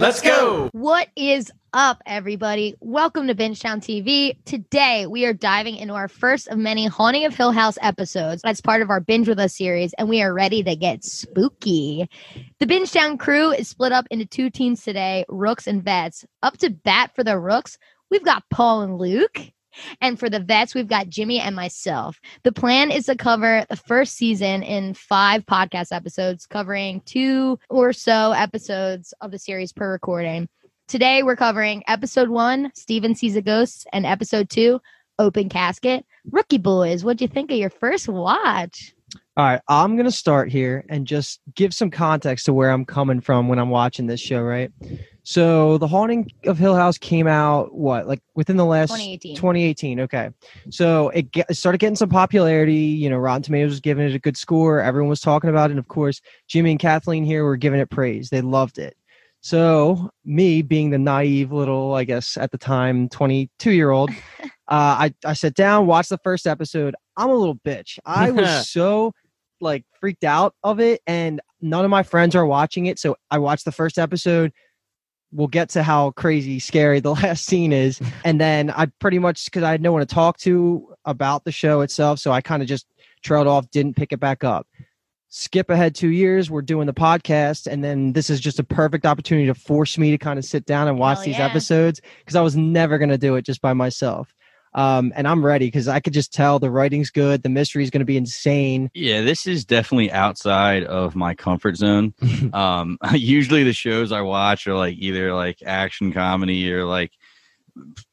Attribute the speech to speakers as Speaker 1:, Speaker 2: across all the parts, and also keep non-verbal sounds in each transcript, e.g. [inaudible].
Speaker 1: Let's go.
Speaker 2: What is up, everybody? Welcome to Bingetown TV. Today, we are diving into our first of many Haunting of Hill House episodes as part of our Binge With Us series, and we are ready to get spooky. The Bingetown crew is split up into two teams today Rooks and Vets. Up to bat for the Rooks, we've got Paul and Luke. And for the vets, we've got Jimmy and myself. The plan is to cover the first season in five podcast episodes, covering two or so episodes of the series per recording. Today, we're covering episode one, Steven Sees a Ghost, and episode two, Open Casket. Rookie boys, what'd you think of your first watch?
Speaker 3: All right, I'm going to start here and just give some context to where I'm coming from when I'm watching this show, right? So, The Haunting of Hill House came out what, like within the last
Speaker 2: 2018.
Speaker 3: 2018. Okay. So, it, get, it started getting some popularity, you know, Rotten Tomatoes was giving it a good score, everyone was talking about it, and of course, Jimmy and Kathleen here were giving it praise. They loved it. So, me being the naive little, I guess at the time, 22 year old, [laughs] uh, I, I sat down, watched the first episode. I'm a little bitch. I was [laughs] so like freaked out of it, and none of my friends are watching it. So, I watched the first episode. We'll get to how crazy scary the [laughs] last scene is. And then I pretty much, because I had no one to talk to about the show itself. So, I kind of just trailed off, didn't pick it back up skip ahead two years we're doing the podcast and then this is just a perfect opportunity to force me to kind of sit down and watch
Speaker 2: Hell
Speaker 3: these
Speaker 2: yeah.
Speaker 3: episodes because i was never going to do it just by myself um, and i'm ready because i could just tell the writing's good the mystery is going to be insane
Speaker 1: Yeah, this is definitely outside of my comfort zone. [laughs] um, [laughs] usually the shows I watch are like either like action comedy or like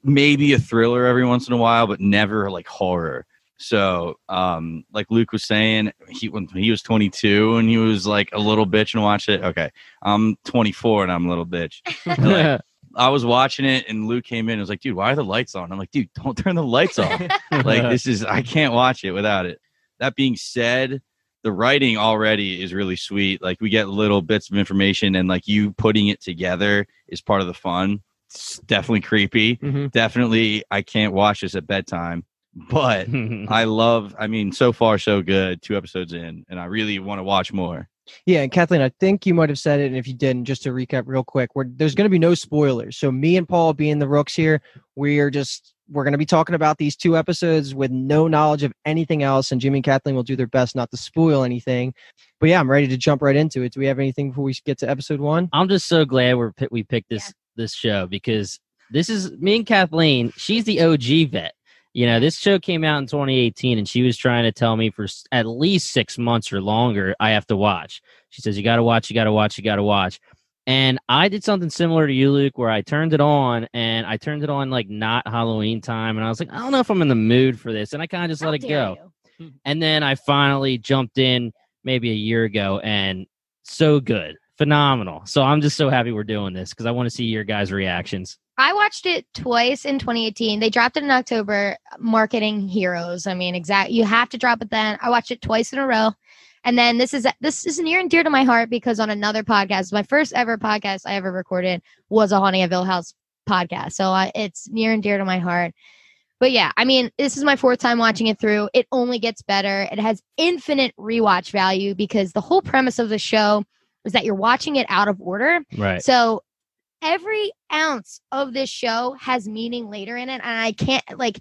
Speaker 1: maybe a thriller every once in a while, but never like horror. So, um, like Luke was saying, he when he was 22 and he was like a little bitch and watched it. Okay, I'm 24 and I'm a little bitch. [laughs] Like, I was watching it and Luke came in and was like, dude, why are the lights on? I'm like, dude, don't [laughs] turn the lights off. like [laughs] this is I can't watch it without it. That being said, the writing already is really sweet. Like we get little bits of information and like you putting it together is part of the fun. It's definitely creepy.
Speaker 3: Mhm.
Speaker 1: Definitely I can't watch this at bedtime. But [laughs] I love I mean, so far so good, two episodes in, and I really want to watch more.
Speaker 3: Yeah, and Kathleen, I think you might have said it, and if you didn't, just to recap real quick, we're, there's going to be no spoilers. So me and Paul being the rooks here, we're just we're going to be talking about these two episodes with no knowledge of anything else, and Jimmy and Kathleen will do their best not to spoil anything. But yeah, I'm ready to jump right into it. Do we have anything before we get to episode one?
Speaker 4: I'm just so glad we're we picked this this show because this is me and Kathleen. She's the OG vet. You know, this show came out in 2018, and she was trying to tell me for at least six months or longer I have to watch. She says, "You got to watch. You got to watch. You got to watch." And I did something similar to you, Luke, where I turned it on, and I turned it on like not Halloween time, and I was like, I don't know if I'm in the mood for this, and I kind of just
Speaker 2: How
Speaker 4: let it go.
Speaker 2: you.
Speaker 4: And then I finally jumped in maybe a year ago and so good. Phenomenal. So I'm just so happy we're doing this because I want to see your guys' reactions.
Speaker 2: I watched it twice in 2018. They dropped it in October. Marketing heroes. I mean, exact. You have to drop it then. I watched it twice in a row, and then this is this is near and dear to my heart because on another podcast, my first ever podcast I ever recorded was a Haunting of Hill House podcast. So I, it's near and dear to my heart. But yeah, I mean, this is my fourth time watching it through. It only gets better. It has infinite rewatch value because the whole premise of the show is that you're watching it out of order.
Speaker 4: Right.
Speaker 2: So every ounce of this show has meaning later in it. And I can't like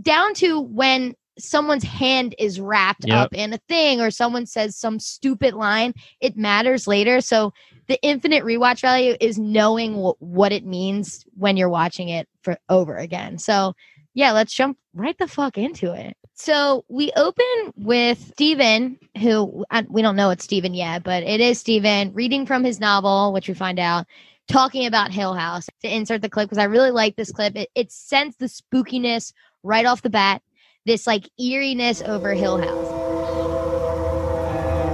Speaker 2: down to when someone's hand is wrapped
Speaker 4: Yep.
Speaker 2: up in a thing or someone says some stupid line, it matters later. So the infinite rewatch value is knowing wh- what it means when you're watching it for over again. So yeah, let's jump right the fuck into it. So we open with Steven, who uh, we don't know it's Steven yet, but it is Steven reading from his novel, which we find out, talking about Hill House. To insert the clip, because I really like this clip, it, it sends the spookiness right off the bat, this like eeriness over Hill House.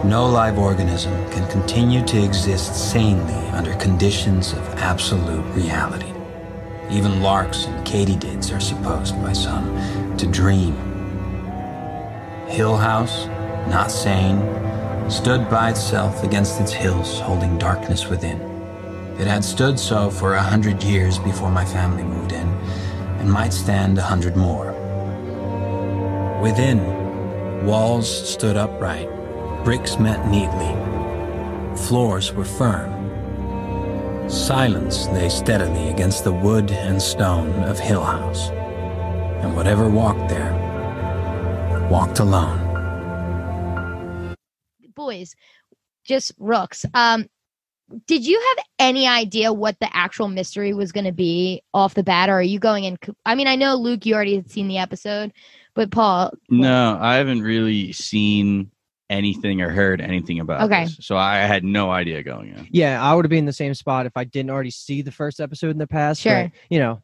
Speaker 5: No live organism can continue to exist sanely under conditions of absolute reality. Even larks and katydids are supposed by some to dream. Hill House, not sane, stood by itself against its hills, holding darkness within. It had stood so for a hundred years before my family moved in, and might stand a hundred more. Within, walls stood upright, bricks met neatly, floors were firm. Silence lay steadily against the wood and stone of Hill House, and whatever walked there walked alone.
Speaker 2: Boys, just rooks. Um, did you have any idea what the actual mystery was going to be off the bat, or are you going in? I mean, I know Luke, you already had seen the episode, but Paul,
Speaker 1: No, I haven't really seen anything or heard anything about
Speaker 2: Okay.
Speaker 1: this. So I had no idea going in.
Speaker 3: Yeah, I would have been in the same spot if I didn't already see the first episode in the past.
Speaker 2: Sure.
Speaker 3: but, you know,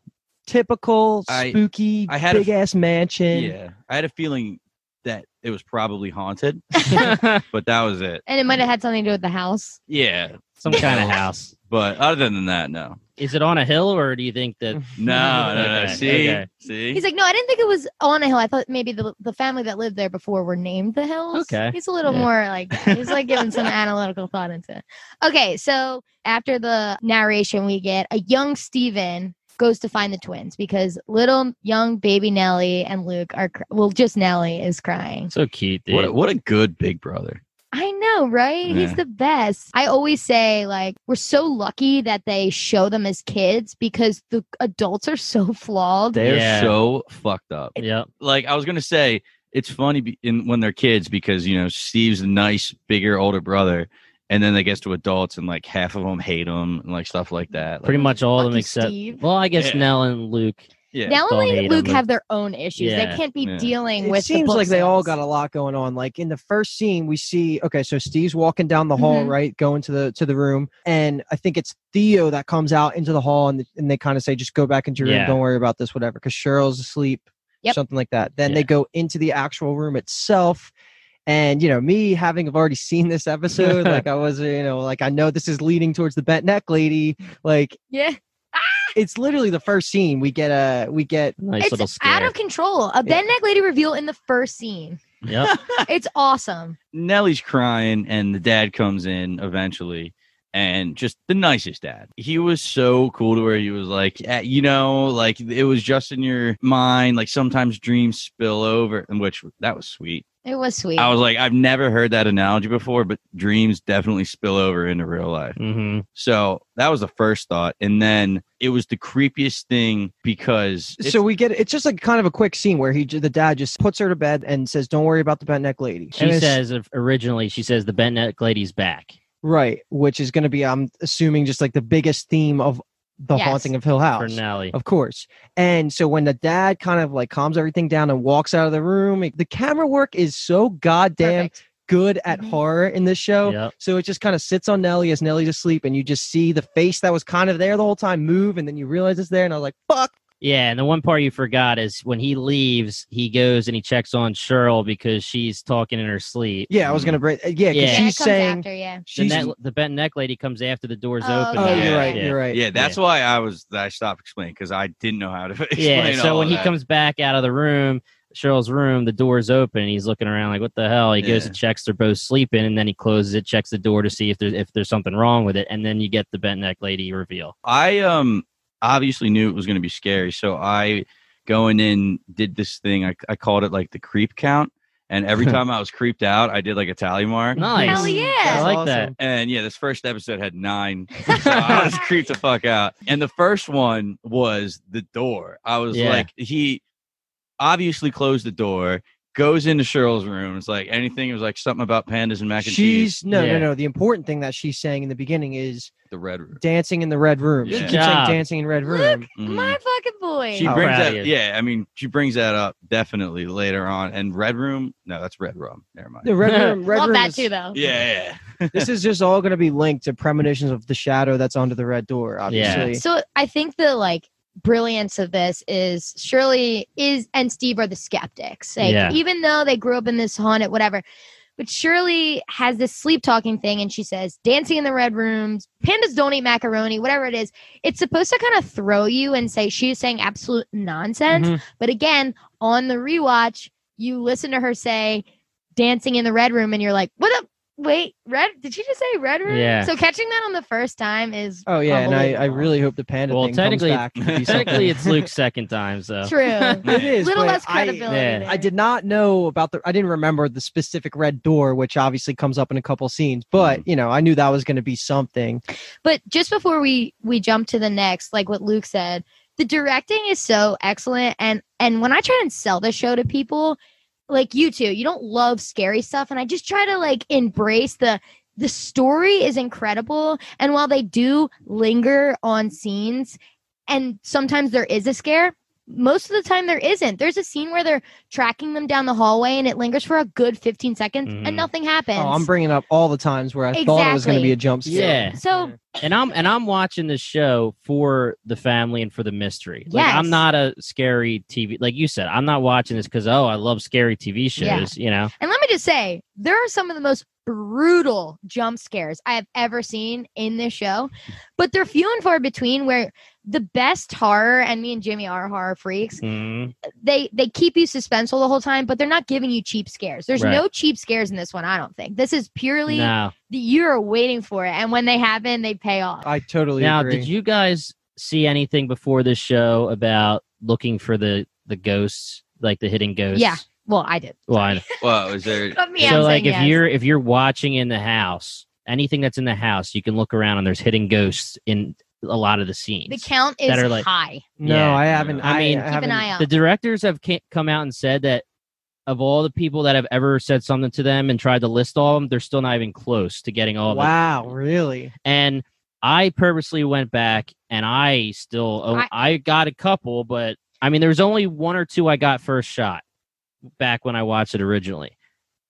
Speaker 3: typical spooky
Speaker 1: I had a
Speaker 3: big ass mansion.
Speaker 1: Yeah. I had a feeling that it was probably haunted, [laughs] but that was it.
Speaker 2: and it might have had something to do with the house.
Speaker 1: Yeah.
Speaker 4: Kind of house.
Speaker 1: But other than that, no.
Speaker 4: Is it on a hill, or do you think that? [laughs]
Speaker 1: No, no, no.
Speaker 4: Okay,
Speaker 1: See?
Speaker 4: okay.
Speaker 1: See?
Speaker 2: He's like, no, I didn't think it was on a hill. I thought maybe the the family that lived there before were named the hills.
Speaker 4: Okay.
Speaker 2: he's a little
Speaker 4: Yeah.
Speaker 2: more like he's like giving some [laughs] analytical thought into it. Okay, so after the narration, we get a young Steven goes to find the twins because little young baby Nellie and Luke are cr- well, just Nellie is crying.
Speaker 4: So cute, dude.
Speaker 1: what, a, what a good big brother.
Speaker 2: I know, right? He's the best. I always say, like, we're so lucky that they show them as kids because the adults are so [laughs] flawed.
Speaker 1: They're
Speaker 4: Yeah.
Speaker 1: so fucked up.
Speaker 4: Yeah.
Speaker 1: Like I was gonna say, it's funny be- in when they're kids because you know Steve's a nice, bigger, older brother, and then they get to adults and like half of them hate him and like stuff like mm. that. Like,
Speaker 4: Pretty much all of them except.
Speaker 2: Steve.
Speaker 4: Well, I guess
Speaker 1: Yeah.
Speaker 4: Nell and Luke.
Speaker 1: Yeah.
Speaker 2: Now
Speaker 4: don't
Speaker 2: only Luke
Speaker 4: him,
Speaker 2: have their own issues.
Speaker 4: Yeah.
Speaker 2: They can't be
Speaker 1: Yeah.
Speaker 2: dealing
Speaker 3: It
Speaker 2: with.
Speaker 3: It seems
Speaker 2: the
Speaker 3: like they all got a lot going on. Like in the first scene, we see okay, so Steve's walking down the hall,
Speaker 2: Mhm.
Speaker 3: right, going to the to the room, and I think it's Theo that comes out into the hall, and and they kind of say, just go back into your room, don't worry about this, whatever, because Cheryl's asleep,
Speaker 2: Yep.
Speaker 3: something like that. Then
Speaker 4: Yeah.
Speaker 3: they go into the actual room itself. And you know, me having have already seen this episode, [laughs] like I was, you know, like I know this is leading towards the bent neck lady. Like
Speaker 2: Yeah,
Speaker 3: it's literally the first scene. We get a, we get
Speaker 4: Nice little
Speaker 2: it's
Speaker 4: scare.
Speaker 2: out of control. A bed neck lady reveal in the first scene.
Speaker 4: Yeah, [laughs]
Speaker 2: It's awesome.
Speaker 1: Nellie's crying, and the dad comes in eventually, and just the nicest dad. He was so cool to where he was like, eh, you know, like it was just in your mind. Like sometimes dreams spill over, and which that was sweet.
Speaker 2: It was sweet.
Speaker 1: I was like, I've never heard that analogy before, but dreams definitely spill over into real life.
Speaker 4: hmm
Speaker 1: So that was the first thought, and then it was the creepiest thing because
Speaker 3: so we get it's just like kind of a quick scene where he the dad just puts her to bed and says, "Don't worry about the bent neck lady."
Speaker 4: She
Speaker 3: And
Speaker 4: says of- originally, she says the bent neck lady's back.
Speaker 3: right, which is going to be, I'm assuming, just like the biggest theme of the
Speaker 2: Yes.
Speaker 3: haunting of Hill House.
Speaker 4: Nellie.
Speaker 3: Of course. And so when the dad kind of like calms everything down and walks out of the room, it- the camera work is so goddamn
Speaker 2: Perfect.
Speaker 3: good at
Speaker 2: Mhm.
Speaker 3: horror in this show.
Speaker 4: Yep.
Speaker 3: So it just kind of sits on Nellie as Nellie's asleep, and you just see the face that was kind of there the whole time move, and then you realize it's there, and I was like, "Fuck!"
Speaker 4: Yeah, and the one part you forgot is when he leaves, he goes and he checks on Cheryl because she's talking in her sleep.
Speaker 3: Yeah, I was gonna break. Yeah, because
Speaker 4: Yeah.
Speaker 2: Yeah,
Speaker 3: she's saying,
Speaker 2: after, yeah.
Speaker 4: The, net, the bent neck lady comes after the doors
Speaker 2: Oh,
Speaker 4: open.
Speaker 3: oh,
Speaker 2: yeah.
Speaker 3: you're right.
Speaker 4: Yeah.
Speaker 3: You're right.
Speaker 1: yeah, that's why I was I stopped explaining because I didn't know how to [laughs] explain.
Speaker 4: Yeah, so
Speaker 1: all
Speaker 4: when
Speaker 1: of
Speaker 4: he
Speaker 1: that.
Speaker 4: comes back out of the room, Cheryl's room, the door's open. And he's looking around like, "What the hell?" He goes and checks they're both sleeping, and then he closes it, checks the door to see if there's if there's something wrong with it, and then you get the bent neck lady reveal.
Speaker 1: I um obviously knew it was going to be scary, so I going in did this thing. I I called it like the creep count, and every [laughs] time I was creeped out, I did like a tally mark.
Speaker 4: Nice.
Speaker 2: Hell yeah.
Speaker 4: I like
Speaker 3: awesome.
Speaker 4: that. [laughs]
Speaker 1: And yeah, this first episode had nine. [laughs] so I was creeped the fuck out. And the first one was the door. I was
Speaker 4: Yeah.
Speaker 1: like, he obviously closed the door, goes into Cheryl's room. It's like anything. It was like something about pandas and mac and cheese.
Speaker 3: She's no,
Speaker 4: Yeah.
Speaker 3: no, no. The important thing that she's saying in the beginning is
Speaker 1: The red room.
Speaker 3: dancing in the red room. She
Speaker 1: Yeah.
Speaker 3: keeps saying
Speaker 4: job.
Speaker 3: dancing in red
Speaker 2: Look,
Speaker 3: room.
Speaker 1: Mhm.
Speaker 2: My fucking boy.
Speaker 1: She
Speaker 3: Oh.
Speaker 1: brings
Speaker 4: Proud of
Speaker 1: that.
Speaker 4: you.
Speaker 1: Yeah, I mean, she brings that up definitely later on. And red room. No, that's red room. Never mind.
Speaker 3: The red room. [laughs] Red
Speaker 2: Love
Speaker 3: room
Speaker 2: that
Speaker 3: is-
Speaker 2: too, though.
Speaker 1: Yeah, yeah.
Speaker 3: this is just all going to be linked to premonitions of the shadow that's under the red door.
Speaker 4: Yeah.
Speaker 3: Obviously,
Speaker 2: So I think the like brilliance of this is Shirley is and Steve are the skeptics. Like
Speaker 4: Yeah.
Speaker 2: even though they grew up in this haunted whatever, but Shirley has this sleep talking thing and she says dancing in the red rooms, pandas don't eat macaroni, whatever it is. It's supposed to kind of throw you and say she's saying absolute nonsense.
Speaker 3: Mhm.
Speaker 2: But again, on the rewatch, you listen to her say dancing in the red room and you're like, what the wait, red? Did you just say red room?
Speaker 4: Yeah.
Speaker 2: So catching that on the first time is
Speaker 3: Oh yeah, and I, I really hope the panda
Speaker 4: Well,
Speaker 3: thing comes
Speaker 4: technically-
Speaker 3: back. [laughs]
Speaker 4: Technically,
Speaker 3: something.
Speaker 4: it's Luke's second time, so [laughs]
Speaker 2: true. [laughs]
Speaker 3: it is
Speaker 2: Little
Speaker 3: but
Speaker 2: less
Speaker 3: I-
Speaker 2: credibility.
Speaker 4: Yeah.
Speaker 3: I did not know about the. I didn't remember the specific red door, which obviously comes up in a couple scenes. But
Speaker 2: Mm-hmm.
Speaker 3: you know, I knew that was going to be something.
Speaker 2: But just before we we jump to the next, like what Luke said, the directing is so excellent, and and when I try and sell the show to people, like you too, you don't love scary stuff, and I just try to like embrace the the story is incredible, and while they do linger on scenes, and sometimes there is a scare. Most of the time there isn't. There's a scene where they're tracking them down the hallway and it lingers for a good 15 seconds
Speaker 4: Mhm.
Speaker 2: and nothing happens.
Speaker 3: Oh, I'm bringing up all the times where I thought it was going to be a jump scare.
Speaker 4: Yeah.
Speaker 2: so
Speaker 4: and I'm and I'm watching this show for the family and for the mystery. Like
Speaker 2: Yes.
Speaker 4: I'm not a scary TV like you said. I'm not watching this because oh I love scary TV shows.
Speaker 2: Yeah.
Speaker 4: You know.
Speaker 2: And let me just say, there are some of the most brutal jump scares I have ever seen in this show, but they're few and far between. Where the best horror, and me and Jimmy are horror freaks,
Speaker 4: Mhm.
Speaker 2: they they keep you suspenseful the whole time, but they're not giving you cheap scares. There's
Speaker 4: Right.
Speaker 2: no cheap scares in this one. I don't think this is purely
Speaker 4: Now,
Speaker 2: the you're waiting for it, and when they happen, they pay off.
Speaker 3: I totally
Speaker 4: now,
Speaker 3: agree.
Speaker 4: did you guys see anything before this show about looking for the the ghosts, like the hidden ghosts?
Speaker 2: Yeah. Well, I did.
Speaker 4: Well, I, [laughs]
Speaker 1: Well, is there?
Speaker 2: Cut me
Speaker 4: so
Speaker 2: out
Speaker 4: like if
Speaker 2: yes.
Speaker 4: you're if you're watching in the house, anything that's in the house, you can look around and there's hidden ghosts in a lot of the scenes.
Speaker 2: the count is
Speaker 4: that are like-
Speaker 2: high.
Speaker 3: no,
Speaker 4: Yeah.
Speaker 3: I haven't.
Speaker 4: I
Speaker 3: I,
Speaker 4: mean-
Speaker 3: I
Speaker 4: Keep
Speaker 2: Keep
Speaker 3: haven't,
Speaker 2: an eye out.
Speaker 4: the directors have come out and said that of all the people that have ever said something to them and tried to list all of them, they're still not even close to getting all of them.
Speaker 3: Wow, really?
Speaker 4: And I purposely went back and I still oh,
Speaker 2: I-
Speaker 4: I, got a couple, but I mean there's only one or two I got first shot back when I watched it originally.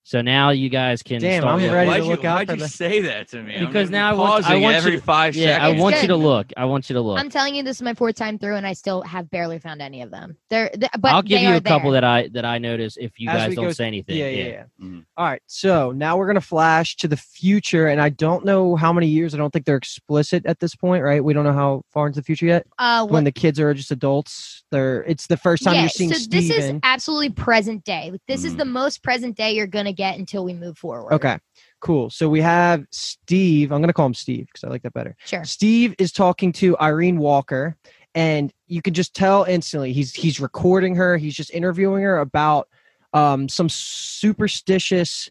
Speaker 4: So now you guys can
Speaker 3: Damn,
Speaker 4: start
Speaker 3: I'm
Speaker 4: looking.
Speaker 3: ready
Speaker 1: why'd
Speaker 3: to
Speaker 1: you,
Speaker 3: out
Speaker 1: why'd
Speaker 3: for
Speaker 1: you
Speaker 3: the-
Speaker 1: say that to me? I'm
Speaker 4: Because now I want- I
Speaker 1: pausing
Speaker 4: want you
Speaker 1: every
Speaker 4: to-
Speaker 1: five
Speaker 4: Yeah, I
Speaker 1: seconds.
Speaker 4: want you to look. I want you to look.
Speaker 2: I'm telling you, this is my fourth time through, and I still have barely found any of them. They're, they but
Speaker 4: I'll give
Speaker 2: they
Speaker 4: you
Speaker 2: are
Speaker 4: a couple
Speaker 2: there.
Speaker 4: that I that I notice if you
Speaker 3: As
Speaker 4: guys don't
Speaker 3: go-
Speaker 4: say anything.
Speaker 3: Yeah, yeah, yeah.
Speaker 1: Mhm.
Speaker 3: All right, so now we're gonna flash to the future, and I don't know how many years. I don't think they're explicit at this point, right? We don't know how far into the future yet.
Speaker 2: Uh,
Speaker 3: When the kids are just adults, they're. It's the first time
Speaker 2: yeah,
Speaker 3: you're seeing
Speaker 2: so this is absolutely present day. Like, This is
Speaker 1: Mhm.
Speaker 2: the most present day you're gonna get until we move forward.
Speaker 3: Okay, cool. So we have Steve. I'm gonna call him Steve because I like that better.
Speaker 2: sure.
Speaker 3: Steve is talking to Irene Walker, and you can just tell instantly he's he's recording her. He's just interviewing her about um, some superstitious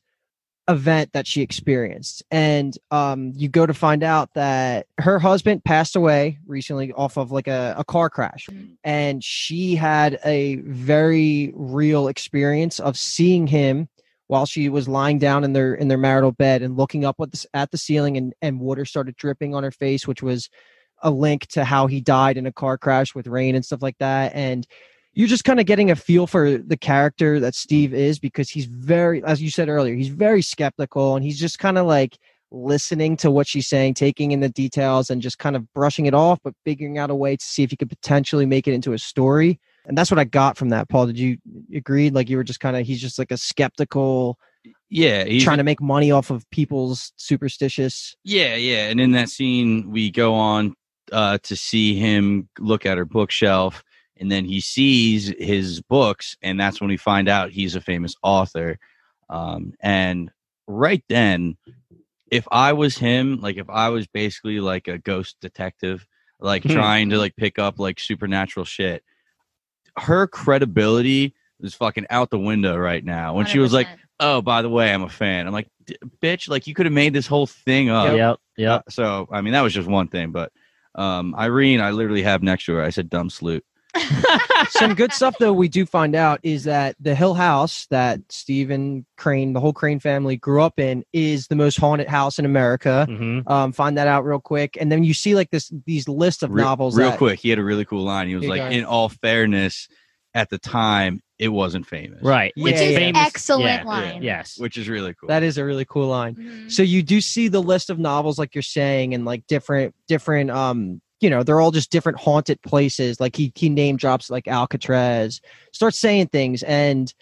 Speaker 3: event that she experienced, and um, you go to find out that her husband passed away recently off of like a, a car crash,
Speaker 2: Mm.
Speaker 3: and she had a very real experience of seeing him while she was lying down in their in their marital bed and looking up at the, at the ceiling and and water started dripping on her face which was a link to how he died in a car crash with rain and stuff like that. And you're just kind of getting a feel for the character that Steve is because he's very as you said earlier he's very skeptical and he's just kind of like listening to what she's saying taking in the details and just kind of brushing it off but figuring out a way to see if he could potentially make it into a story and that's what I got from that Paul did you agree like you were just kind of he's just like a skeptical
Speaker 1: Yeah,
Speaker 3: trying to make money off of people's superstitious.
Speaker 1: Yeah, yeah. And in that scene, we go on uh, to see him look at her bookshelf, and then he sees his books, and that's when we find out he's a famous author. Um, and right then, if I was him, like if I was basically like a ghost detective, like
Speaker 4: Hmm.
Speaker 1: trying to like pick up like supernatural shit, her credibility is fucking out the window right now. When she was like, oh, by the way, I'm a fan. I'm like, bitch, like you could have made this whole thing up.
Speaker 4: Yep. Yep.
Speaker 1: So, I mean, that was just one thing. But um, Irene, I literally have next to her. I said, dumb sloot.
Speaker 3: Some good stuff though we do find out is that the Hill House that Steven Crane, the whole Crane family grew up in, is the most haunted house in America.
Speaker 4: hmm
Speaker 3: Um, find that out real quick, and then you see like this these list of
Speaker 1: Re-
Speaker 3: novels.
Speaker 1: Real
Speaker 3: that-
Speaker 1: quick, he had a really cool line. He was
Speaker 3: Here
Speaker 1: like,
Speaker 3: go.
Speaker 1: in all fairness, at the time, it wasn't famous.
Speaker 4: Right.
Speaker 3: Which
Speaker 4: It's
Speaker 3: is
Speaker 4: famous.
Speaker 2: excellent
Speaker 4: yeah,
Speaker 2: line.
Speaker 4: Yes.
Speaker 1: Which is really cool.
Speaker 3: That is a really cool line.
Speaker 2: Mhm.
Speaker 3: So you do see the list of novels, like you're saying, and like different different um you know they're all just different haunted places like he he name drops like alcatraz starts saying things and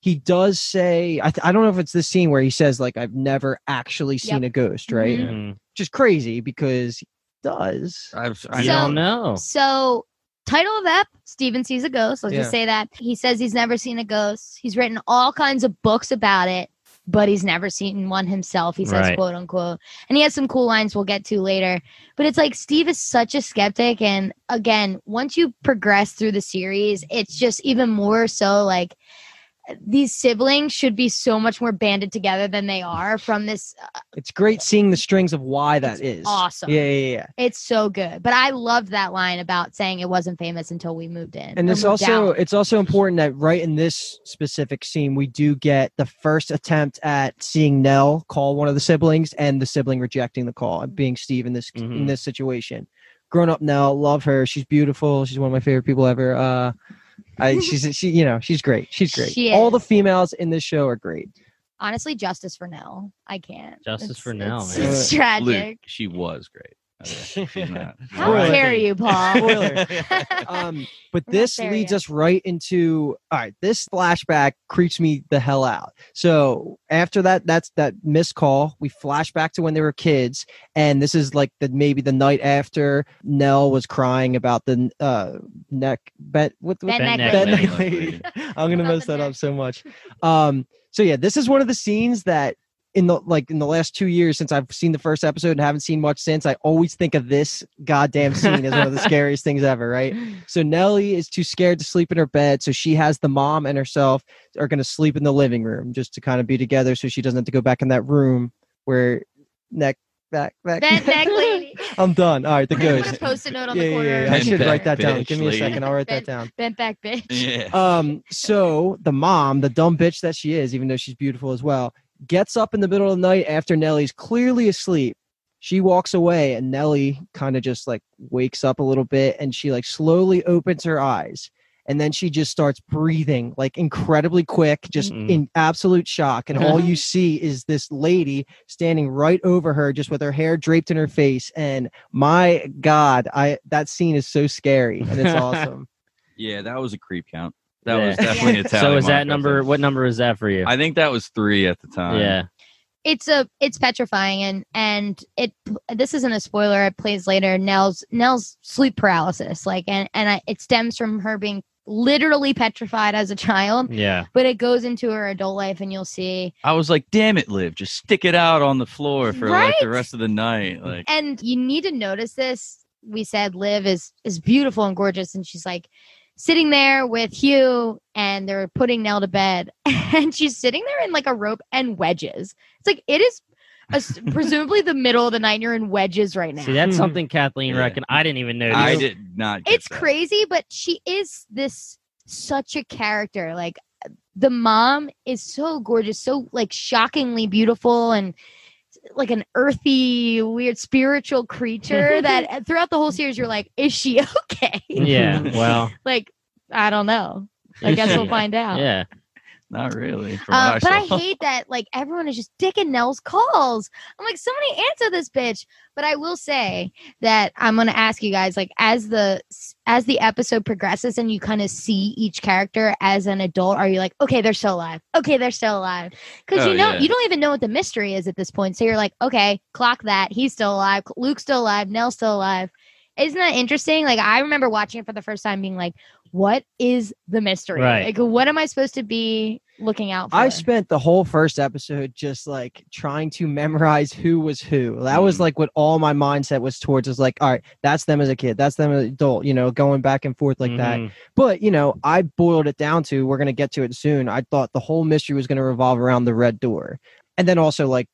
Speaker 3: he does say I, th- I don't know if it's this scene where he says like i've never actually seen a ghost right
Speaker 2: Mhm.
Speaker 4: Mhm.
Speaker 3: which is crazy because he does
Speaker 1: I've,
Speaker 4: I
Speaker 1: I
Speaker 2: So-
Speaker 4: don't know.
Speaker 2: So, title of ep: Steven sees a ghost. Let's just say that he says he's never seen a ghost. He's written all kinds of books about it. But he's never seen one himself. He says,
Speaker 4: Right.
Speaker 2: quote unquote. And he has some cool lines we'll get to later. But it's like Steve is such a skeptic. And again, once you progress through the series, it's just even more so like these siblings should be so much more banded together than they are from this. uh,
Speaker 3: It's great seeing the strings of why that
Speaker 2: It's
Speaker 3: is.
Speaker 2: awesome.
Speaker 3: Yeah, yeah, yeah.
Speaker 2: It's so good. But I loved that line about saying it wasn't famous until we moved in.
Speaker 3: And it's also
Speaker 2: out.
Speaker 3: it's also important that right in this specific scene we do get the first attempt at seeing Nell call one of the siblings and the sibling rejecting the call, and being Steve in this in
Speaker 4: Mhm.
Speaker 3: this situation. Grown up Nell, love her. She's beautiful. She's one of my favorite people ever. Uh I she's she you know, she's great. She's great.
Speaker 2: She
Speaker 3: All the females in this show are great.
Speaker 2: honestly justice for Nell. I can't.
Speaker 4: Justice
Speaker 2: It's-
Speaker 4: for Nell,
Speaker 2: It's,
Speaker 4: man.
Speaker 2: it's
Speaker 1: Luke,
Speaker 2: tragic.
Speaker 1: she was great. Okay, she's not. [laughs]
Speaker 2: How
Speaker 3: Right.
Speaker 2: dare you, Paul?
Speaker 3: Spoiler. [laughs] um, but
Speaker 2: We're
Speaker 3: this leads
Speaker 2: yet.
Speaker 3: us right into all right. This flashback creeps me the hell out. So after that, that's that missed call. We flash back to when they were kids, and this is like the maybe the night after Nell was crying about the uh neck bet what what
Speaker 2: Bet
Speaker 4: Bet
Speaker 2: neck
Speaker 3: bet
Speaker 2: lady.
Speaker 3: neck lady. [laughs] I'm gonna mess that
Speaker 2: neck.
Speaker 3: up so much. Um, so yeah, this is one of the scenes that in the like in the last two years since I've seen the first episode and haven't seen much since, I always think of this goddamn scene as one of the [laughs] scariest things ever, right? So Nellie is too scared to sleep in her bed, so she has the mom and herself are gonna sleep in the living room just to kind of be together so she doesn't have to go back in that room where neck back back
Speaker 2: Bet neck lady. [laughs]
Speaker 3: I'm done. All right, the
Speaker 2: Put
Speaker 3: ghost.
Speaker 2: post-it note on
Speaker 3: Yeah,
Speaker 2: the
Speaker 3: yeah,
Speaker 2: corner.
Speaker 3: yeah, I should
Speaker 1: back
Speaker 3: write that down.
Speaker 1: bitch
Speaker 3: Give me a second. I'll write that down.
Speaker 2: Bent back bitch.
Speaker 1: Yeah.
Speaker 3: Um, so the mom, the dumb bitch that she is, even though she's beautiful as well, gets up in the middle of the night after Nellie's clearly asleep. She walks away and Nellie kind of just like wakes up a little bit and she like slowly opens her eyes. And then she just starts breathing like incredibly quick, just
Speaker 4: Mhm.
Speaker 3: in absolute shock. And all you [laughs] see is this lady standing right over her, just with her hair draped in her face. And my God, I that scene is so scary and it's [laughs] awesome.
Speaker 1: Yeah, that was a creep count. That
Speaker 4: Yeah.
Speaker 1: was definitely a tally [laughs]
Speaker 4: So is that number?
Speaker 1: think.
Speaker 4: What number is that for you?
Speaker 1: I think that was three at the time.
Speaker 4: yeah.
Speaker 2: it's a it's petrifying and and it this isn't a spoiler it plays later nell's nell's sleep paralysis like and and I, it stems from her being literally petrified as a child
Speaker 4: Yeah.
Speaker 2: but it goes into her adult life and you'll see
Speaker 1: I was like, damn it, Liv, just stick it out on the floor for like the rest of the night. Like,
Speaker 2: and you need to notice this we said liv is is beautiful and gorgeous and she's like sitting there with hugh and they're putting nell to bed [laughs] and she's sitting there in like a rope and wedges it's like it is a s [laughs] presumably the middle of the night and you're in wedges right now
Speaker 4: See, that's
Speaker 3: Hmm.
Speaker 4: something Kathleen
Speaker 1: Yeah.
Speaker 4: reckoned. I didn't even know.
Speaker 1: I did not. Get
Speaker 2: it's
Speaker 1: that.
Speaker 2: crazy but she is this such a character like the mom is so gorgeous so like shockingly beautiful and like an earthy weird spiritual creature [laughs] that eh, throughout the whole series you're like is she [laughs] okay
Speaker 4: Yeah. [laughs] Well.
Speaker 2: like i don't know i guess we'll find out
Speaker 4: Yeah.
Speaker 1: Not really.
Speaker 2: Uh, but
Speaker 1: I
Speaker 2: I [laughs] hate that like everyone is just dicking Nell's calls. I'm like, somebody answer this bitch. But I will say that I'm gonna ask you guys, like, as the as the episode progresses and you kind of see each character as an adult, are you like, okay, they're still alive? Okay, they're still alive. Because
Speaker 1: Oh,
Speaker 2: you know
Speaker 1: yeah.
Speaker 2: you don't even know what the mystery is at this point. So you're like, okay, clock that. He's still alive. Luke's still alive. Nell's still alive. Isn't that interesting? Like I remember watching it for the first time, being like, "What is the mystery?
Speaker 4: Right.
Speaker 2: Like, what am I supposed to be looking out for?"
Speaker 3: I spent the whole first episode just like trying to memorize who was who. That was
Speaker 1: Mhm.
Speaker 3: like what all my mindset was towards is like, all right, that's them as a kid, that's them as an adult, you know, going back and forth like that.
Speaker 4: Mhm.
Speaker 3: But, you know, I boiled it down to we're going to get to it soon. I thought the whole mystery was going to revolve around the red door. And then also like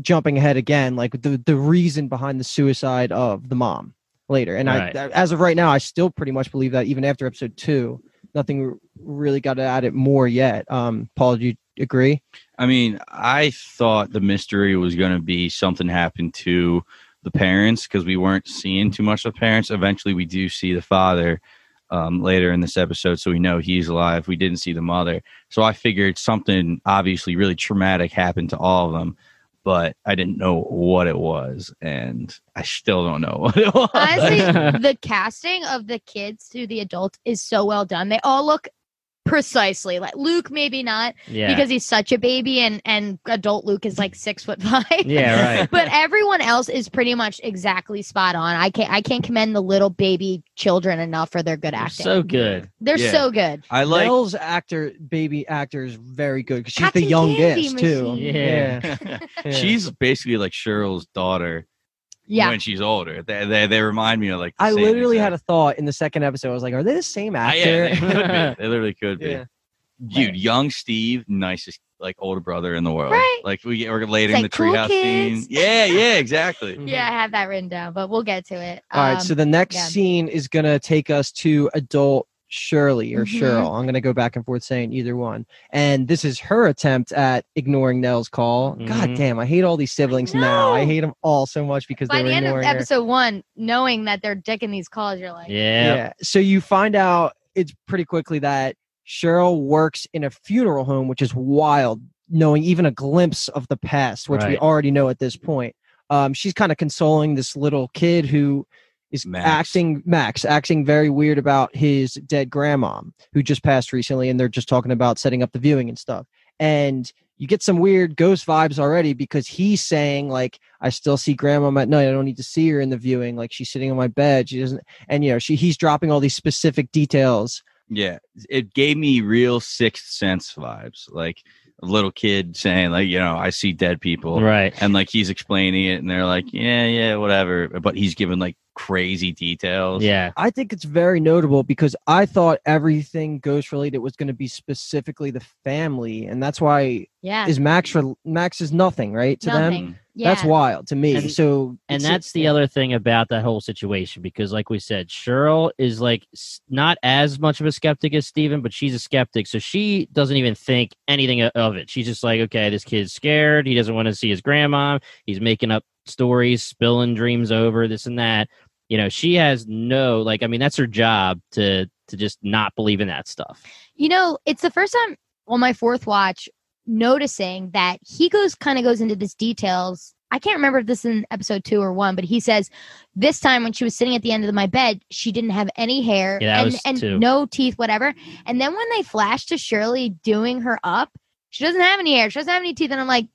Speaker 3: jumping ahead again, like the the reason behind the suicide of the mom later. And
Speaker 4: Right.
Speaker 3: I as of right now, I still pretty much believe that even after episode 2, nothing really got at it more yet. Um Paul, do you agree?
Speaker 1: I mean, I thought the mystery was going to be something happened to the parents because we weren't seeing too much of the parents. Eventually, we do see the father um, later in this episode, so we know he's alive. We didn't see the mother, so I figured something obviously really traumatic happened to all of them, but I didn't know what it was, and I still don't know [laughs] what it was.
Speaker 2: Honestly, [laughs] the casting of the kids to the adults is so well done. They all look Precisely. Like Luke, maybe not
Speaker 4: Yeah.
Speaker 2: because he's such a baby, and and adult Luke is like six foot five.
Speaker 4: yeah, right. [laughs]
Speaker 2: but everyone else is pretty much exactly spot on. I can't I can't commend the little baby children enough for their good
Speaker 4: They're
Speaker 2: acting.
Speaker 4: so good.
Speaker 2: They're
Speaker 1: Yeah.
Speaker 2: so good.
Speaker 1: I like.
Speaker 3: Nell's actor, baby actor, is very good because she's
Speaker 2: Cotton
Speaker 3: the youngest too.
Speaker 2: machine.
Speaker 4: Yeah.
Speaker 3: Yeah. [laughs]
Speaker 1: She's basically like Cheryl's daughter
Speaker 2: Yeah.
Speaker 1: when she's older. They, they, they remind me of like. the
Speaker 3: I
Speaker 1: same
Speaker 3: literally had a thought in the second episode. I was like, are they the same actor?
Speaker 1: yeah, they could. [laughs] They literally could be.
Speaker 3: Yeah.
Speaker 1: Dude, young Steve, nicest like older brother in the world.
Speaker 2: Right.
Speaker 1: Like we get we're later
Speaker 2: It's
Speaker 1: in
Speaker 2: like,
Speaker 1: the
Speaker 2: cool
Speaker 1: treehouse
Speaker 2: kids.
Speaker 1: scene. Yeah, yeah, exactly. [laughs]
Speaker 2: Yeah, I have that written down, but we'll get to it.
Speaker 3: All right.
Speaker 2: Um,
Speaker 3: So the next
Speaker 2: yeah.
Speaker 3: scene is gonna take us to adult Shirley or
Speaker 2: Mhm.
Speaker 3: Cheryl. I'm gonna go back and forth saying either one. And this is her attempt at ignoring Nell's call. God
Speaker 4: Mhm.
Speaker 3: damn, I hate all these siblings now. I hate them all so much because
Speaker 2: by
Speaker 3: they were
Speaker 2: the end of
Speaker 3: ignoring her.
Speaker 2: episode one, knowing that they're dicking these calls, you're like,
Speaker 4: Yeah.
Speaker 3: So you find out it's pretty quickly that Cheryl works in a funeral home, which is wild, knowing even a glimpse of the past, which we already know at this point. Um, she's kind of consoling this little kid who is
Speaker 1: Max.
Speaker 3: acting Max, acting very weird about his dead grandma who just passed recently, and they're just talking about setting up the viewing and stuff. And you get some weird ghost vibes already because he's saying like, "I still see grandma at night. I don't need to see her in the viewing. Like she's sitting on my bed. She doesn't." And you know, she he's dropping all these specific details.
Speaker 1: Yeah. It gave me real sixth sense vibes. Like a little kid saying, like, you know, I see dead people.
Speaker 4: Right.
Speaker 1: And like he's explaining it and they're like, Yeah, yeah, whatever. But he's giving like crazy details.
Speaker 4: Yeah.
Speaker 3: I think it's very notable because I thought everything ghost related was going to be specifically the family, and that's why
Speaker 2: yeah,
Speaker 3: is Max re- Max is nothing right to them.
Speaker 2: Mm. Yeah.
Speaker 3: That's wild to me.
Speaker 4: And-
Speaker 3: so
Speaker 4: And
Speaker 3: it's-
Speaker 4: that's the other thing about that whole situation because, like we said, Cheryl is like not as much of a skeptic as Steven, but she's a skeptic. So she doesn't even think anything of it. She's just like, okay, this kid's scared. He doesn't want to see his grandma. He's making up stories, spilling dreams over this and that. You know, she has no like. I mean, that's her job to to just not believe in that stuff.
Speaker 2: You know, it's the first time on my fourth watch noticing that he goes kind of goes into this details. I can't remember if this is in episode two or one, but he says this time when she was sitting at the end of my bed, she didn't have any hair
Speaker 4: Yeah,
Speaker 2: and, and
Speaker 4: two.
Speaker 2: no teeth, whatever. And then when they flash to Shirley doing her up, she doesn't have any hair, she doesn't have any teeth, and I'm like,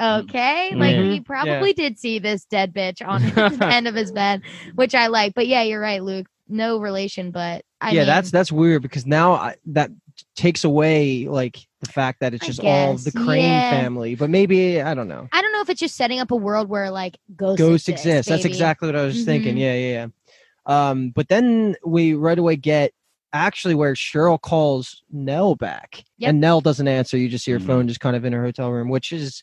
Speaker 2: okay, like
Speaker 3: Mhm.
Speaker 2: he probably did see this dead bitch on [laughs] [laughs] the end of his bed, which I like. But yeah, you're right, Luke. No relation, but I
Speaker 3: yeah,
Speaker 2: mean,
Speaker 3: that's that's weird because now I, that takes away like the fact that it's just all the Crane
Speaker 2: yeah.
Speaker 3: family. But maybe I don't know.
Speaker 2: I don't know if it's just setting up a world where like ghosts,
Speaker 3: Ghosts
Speaker 2: exist.
Speaker 3: exist. That's exactly what I was thinking.
Speaker 2: Mhm.
Speaker 3: Yeah, yeah, yeah. Um, but then we right away get actually where Cheryl calls Nell back,
Speaker 2: Yep.
Speaker 3: and Nell doesn't answer. You just see her
Speaker 1: Mhm.
Speaker 3: phone just kind of in her hotel room, which is.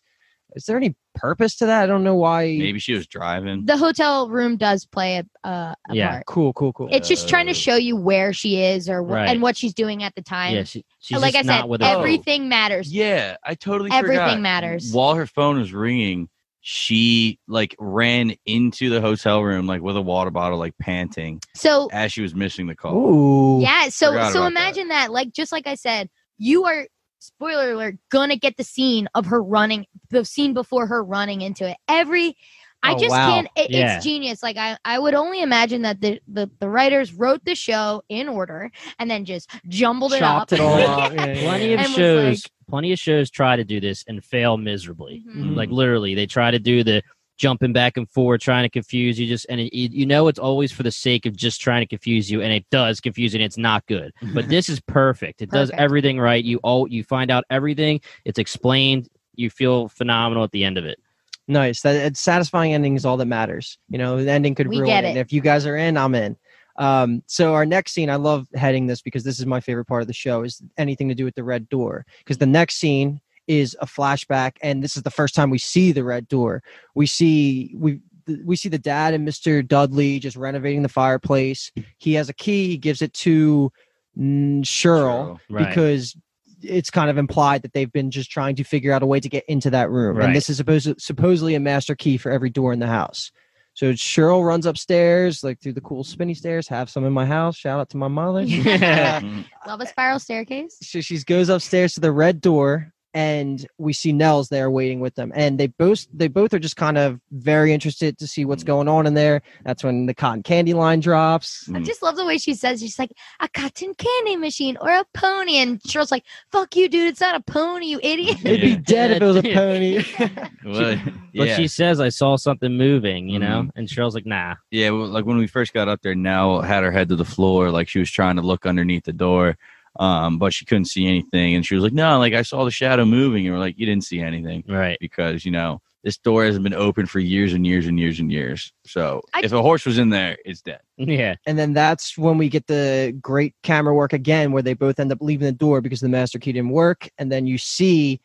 Speaker 3: Is there any purpose to that? I don't know why.
Speaker 1: Maybe she was driving.
Speaker 2: The hotel room does play a, a, a
Speaker 4: Yeah.
Speaker 2: part.
Speaker 3: Cool, cool, cool.
Speaker 2: It's just trying to
Speaker 1: Uh,
Speaker 2: show you where she is or wh-
Speaker 4: Right.
Speaker 2: and what she's doing at the time.
Speaker 4: yeah, she, she's
Speaker 2: like I said,
Speaker 4: not with her.
Speaker 2: everything matters.
Speaker 1: Yeah, I totally
Speaker 2: Everything
Speaker 1: forgot.
Speaker 2: matters.
Speaker 1: While her phone was ringing, she like ran into the hotel room like with a water bottle, like panting
Speaker 2: So
Speaker 1: as she was missing the call.
Speaker 3: Ooh.
Speaker 2: yeah, so
Speaker 1: Forgot
Speaker 2: so
Speaker 1: about
Speaker 2: imagine that. Like just like I said, you are spoiler alert gonna get the scene of her running, the scene before her running into it. Every I
Speaker 3: Oh,
Speaker 2: just
Speaker 3: wow.
Speaker 2: can't. It,
Speaker 4: Yeah.
Speaker 2: It's genius. Like I, I would only imagine that the, the the writers wrote the show in order and then just jumbled it
Speaker 3: Chopped
Speaker 2: up.
Speaker 3: it all [laughs] up. Yeah, yeah,
Speaker 4: plenty of
Speaker 2: And was
Speaker 4: shows plenty of shows try to do this and fail miserably
Speaker 2: Mhm.
Speaker 4: like literally they try to do the jumping back and forth trying to confuse you just and it, you you know it's always for the sake of just trying to confuse you and it does confuse you and it's not good [laughs] but this is perfect it does everything right you all you find out everything it's explained you feel phenomenal at the end of it
Speaker 3: Nice. That it's satisfying ending is all that matters. You know, the ending could
Speaker 2: We
Speaker 3: ruin
Speaker 2: get
Speaker 3: it.
Speaker 2: it.
Speaker 3: And if you guys are in, I'm in. Um, so our next scene, I love heading this because this is my favorite part of the show, is anything to do with the red door. Because the next scene is a flashback, and this is the first time we see the red door. We see we we see the dad and Mr. Dudley just renovating the fireplace. He has a key. He gives it to mm, Cheryl
Speaker 4: Right.
Speaker 3: because it's kind of implied that they've been just trying to figure out a way to get into that room.
Speaker 4: Right.
Speaker 3: And this is supposed supposedly a master key for every door in the house. So Cheryl runs upstairs, like through the cool spinny stairs. Have some in my house. Shout out to my mother.
Speaker 2: Yeah. [laughs] Love a spiral staircase.
Speaker 3: so she goes upstairs to the red door, and we see Nels there waiting with them, and they both they both are just kind of very interested to see what's
Speaker 1: Mm.
Speaker 3: going on in there. That's when the cotton candy line drops.
Speaker 2: I
Speaker 1: Mm.
Speaker 2: just love the way she says she's like a cotton candy machine or a pony, and Cheryl's like, "Fuck you, dude! It's not a pony, you idiot."
Speaker 3: It'd be dead if it was a [laughs] pony. [laughs]
Speaker 1: Well,
Speaker 4: But
Speaker 1: yeah.
Speaker 4: she says I saw something moving, you know,
Speaker 1: Mhm.
Speaker 4: and Cheryl's like, nah.
Speaker 1: Yeah, well, like when we first got up there, Nell had her head to the floor, like she was trying to look underneath the door, um, but she couldn't see anything. And she was like, "No, like I saw the shadow moving." And we're like, "You didn't see anything
Speaker 4: Right.
Speaker 1: because you know this door hasn't been open for years and years and years and years. So
Speaker 2: I-
Speaker 1: if a horse was in there, it's dead."
Speaker 4: Yeah.
Speaker 3: and then that's when we get the great camera work again, where they both end up leaving the door because the master key didn't work, and then you see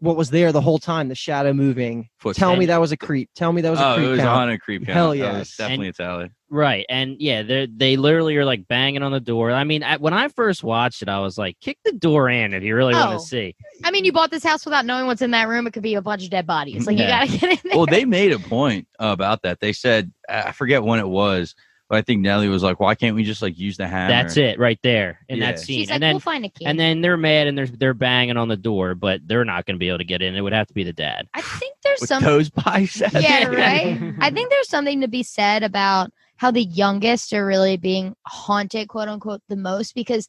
Speaker 3: what was there the whole time, the shadow moving.
Speaker 1: Footsteps.
Speaker 3: Tell me that was a creep. Tell me that was a
Speaker 1: oh,
Speaker 3: creep
Speaker 1: it was
Speaker 3: count.
Speaker 1: on a creep count.
Speaker 3: Hell
Speaker 1: That
Speaker 3: yes.
Speaker 1: was definitely Italian.
Speaker 4: Right. And yeah, they they literally are like banging on the door. I mean, I, when I first watched it, I was like, kick the door in if you really want
Speaker 2: Oh.
Speaker 4: to see.
Speaker 2: I mean, you bought this house without knowing what's in that room. It could be a bunch of dead bodies. Like
Speaker 4: Yeah.
Speaker 2: you gotta [laughs] get in there.
Speaker 1: well, they made a point about that. They said, I forget when it was, but I think Nellie was like, "Why can't we just like use the hammer?"
Speaker 4: That's it right there in
Speaker 1: Yeah.
Speaker 4: that scene.
Speaker 2: She's like,
Speaker 4: and then
Speaker 2: "We'll find a key."
Speaker 4: and then they're mad and they're they're banging on the door, but they're not going to be able to get in. It would have to be the dad.
Speaker 2: I think there's
Speaker 1: With
Speaker 2: some.
Speaker 1: those biceps. [laughs]
Speaker 2: Yeah, right. I think there's something to be said about how the youngest are really being haunted, quote unquote, the most because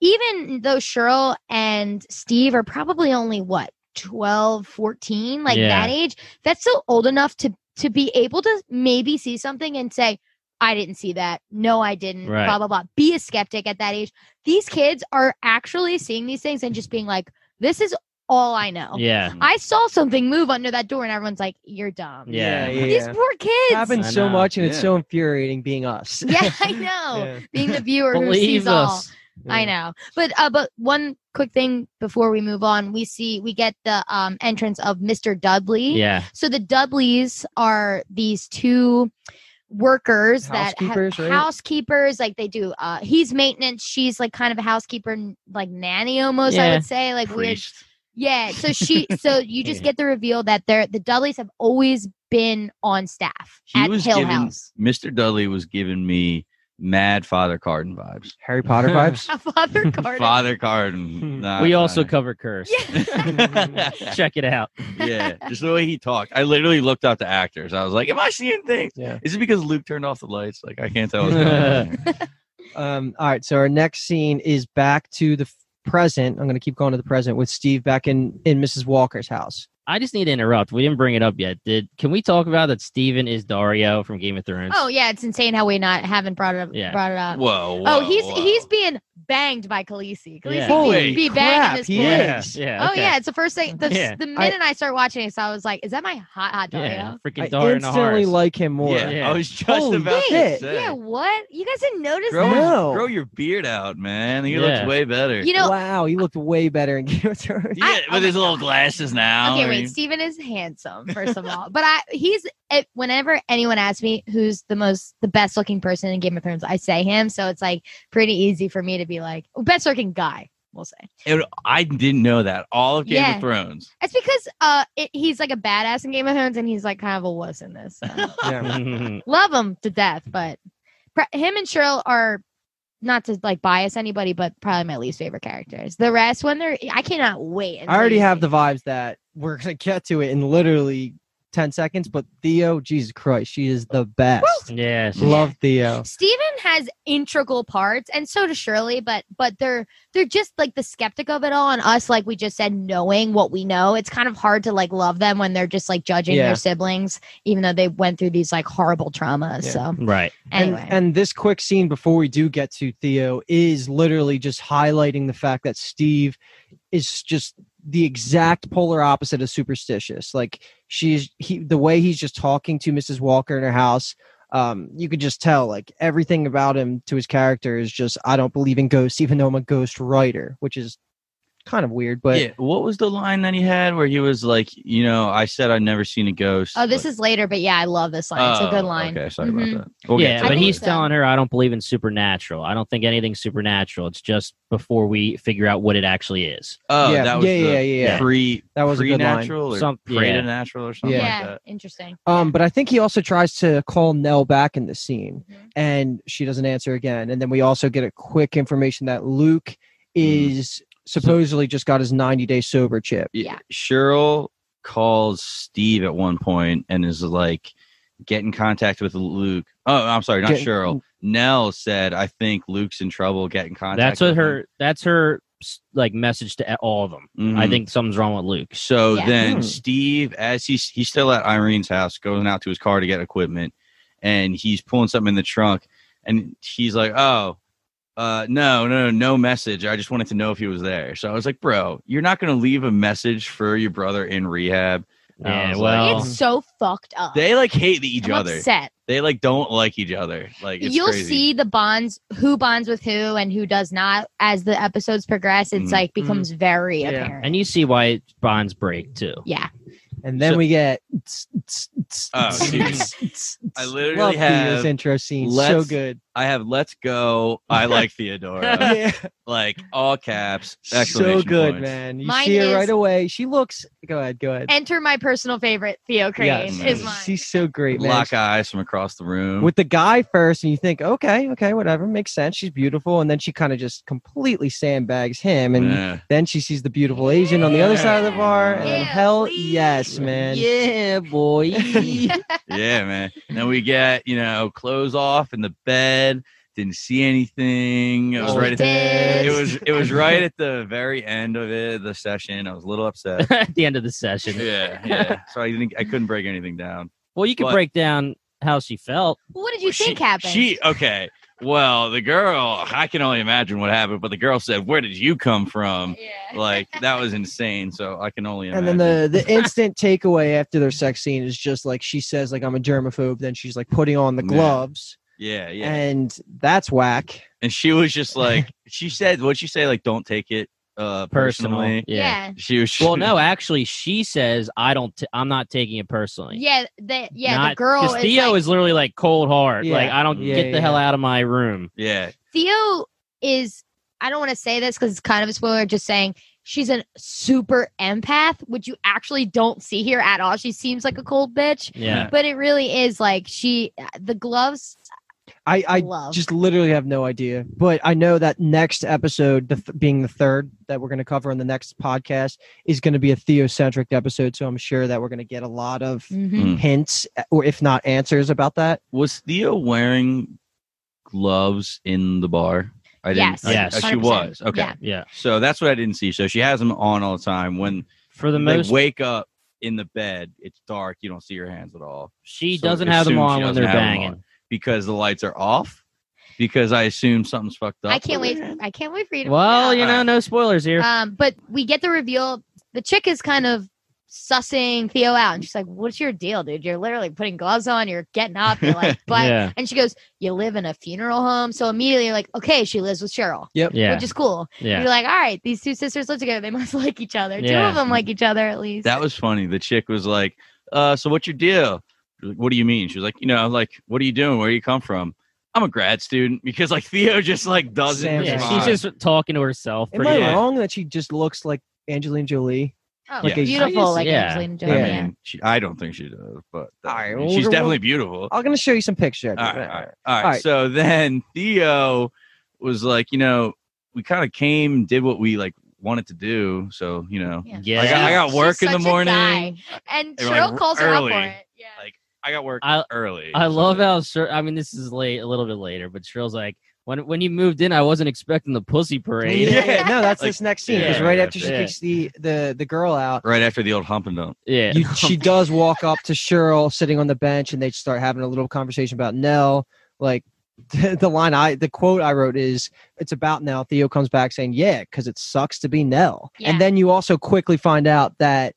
Speaker 2: even though Cheryl and Steve are probably only what 12, 14, like
Speaker 4: Yeah.
Speaker 2: that age, that's still old enough to to be able to maybe see something and say, I didn't see that. No, I didn't.
Speaker 4: Right.
Speaker 2: Blah blah blah. Be a skeptic at that age. These kids are actually seeing these things and just being like, this is all I know.
Speaker 4: Yeah.
Speaker 2: I saw something move under that door, and everyone's like, "You're dumb."
Speaker 4: Yeah.
Speaker 3: yeah,
Speaker 2: These
Speaker 3: yeah.
Speaker 2: poor kids.
Speaker 3: It happens so much, and it's so infuriating being us. [laughs]
Speaker 2: Yeah, I [laughs] know.
Speaker 3: Yeah.
Speaker 2: Being the viewer who
Speaker 4: Believe
Speaker 2: sees all.
Speaker 4: us.
Speaker 2: I know. But uh, but one quick thing before we move on, we see we get the um entrance of Mr. Dudley.
Speaker 4: Yeah.
Speaker 2: So the Dudleys are these two workers that have
Speaker 3: Housekeepers, right?
Speaker 2: housekeepers like they do uh he's maintenance she's like kind of a housekeeper like nanny almost i would say like weird
Speaker 1: Priest.
Speaker 2: Yeah. So she so you just [laughs] get the reveal that they're the Dudleys have always been on staff
Speaker 1: He
Speaker 2: at
Speaker 1: was
Speaker 2: Hill
Speaker 1: giving
Speaker 2: House.
Speaker 1: Mr. Dudley was giving me mad Father Carden vibes.
Speaker 3: Harry Potter vibes. [laughs]
Speaker 2: Father [laughs] Carter.
Speaker 1: Father Carden. Nah,
Speaker 4: we also
Speaker 1: nah.
Speaker 4: cover curse.
Speaker 2: Yeah.
Speaker 4: Check it out.
Speaker 1: yeah, just the way he talked. I literally looked up the actors. I was like, "Am I seeing things?
Speaker 3: Yeah.
Speaker 1: Is it because Luke turned off the lights? Like I can't tell what's going on."
Speaker 3: Um, all right, so our next scene is back to the f- present. I'm going to keep going to the present with Steve back in in Mrs. Walker's house.
Speaker 4: I just need to interrupt. We didn't bring it up yet. Did can we talk about that Steven is Daario from Game of Thrones?
Speaker 2: Oh yeah, it's insane how we not haven't brought it up.
Speaker 4: Yeah.
Speaker 2: Brought it up.
Speaker 1: Whoa,
Speaker 2: oh, he's
Speaker 1: whoa.
Speaker 2: he's being banged by Khaleesi. Khaleesi
Speaker 4: Yeah.
Speaker 2: be,
Speaker 1: Holy
Speaker 2: be
Speaker 3: crap,
Speaker 2: banging this
Speaker 3: he
Speaker 2: boy.
Speaker 4: yeah.
Speaker 3: is.
Speaker 4: Yeah.
Speaker 2: Oh yeah, it's the first thing. The,
Speaker 4: Yeah.
Speaker 2: the minute I, start watching it, so I was like, "Is that my hot hot Daario?"
Speaker 4: Yeah. Freaking
Speaker 3: I
Speaker 4: Daario
Speaker 3: instantly like him more.
Speaker 1: Yeah,
Speaker 4: Yeah.
Speaker 1: I was just
Speaker 3: Holy
Speaker 1: about
Speaker 3: shit.
Speaker 1: to say.
Speaker 2: Yeah, what? You guys didn't notice
Speaker 1: Grow,
Speaker 2: that?
Speaker 3: No.
Speaker 1: grow your beard out, man. He
Speaker 4: Yeah.
Speaker 1: looks way better.
Speaker 2: You know,
Speaker 3: wow, he looked way better in Game of Thrones.
Speaker 1: yeah,
Speaker 2: oh
Speaker 1: with his little glasses now.
Speaker 2: Okay, wait.
Speaker 1: Mean-
Speaker 2: Steven is handsome, first of all. But I he's it, whenever anyone asks me who's the most the best looking person in Game of Thrones, I say him. So it's like pretty easy for me to be like oh, best looking guy. We'll say
Speaker 1: It- I didn't know that. All of Game
Speaker 2: Yeah.
Speaker 1: of Thrones.
Speaker 2: it's because uh it, he's like a badass in Game of Thrones, and he's like kind of a wuss in this. so.
Speaker 3: Yeah. [laughs]
Speaker 2: Love him to death, but pr- him and Cheryl are not to like bias anybody, but probably my least favorite characters. The rest, when they're, I cannot wait.
Speaker 3: I already have the vibes that we're gonna get to it in literally ten seconds. But Theo, Jesus Christ, she is the best.
Speaker 4: yeah. she-
Speaker 3: Love Theo.
Speaker 2: Steven has integral parts, and so does Shirley, but but they're they're just like the skeptic of it all, and us, like we just said, knowing what we know. It's kind of hard to like love them when they're just like judging
Speaker 3: Yeah.
Speaker 2: their siblings, even though they went through these like horrible traumas.
Speaker 3: Yeah.
Speaker 2: So
Speaker 4: Right.
Speaker 2: anyway,
Speaker 3: And, and this quick scene before we do get to Theo is literally just highlighting the fact that Steve is just the exact polar opposite of superstitious. Like she's he the way he's just talking to Mrs. Walker in her house. Um, you could just tell like everything about him to his character is just I don't believe in ghosts, even though I'm a ghost writer, which is kind of weird. But
Speaker 1: yeah, what was the line that he had where he was like, you know, I said I'd never seen a ghost.
Speaker 2: oh, this
Speaker 1: like-
Speaker 2: is later, but yeah, I love this line. It's a
Speaker 1: Oh,
Speaker 2: good line.
Speaker 1: Okay, sorry
Speaker 2: Mhm.
Speaker 1: about that. We'll
Speaker 4: yeah, but he's
Speaker 2: so.
Speaker 4: telling her I don't believe in supernatural. I don't think anything's supernatural. It's just before we figure out what it actually is.
Speaker 1: Oh,
Speaker 3: Yeah,
Speaker 1: that was
Speaker 3: yeah,
Speaker 1: the
Speaker 3: yeah, yeah,
Speaker 4: yeah.
Speaker 1: pre
Speaker 3: that was a good line.
Speaker 1: natural or
Speaker 4: Some- yeah.
Speaker 1: preternatural or something
Speaker 2: Yeah,
Speaker 1: like that.
Speaker 2: interesting.
Speaker 3: Um, but I think he also tries to call Nell back in the scene,
Speaker 2: Mhm.
Speaker 3: and she doesn't answer again. And then we also get a quick information that Luke
Speaker 1: Mm.
Speaker 3: is supposedly just got his 90 day sober chip.
Speaker 2: Yeah.
Speaker 1: Cheryl calls Steve at one point and is like, get in contact with Luke. Oh, I'm sorry, not
Speaker 3: Get-
Speaker 1: Cheryl. Nell said, I think Luke's in trouble. Get in contact.
Speaker 4: That's what
Speaker 1: with him."
Speaker 4: her. That's her like message to all of them. I
Speaker 1: Mhm.
Speaker 4: think something's wrong with Luke.
Speaker 1: So
Speaker 2: Yeah.
Speaker 1: then
Speaker 3: Hmm.
Speaker 1: Steve, as he's he's still at Irene's house, going out to his car to get equipment, and he's pulling something in the trunk, and he's like, "Oh, uh, no, no, no message. I just wanted to know if he was there." So I was like, "Bro, you're not going to leave a message for your brother in rehab." And I
Speaker 4: Yeah, well-
Speaker 1: like,
Speaker 2: it's so fucked up.
Speaker 1: they like hate each
Speaker 2: I'm
Speaker 1: other.
Speaker 2: upset.
Speaker 1: They like don't like each other. Like it's
Speaker 2: You'll
Speaker 1: crazy.
Speaker 2: see the bonds, who bonds with who and who does not as the episodes progress. It's
Speaker 1: Mhm.
Speaker 2: like becomes very
Speaker 3: Yeah.
Speaker 2: apparent.
Speaker 4: And you see why bonds break too.
Speaker 2: yeah.
Speaker 3: And then
Speaker 1: So-
Speaker 3: we get.
Speaker 1: Oh. I literally
Speaker 3: Love
Speaker 1: have-
Speaker 3: Theo's intro scene. So good.
Speaker 1: I have "Let's Go." [laughs] I like Theodora.
Speaker 3: yeah.
Speaker 1: like all caps.
Speaker 3: So good,
Speaker 1: points.
Speaker 3: man. You
Speaker 2: Mine
Speaker 3: see her
Speaker 2: is-
Speaker 3: right away. She looks. Go ahead. Go ahead.
Speaker 2: Enter my personal favorite, Theo Crane,
Speaker 3: Yes.
Speaker 2: is mine.
Speaker 3: She's so great, man.
Speaker 1: Lock eyes from across the room.
Speaker 3: with the guy first, and you think, okay, okay, whatever, makes sense. She's beautiful, and then she kind of just completely sandbags him, and
Speaker 1: Yeah.
Speaker 3: then she sees the beautiful Asian on the other side of the bar, and
Speaker 2: Yeah,
Speaker 3: hell
Speaker 2: please.
Speaker 3: yes, man.
Speaker 4: Yeah, boy. [laughs]
Speaker 1: yeah, man. And then we get you know clothes off in the bed. Didn't see anything. It was
Speaker 3: Oh,
Speaker 1: right. At the, it was it was right at the [laughs] very end of it. The session. I was a little upset. [laughs]
Speaker 4: At the end of the session.
Speaker 1: yeah, yeah. So I didn't. I couldn't break anything down.
Speaker 4: Well, you could
Speaker 1: But-
Speaker 4: break down how she felt.
Speaker 2: what did you
Speaker 1: She-
Speaker 2: think happened?
Speaker 1: She okay. Well, the girl. I can only imagine what happened. But the girl said, "Where did you come from?"
Speaker 2: yeah.
Speaker 1: Like [laughs] that was insane. So I can only
Speaker 3: And then the the instant takeaway after their sex scene is just like she says, like I'm a germaphobe. Then she's like putting on the
Speaker 1: Yeah.
Speaker 3: gloves,
Speaker 1: yeah, yeah.
Speaker 3: and that's whack.
Speaker 1: and she was just like [laughs] she said what she say like don't take it uh
Speaker 4: Personal.
Speaker 1: personally
Speaker 2: yeah. [laughs]
Speaker 1: she was
Speaker 4: Well, [laughs] no, actually, she says, "I don't. T- I'm not taking it personally."
Speaker 2: Yeah, the yeah,
Speaker 4: Not-
Speaker 2: the girl
Speaker 4: 'cause
Speaker 2: is
Speaker 4: Theo
Speaker 2: like,
Speaker 4: is literally like cold hard.
Speaker 3: Yeah.
Speaker 4: Like I don't
Speaker 3: Yeah,
Speaker 4: get the
Speaker 3: yeah,
Speaker 4: hell out of my room.
Speaker 1: yeah
Speaker 2: Theo is I don't want to say this because it's kind of a spoiler, just saying she's a super empath, which you actually don't see here at all. She seems like a cold bitch,
Speaker 4: Yeah.
Speaker 2: but it really is like she the gloves
Speaker 3: I I
Speaker 2: love.
Speaker 3: just literally have no idea, but I know that next episode, the th- being the third that we're going to cover in the next podcast, is going to be a theocentric episode. So I'm sure that we're going to get a lot of
Speaker 2: Mhm.
Speaker 1: Mm.
Speaker 3: hints, or if not answers, about that.
Speaker 1: was theo wearing gloves in the bar i didn't
Speaker 2: Yes.
Speaker 1: I-
Speaker 4: Yes.
Speaker 1: uh, she was okay
Speaker 2: Yeah.
Speaker 4: Yeah.
Speaker 1: so that's what i didn't see so she has them on all the time when
Speaker 4: For the
Speaker 1: they
Speaker 4: most,
Speaker 1: wake up in the bed it's dark you don't see her hands at all
Speaker 4: she
Speaker 1: So
Speaker 4: doesn't have them on when they're
Speaker 1: have 'em
Speaker 4: banging.
Speaker 1: On because the lights are off because i assume something's fucked up
Speaker 2: I can't wait. I can't wait for you to.
Speaker 4: Well, you know, no spoilers here.
Speaker 2: Um, but we get the reveal. The chick is kind of sussing Theo out, and she's like, "What's your deal, dude? You're literally putting gloves on. You're getting up. You're like, [laughs] but."
Speaker 4: yeah.
Speaker 2: And she goes, "You live in a funeral home." So immediately, you're like, "Okay, she lives with Cheryl, Yep.
Speaker 4: Yeah.
Speaker 2: which is cool."
Speaker 4: yeah.
Speaker 2: You're like, "All right, these two sisters live together. They must [laughs] like each other. Two of them like each other at least."
Speaker 1: that was funny the chick was like uh so what's your deal She was like, what do you mean she was like you know like what are you doing where do you come from i'm a grad student [laughs] because like theo just like doesn't
Speaker 4: yeah,
Speaker 1: respond.
Speaker 4: she's just talking to herself.
Speaker 3: Am
Speaker 4: Pretty
Speaker 3: I
Speaker 1: much.
Speaker 3: wrong that she just looks like Angelina Jolie?
Speaker 2: oh,
Speaker 1: like a-
Speaker 2: beautiful,
Speaker 4: I
Speaker 2: like
Speaker 4: yeah.
Speaker 2: Angelina Jolie.
Speaker 1: I mean, she, I don't think she does, but uh,
Speaker 3: All right,
Speaker 1: I mean,
Speaker 3: well,
Speaker 1: she's
Speaker 3: we're-
Speaker 1: definitely beautiful.
Speaker 3: I'm going to show you some pictures.
Speaker 1: All right, all right, all right.
Speaker 3: All right.
Speaker 1: So then Theo was like, you know, we kind of came, did what we like wanted to do. So you know,
Speaker 2: Yeah.
Speaker 4: Yeah.
Speaker 1: I got, I got
Speaker 2: She's
Speaker 1: work in the
Speaker 2: such a
Speaker 1: morning.
Speaker 2: guy. And
Speaker 1: They
Speaker 2: Cheryl
Speaker 1: like,
Speaker 2: calls her out for
Speaker 1: early.
Speaker 2: it. Yeah.
Speaker 1: Like I got work
Speaker 4: I-
Speaker 1: early.
Speaker 4: I
Speaker 1: So,
Speaker 4: love
Speaker 1: like,
Speaker 4: how Sher- I mean this is late a little bit later, but Cheryl's like when when you moved in, I wasn't expecting the pussy parade.
Speaker 3: Yeah, [laughs] no, that's
Speaker 1: Like,
Speaker 3: this next scene because
Speaker 1: yeah,
Speaker 3: right
Speaker 1: yeah,
Speaker 3: after she
Speaker 4: yeah.
Speaker 3: kicks the, the the girl out,
Speaker 1: right after the old hump and dump.
Speaker 4: Yeah.
Speaker 3: you, [laughs] she does walk up to Cheryl sitting on the bench, and they start having a little conversation about Nell. Like [laughs] the line I, the quote I wrote is, "It's about Nell." Theo comes back saying, "Yeah, because it sucks to be Nell."
Speaker 2: Yeah.
Speaker 3: And then you also quickly find out that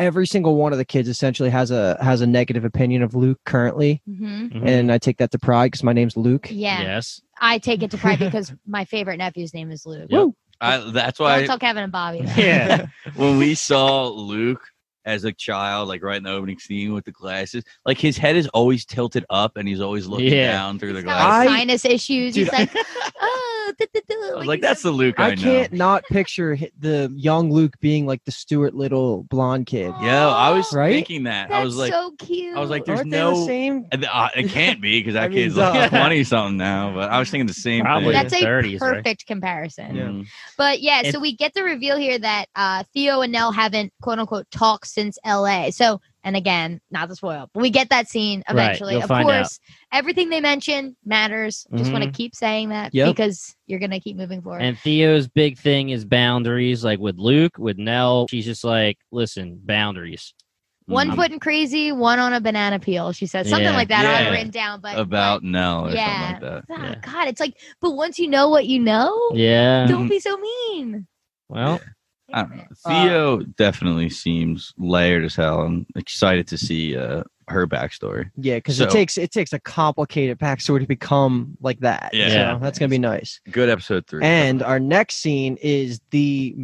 Speaker 3: every single one of the kids essentially has a has a negative opinion of Luke currently,
Speaker 2: hmm
Speaker 4: Mhm.
Speaker 3: and I take that to pride because my name's Luke.
Speaker 2: Yeah.
Speaker 4: Yes.
Speaker 2: I take it to pride [laughs] because my favorite nephew's name is Luke.
Speaker 4: Yep.
Speaker 1: I, that's
Speaker 2: Don't
Speaker 1: why
Speaker 2: tell Kevin and Bobby. that.
Speaker 4: Yeah. [laughs]
Speaker 1: when we saw Luke as a child, like right in the opening scene with the glasses. Like his head is always tilted up, and he's always looking
Speaker 4: Yeah.
Speaker 1: down through the
Speaker 2: He's got,
Speaker 1: glasses.
Speaker 3: I-
Speaker 2: sinus issues.
Speaker 3: Dude,
Speaker 2: He's like, [laughs] oh, duh, duh, duh,"
Speaker 1: I was like,
Speaker 2: he's
Speaker 1: that's the Luke I,
Speaker 3: I
Speaker 1: know.
Speaker 3: can't not picture the young Luke being like the Stuart Little blonde kid.
Speaker 1: Yeah, I was
Speaker 3: Right?
Speaker 1: thinking that.
Speaker 2: That's
Speaker 1: I was like,
Speaker 2: so cute.
Speaker 1: I was like, there's
Speaker 3: Aren't
Speaker 1: no.
Speaker 3: the same?
Speaker 1: Uh, it can't be because [laughs] that
Speaker 3: I mean,
Speaker 1: kid's like
Speaker 3: duh.
Speaker 1: twenty something now. But I was thinking the same
Speaker 4: Probably.
Speaker 1: thing.
Speaker 2: that's
Speaker 4: in
Speaker 2: a
Speaker 4: the 30s, right?
Speaker 2: perfect comparison.
Speaker 3: Yeah.
Speaker 1: Mhm.
Speaker 2: But yeah,
Speaker 4: And-
Speaker 2: so we get the reveal here that uh, Theo and Nell haven't quote unquote talked since LA. So, and again, not to spoil, but we get that scene eventually.
Speaker 4: you'll
Speaker 2: of
Speaker 4: find
Speaker 2: course, everything they mention matters. Just want to
Speaker 4: mm-hmm.
Speaker 2: keep saying that
Speaker 3: Yep.
Speaker 2: because you're going to keep moving forward.
Speaker 4: And Theo's big thing is boundaries. Like with Luke, with Nell, she's just like, listen, boundaries. Mm.
Speaker 2: one
Speaker 1: Mhm.
Speaker 2: foot in crazy, one on a banana peel. She said something
Speaker 4: Yeah.
Speaker 2: like that. I have
Speaker 1: Yeah.
Speaker 2: it written down, but
Speaker 1: about Nell or
Speaker 2: yeah.
Speaker 1: something like that.
Speaker 2: Oh,
Speaker 4: Yeah.
Speaker 2: God, it's like, but once you know what you know,
Speaker 4: Yeah.
Speaker 2: don't mm-hmm. be so mean.
Speaker 4: Well,
Speaker 1: I don't know. Theo definitely seems layered as hell. I'm excited to see uh, her backstory.
Speaker 3: Yeah, because
Speaker 1: So-
Speaker 3: it takes it takes a complicated backstory to become like that.
Speaker 1: Yeah.
Speaker 3: so that's gonna be nice.
Speaker 1: Good episode three.
Speaker 3: And our next scene is the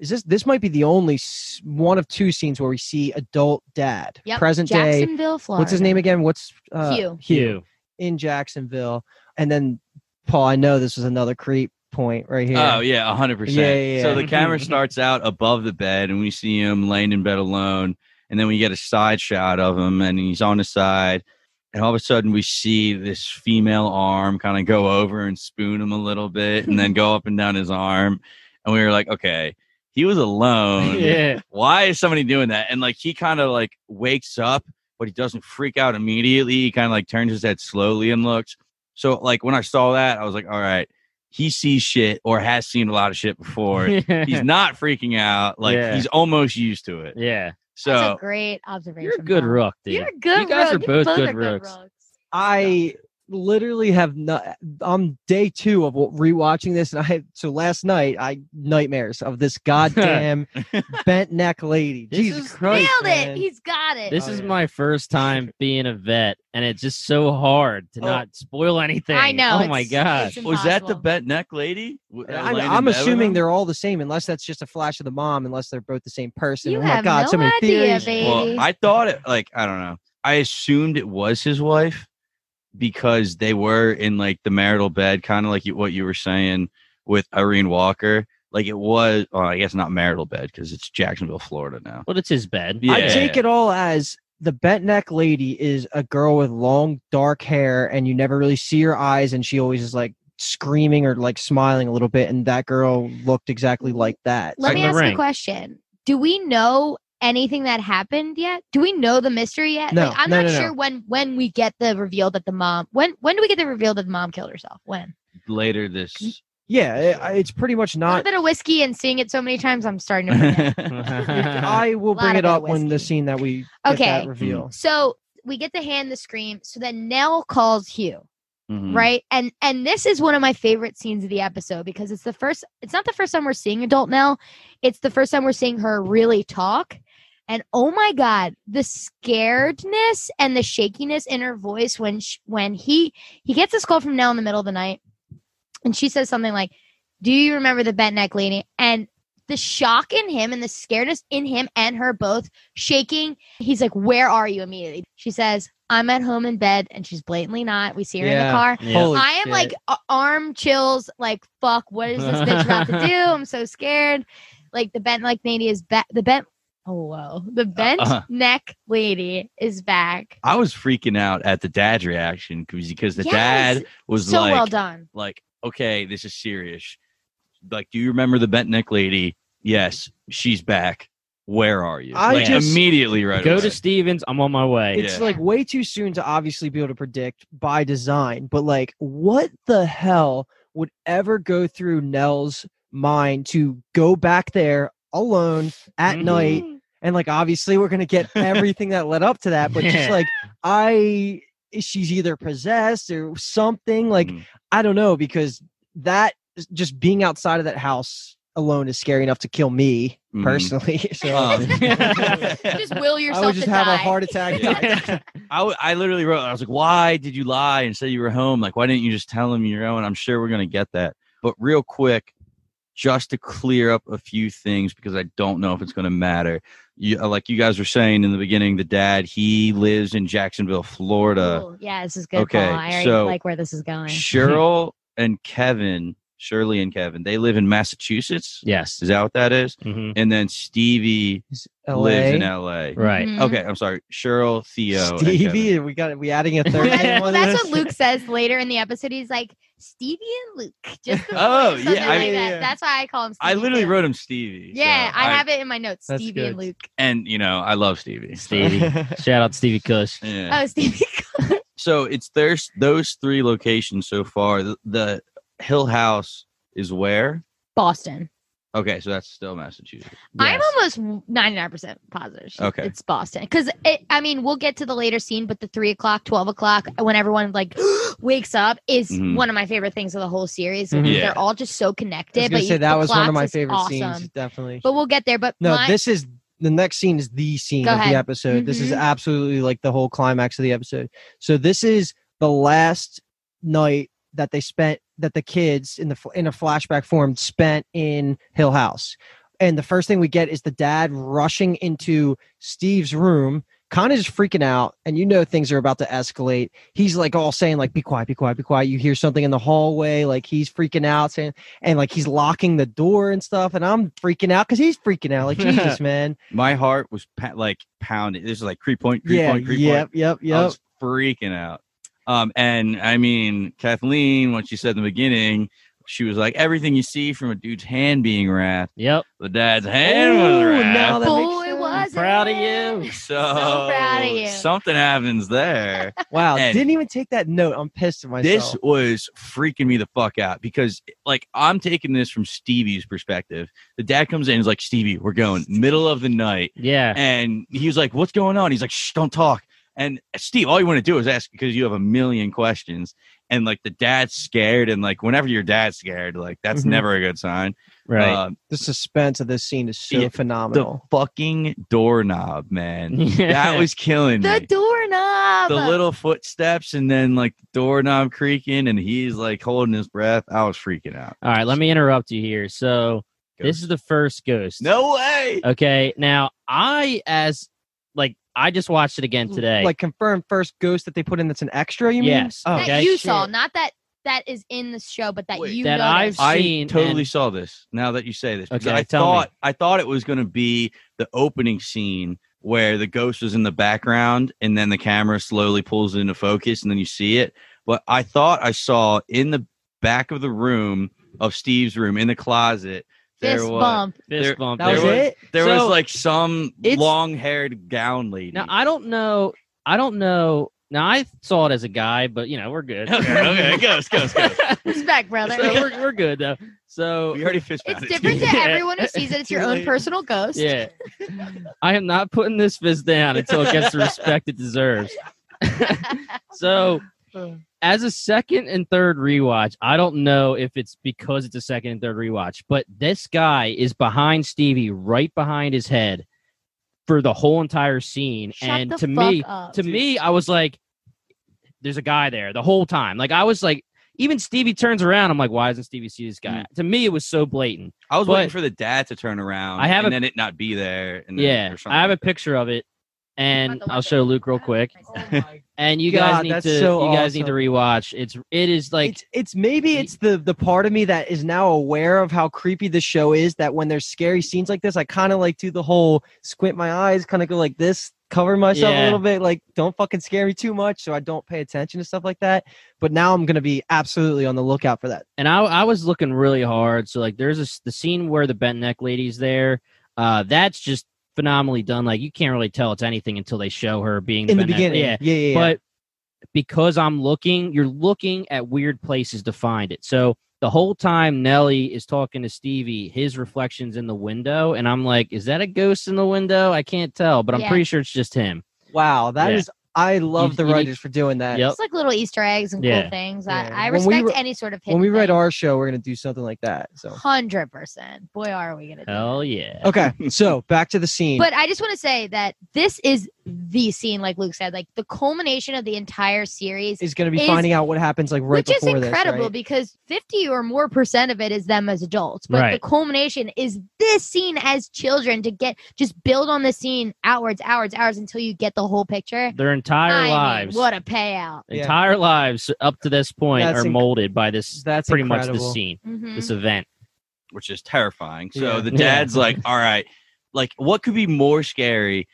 Speaker 3: is this this might be the only one of two scenes where we see adult dad,
Speaker 2: Yep.
Speaker 3: present day.
Speaker 2: Jacksonville, Florida.
Speaker 3: What's his name again? What's uh,
Speaker 2: Hugh.
Speaker 4: Hugh.
Speaker 3: in Jacksonville, and then Paul. I know this was another creep point right here.
Speaker 1: Oh yeah, hundred percent.
Speaker 3: Yeah, yeah,
Speaker 1: So the camera [laughs] starts out above the bed, and we see him laying in bed alone, and then we get a side shot of him, and he's on the side, and all of a sudden we see this female arm kind of go over and spoon him a little bit, and then go up and down his arm, and we were like, okay, he was alone. [laughs]
Speaker 4: yeah.
Speaker 1: Why is somebody doing that? And like he kind of like wakes up, but he doesn't freak out immediately. He kind of like turns his head slowly and looks. So like when I saw that, I was like, all right, he sees shit or has seen a lot of shit before. he's [laughs] not freaking out. Like
Speaker 4: Yeah.
Speaker 1: he's almost used to it.
Speaker 4: yeah.
Speaker 2: That's a
Speaker 1: So
Speaker 2: great observation.
Speaker 4: You're a good
Speaker 2: Paul.
Speaker 4: rook, dude.
Speaker 2: You're a good
Speaker 4: You guys
Speaker 2: rook.
Speaker 4: are both
Speaker 2: both
Speaker 4: good
Speaker 2: are
Speaker 4: rooks.
Speaker 2: rooks.
Speaker 3: I literally have not. I'm day two of wa- rewatching this, and I had so last night I nightmares of this [laughs] goddamn bent neck lady.
Speaker 4: This
Speaker 3: Jesus
Speaker 4: is-
Speaker 3: Christ,
Speaker 2: Nailed it. He's got it.
Speaker 4: This
Speaker 3: Oh,
Speaker 4: is
Speaker 3: yeah.
Speaker 4: my first time [laughs] being a vet, and it's just so hard to
Speaker 3: Oh.
Speaker 4: not spoil anything.
Speaker 2: I know.
Speaker 4: Oh my
Speaker 2: it's-
Speaker 4: gosh.
Speaker 2: it's
Speaker 1: was that the bent neck lady?
Speaker 3: I'm, I'm assuming they're all the same, unless that's just a flash of the mom, unless they're both the same person.
Speaker 2: You
Speaker 3: oh my god,
Speaker 2: no
Speaker 3: so many
Speaker 2: idea,
Speaker 3: theories.
Speaker 2: baby.
Speaker 1: Well, I thought it like I don't know. I assumed it was his wife because they were in like the marital bed, kind of like you, what you were saying with Irene Walker. Like it was, well, I guess not marital bed because it's Jacksonville, Florida now.
Speaker 4: But it's his bed.
Speaker 1: Yeah.
Speaker 3: I take it all as the bent neck lady is a girl with long dark hair, and you never really see her eyes, and she always is like screaming or like smiling a little bit, and that girl looked exactly like that.
Speaker 2: Let
Speaker 4: Like
Speaker 2: me
Speaker 4: the
Speaker 2: ask a question. Do we know anything that happened yet? Do we know the mystery yet?
Speaker 3: No,
Speaker 2: like, I'm
Speaker 3: no,
Speaker 2: not
Speaker 3: no, no.
Speaker 2: sure when when we get the reveal that the mom when when do we get the reveal that the mom killed herself? When?
Speaker 1: Later this.
Speaker 3: Yeah, it, it's pretty much
Speaker 2: A
Speaker 3: not.
Speaker 2: bit of whiskey and seeing it so many times, I'm starting to. [laughs]
Speaker 3: I will bring it up when the scene that we get
Speaker 2: Okay.
Speaker 3: that reveal.
Speaker 2: so we get the hand the scream. So then Nell calls Hugh.
Speaker 1: Mhm.
Speaker 2: right and and this is one of my favorite scenes of the episode because it's the first it's not the first time we're seeing adult nell it's the first time we're seeing her really talk and oh my god the scaredness and the shakiness in her voice when sh- when he he gets this call from nell in the middle of the night and she says something like do you remember the bent neck lady and the shock in him and the scaredness in him and her both shaking he's like where are you immediately she says i'm at home in bed and she's blatantly not we see her in the car
Speaker 4: Yeah.
Speaker 2: I am
Speaker 3: shit.
Speaker 2: like arm chills, like fuck. What is this [laughs] bitch about to do? I'm so scared. Like the bent like lady is back. The bent. Oh whoa, the bent
Speaker 1: Uh-huh.
Speaker 2: neck lady is back.
Speaker 1: I was freaking out at the dad's reaction because because the
Speaker 2: Yes!
Speaker 1: dad was
Speaker 2: So
Speaker 1: like,
Speaker 2: well done.
Speaker 1: like, okay, this is serious. Like, do you remember the bent neck lady? Yes, she's back. Where are you?
Speaker 3: I
Speaker 1: like
Speaker 3: just-
Speaker 1: immediately right
Speaker 4: Go
Speaker 1: away.
Speaker 4: to Stevens. I'm on my way.
Speaker 3: it's
Speaker 1: Yeah.
Speaker 3: like way too soon to obviously be able to predict by design, but like, what the hell would ever go through Nell's mind to go back there alone at
Speaker 4: Mhm.
Speaker 3: night? And like, obviously, we're gonna get [laughs] everything that led up to that, but just like, I, she's either possessed or something. Like,
Speaker 1: Mhm.
Speaker 3: I don't know because that just being outside of that house alone is scary enough to kill me
Speaker 1: Mhm.
Speaker 3: personally. [laughs] So
Speaker 1: Um, [laughs]
Speaker 2: just will yourself I
Speaker 3: would just
Speaker 2: to
Speaker 3: have
Speaker 2: die.
Speaker 3: a heart attack.
Speaker 4: Yeah.
Speaker 1: I, w- I literally wrote, I was like, why did you lie and say you were home? Like, why didn't you just tell him you're going? I'm sure we're going to get that. But real quick, just to clear up a few things because I don't know if it's going to matter. You, uh, like you guys were saying in the beginning, the dad he lives in Jacksonville, Florida.
Speaker 2: Ooh, yeah, this is good.
Speaker 1: okay,
Speaker 2: Paul. I already
Speaker 1: so
Speaker 2: like where this is going.
Speaker 1: Cheryl [laughs] and Kevin, Shirley and Kevin, they live in Massachusetts.
Speaker 4: Yes.
Speaker 1: Is that what that is?
Speaker 4: hmm
Speaker 1: And then Stevie lives in LA.
Speaker 4: Right.
Speaker 2: Mhm.
Speaker 1: Okay, I'm sorry. Cheryl, Theo, and
Speaker 3: Stevie,
Speaker 1: Kevin.
Speaker 3: we got we adding a third
Speaker 2: That-
Speaker 3: name
Speaker 2: well,
Speaker 3: on
Speaker 2: that's what Luke says later in the episode. He's like Stevie and Luke. [laughs] Just [laughs]
Speaker 1: Oh, yeah,
Speaker 2: like
Speaker 1: I-
Speaker 2: that.
Speaker 3: yeah.
Speaker 2: That's why I call him. Stevie
Speaker 1: I literally
Speaker 2: too.
Speaker 1: wrote him Stevie. so
Speaker 2: Yeah, I, have it in my notes.
Speaker 3: That's
Speaker 2: Stevie and. Luke.
Speaker 1: and you know I love Stevie.
Speaker 4: Stevie. [laughs] Shout out Stevie Cush.
Speaker 1: Yeah.
Speaker 2: Oh, Stevie. Cush.
Speaker 1: so it's there's those three locations so far. The, the Hill House is where?
Speaker 2: Boston.
Speaker 1: Okay, so that's still Massachusetts.
Speaker 2: I'm
Speaker 4: Yes.
Speaker 2: almost 99% positive she-
Speaker 1: Okay.
Speaker 2: it's Boston. Because, I mean, we'll get to the later scene, but the 3 o'clock, 12 o'clock, when everyone like [gasps] wakes up is
Speaker 1: Mhm.
Speaker 2: one of my favorite things of the whole series.
Speaker 3: Mhm.
Speaker 1: Yeah.
Speaker 2: They're all just so
Speaker 3: I was
Speaker 2: connected.
Speaker 3: gonna
Speaker 2: But
Speaker 3: say
Speaker 2: you,
Speaker 3: that
Speaker 2: the
Speaker 3: was one of
Speaker 2: clocks
Speaker 3: my
Speaker 2: is
Speaker 3: favorite
Speaker 2: awesome.
Speaker 3: scenes, definitely.
Speaker 2: But we'll get there. But
Speaker 3: No,
Speaker 2: my,
Speaker 3: this is the next scene is the scene
Speaker 2: Go
Speaker 3: of
Speaker 2: ahead.
Speaker 3: the episode. This is
Speaker 2: Mhm.
Speaker 3: absolutely like the whole climax of the episode. So this is the last night that they spent that the kids in the in a flashback form spent in Hill House. And the first thing we get is the dad rushing into Steve's room, kind of just freaking out, and you know things are about to escalate. He's like all saying like be quiet, be quiet, be quiet. You hear something in the hallway like he's freaking out saying and like he's locking the door and stuff and I'm freaking out cuz he's freaking out like [laughs] Jesus, man.
Speaker 1: My heart was pa- like pounding. This is like creep point, creep
Speaker 3: yeah,
Speaker 1: point, creep
Speaker 3: yep,
Speaker 1: point.
Speaker 3: yep,
Speaker 1: I
Speaker 3: yep.
Speaker 1: was freaking out. Um, and I mean, Kathleen, what she said in the beginning, she was like, everything you see from a dude's hand being wrapped,
Speaker 4: Yep.
Speaker 1: the dad's hand was
Speaker 3: Ooh,
Speaker 1: wrapped.
Speaker 3: now that makes sense.
Speaker 2: was
Speaker 4: Proud of
Speaker 2: it.
Speaker 4: you. [laughs]
Speaker 1: So,
Speaker 2: proud of you.
Speaker 1: something happens there. [laughs]
Speaker 3: Wow,
Speaker 1: And-
Speaker 3: didn't even take that note. I'm pissed at myself.
Speaker 1: this was freaking me the fuck out because like I'm taking this from Stevie's perspective. The dad comes in and is like, Stevie, we're going middle of the night.
Speaker 4: Yeah.
Speaker 1: And he was like, What's going on? He's like, Shh, don't talk. And Steve, all you want to do is ask because you have a million questions. And like the dad's scared, and like whenever your dad's scared, like that's
Speaker 3: Mhm.
Speaker 1: never a good sign.
Speaker 4: Right.
Speaker 1: Um,
Speaker 3: the suspense of this scene is so
Speaker 1: Yeah, the fucking doorknob, man. [laughs]
Speaker 4: Yeah.
Speaker 1: That was killing
Speaker 2: The
Speaker 1: me.
Speaker 2: The doorknob.
Speaker 1: the little footsteps and then like the doorknob creaking and he's like holding his breath. I was freaking out.
Speaker 4: All right. Let me interrupt you here. So this is the first ghost.
Speaker 1: No way.
Speaker 4: Okay. Now I as like I just watched it again today.
Speaker 3: Like confirmed first ghost that they put in that's an extra, you mean?
Speaker 4: Yes.
Speaker 3: Oh,
Speaker 2: that
Speaker 4: okay.
Speaker 2: you saw, not that that is in the show, but that
Speaker 1: Wait.
Speaker 2: you
Speaker 4: That
Speaker 2: noticed.
Speaker 4: I've
Speaker 1: I totally
Speaker 4: and-
Speaker 1: saw this now that you say this because
Speaker 4: Okay,
Speaker 1: I
Speaker 4: tell me.
Speaker 1: thought I thought it was going to be the opening scene where the ghost was in the background and then the camera slowly pulls it into focus and then you see it. But I thought I saw in the back of the room of Steve's room in the closet there
Speaker 2: Fist
Speaker 1: was
Speaker 2: bump.
Speaker 4: Fist
Speaker 1: there-
Speaker 4: bump.
Speaker 3: That
Speaker 1: There
Speaker 3: was
Speaker 1: was-
Speaker 3: it?
Speaker 1: there was like some long-haired gown lady.
Speaker 4: Now I don't know. I don't know. Now I saw it as a guy, but you know we're good. [laughs]
Speaker 1: okay, okay, ghost, ghost, ghost.
Speaker 2: Respect, brother.
Speaker 4: so we're, we're good though. So
Speaker 1: We already fist
Speaker 2: it's different to
Speaker 4: Yeah.
Speaker 2: everyone who sees it. It's [laughs] your own personal ghost.
Speaker 4: yeah, I am not putting this fist down until it gets the respect it deserves. [laughs] so uh. As a second and third rewatch, I don't know if it's because it's a second and third rewatch, but this guy is behind Stevie, right behind his head for the whole entire scene.
Speaker 2: Shut
Speaker 4: and to me,
Speaker 2: up.
Speaker 4: to me, I was like, there's a guy there the whole time. Like I was like, even Stevie turns around. I'm like, why doesn't Stevie see this guy? Mm. To me, it was so blatant.
Speaker 1: I was
Speaker 4: But-
Speaker 1: waiting for the dad to turn around.
Speaker 4: I have
Speaker 1: and
Speaker 4: a-
Speaker 1: then it not be there. And then,
Speaker 4: Yeah, I have a
Speaker 1: like that.
Speaker 4: picture of it, and I'll show. Luke real quick.
Speaker 3: Oh [laughs]
Speaker 4: And you guys
Speaker 3: God,
Speaker 4: need to
Speaker 3: so
Speaker 4: you guys need to rewatch. It's it is like
Speaker 3: it's it's maybe it's the the part of me that is now aware of how creepy the show is that when there's scary scenes like this i kind of like do the whole squint my eyes kind of go like this cover myself a little bit like don't fucking scare me too much so i don't pay attention to stuff like that but now i'm gonna be absolutely on the lookout for that
Speaker 4: and I I was looking really hard. So like there's a the scene where the bent neck lady's there. Uh, that's just phenomenally done. Like you can't really tell it's anything until they show her being
Speaker 3: in the
Speaker 4: bent
Speaker 3: beginning
Speaker 4: Yeah,
Speaker 3: yeah yeah, yeah.
Speaker 4: but because I'm looking, you're looking at weird places to find it. So the whole time Nellie is talking to Stevie, his reflections in the window, and I'm like, is that a ghost in the window? I can't tell, but I'm
Speaker 2: Yeah.
Speaker 4: pretty sure it's just him.
Speaker 3: wow that is
Speaker 4: Yeah.
Speaker 3: I love
Speaker 4: You-
Speaker 3: the
Speaker 4: you need-
Speaker 3: writers for doing that
Speaker 4: Yep.
Speaker 2: It's like little Easter eggs and
Speaker 4: Yeah.
Speaker 2: cool things.
Speaker 3: Yeah.
Speaker 2: I, I
Speaker 3: When we
Speaker 2: respect any sort of
Speaker 3: when we write
Speaker 2: hidden
Speaker 3: our show we're gonna do something like that so
Speaker 2: hundred percent. Boy, are we gonna do
Speaker 4: Hell yeah.
Speaker 3: okay [laughs] so back to the scene
Speaker 2: But I just want to say that this is the scene, like Luke said, like the culmination of the entire series.
Speaker 3: is going to be
Speaker 2: Is-
Speaker 3: finding out what happens like right
Speaker 2: which is incredible
Speaker 3: this. Right?
Speaker 2: because 50 or more percent of it is them as adults but the culmination is this scene as children to get just build on the scene outwards outwards hours until you get the whole picture
Speaker 4: Their entire
Speaker 2: I mean,
Speaker 4: lives,
Speaker 2: what a payout
Speaker 3: Yeah.
Speaker 4: entire lives up to this point
Speaker 3: That's
Speaker 4: are
Speaker 3: inc-
Speaker 4: molded by this.
Speaker 3: That's
Speaker 4: pretty much
Speaker 3: incredible.
Speaker 4: the scene,
Speaker 2: Mhm.
Speaker 4: this event.
Speaker 1: which is terrifying. So
Speaker 3: Yeah.
Speaker 1: the
Speaker 4: Yeah.
Speaker 1: dad's like, "All right, like what could be more scary?"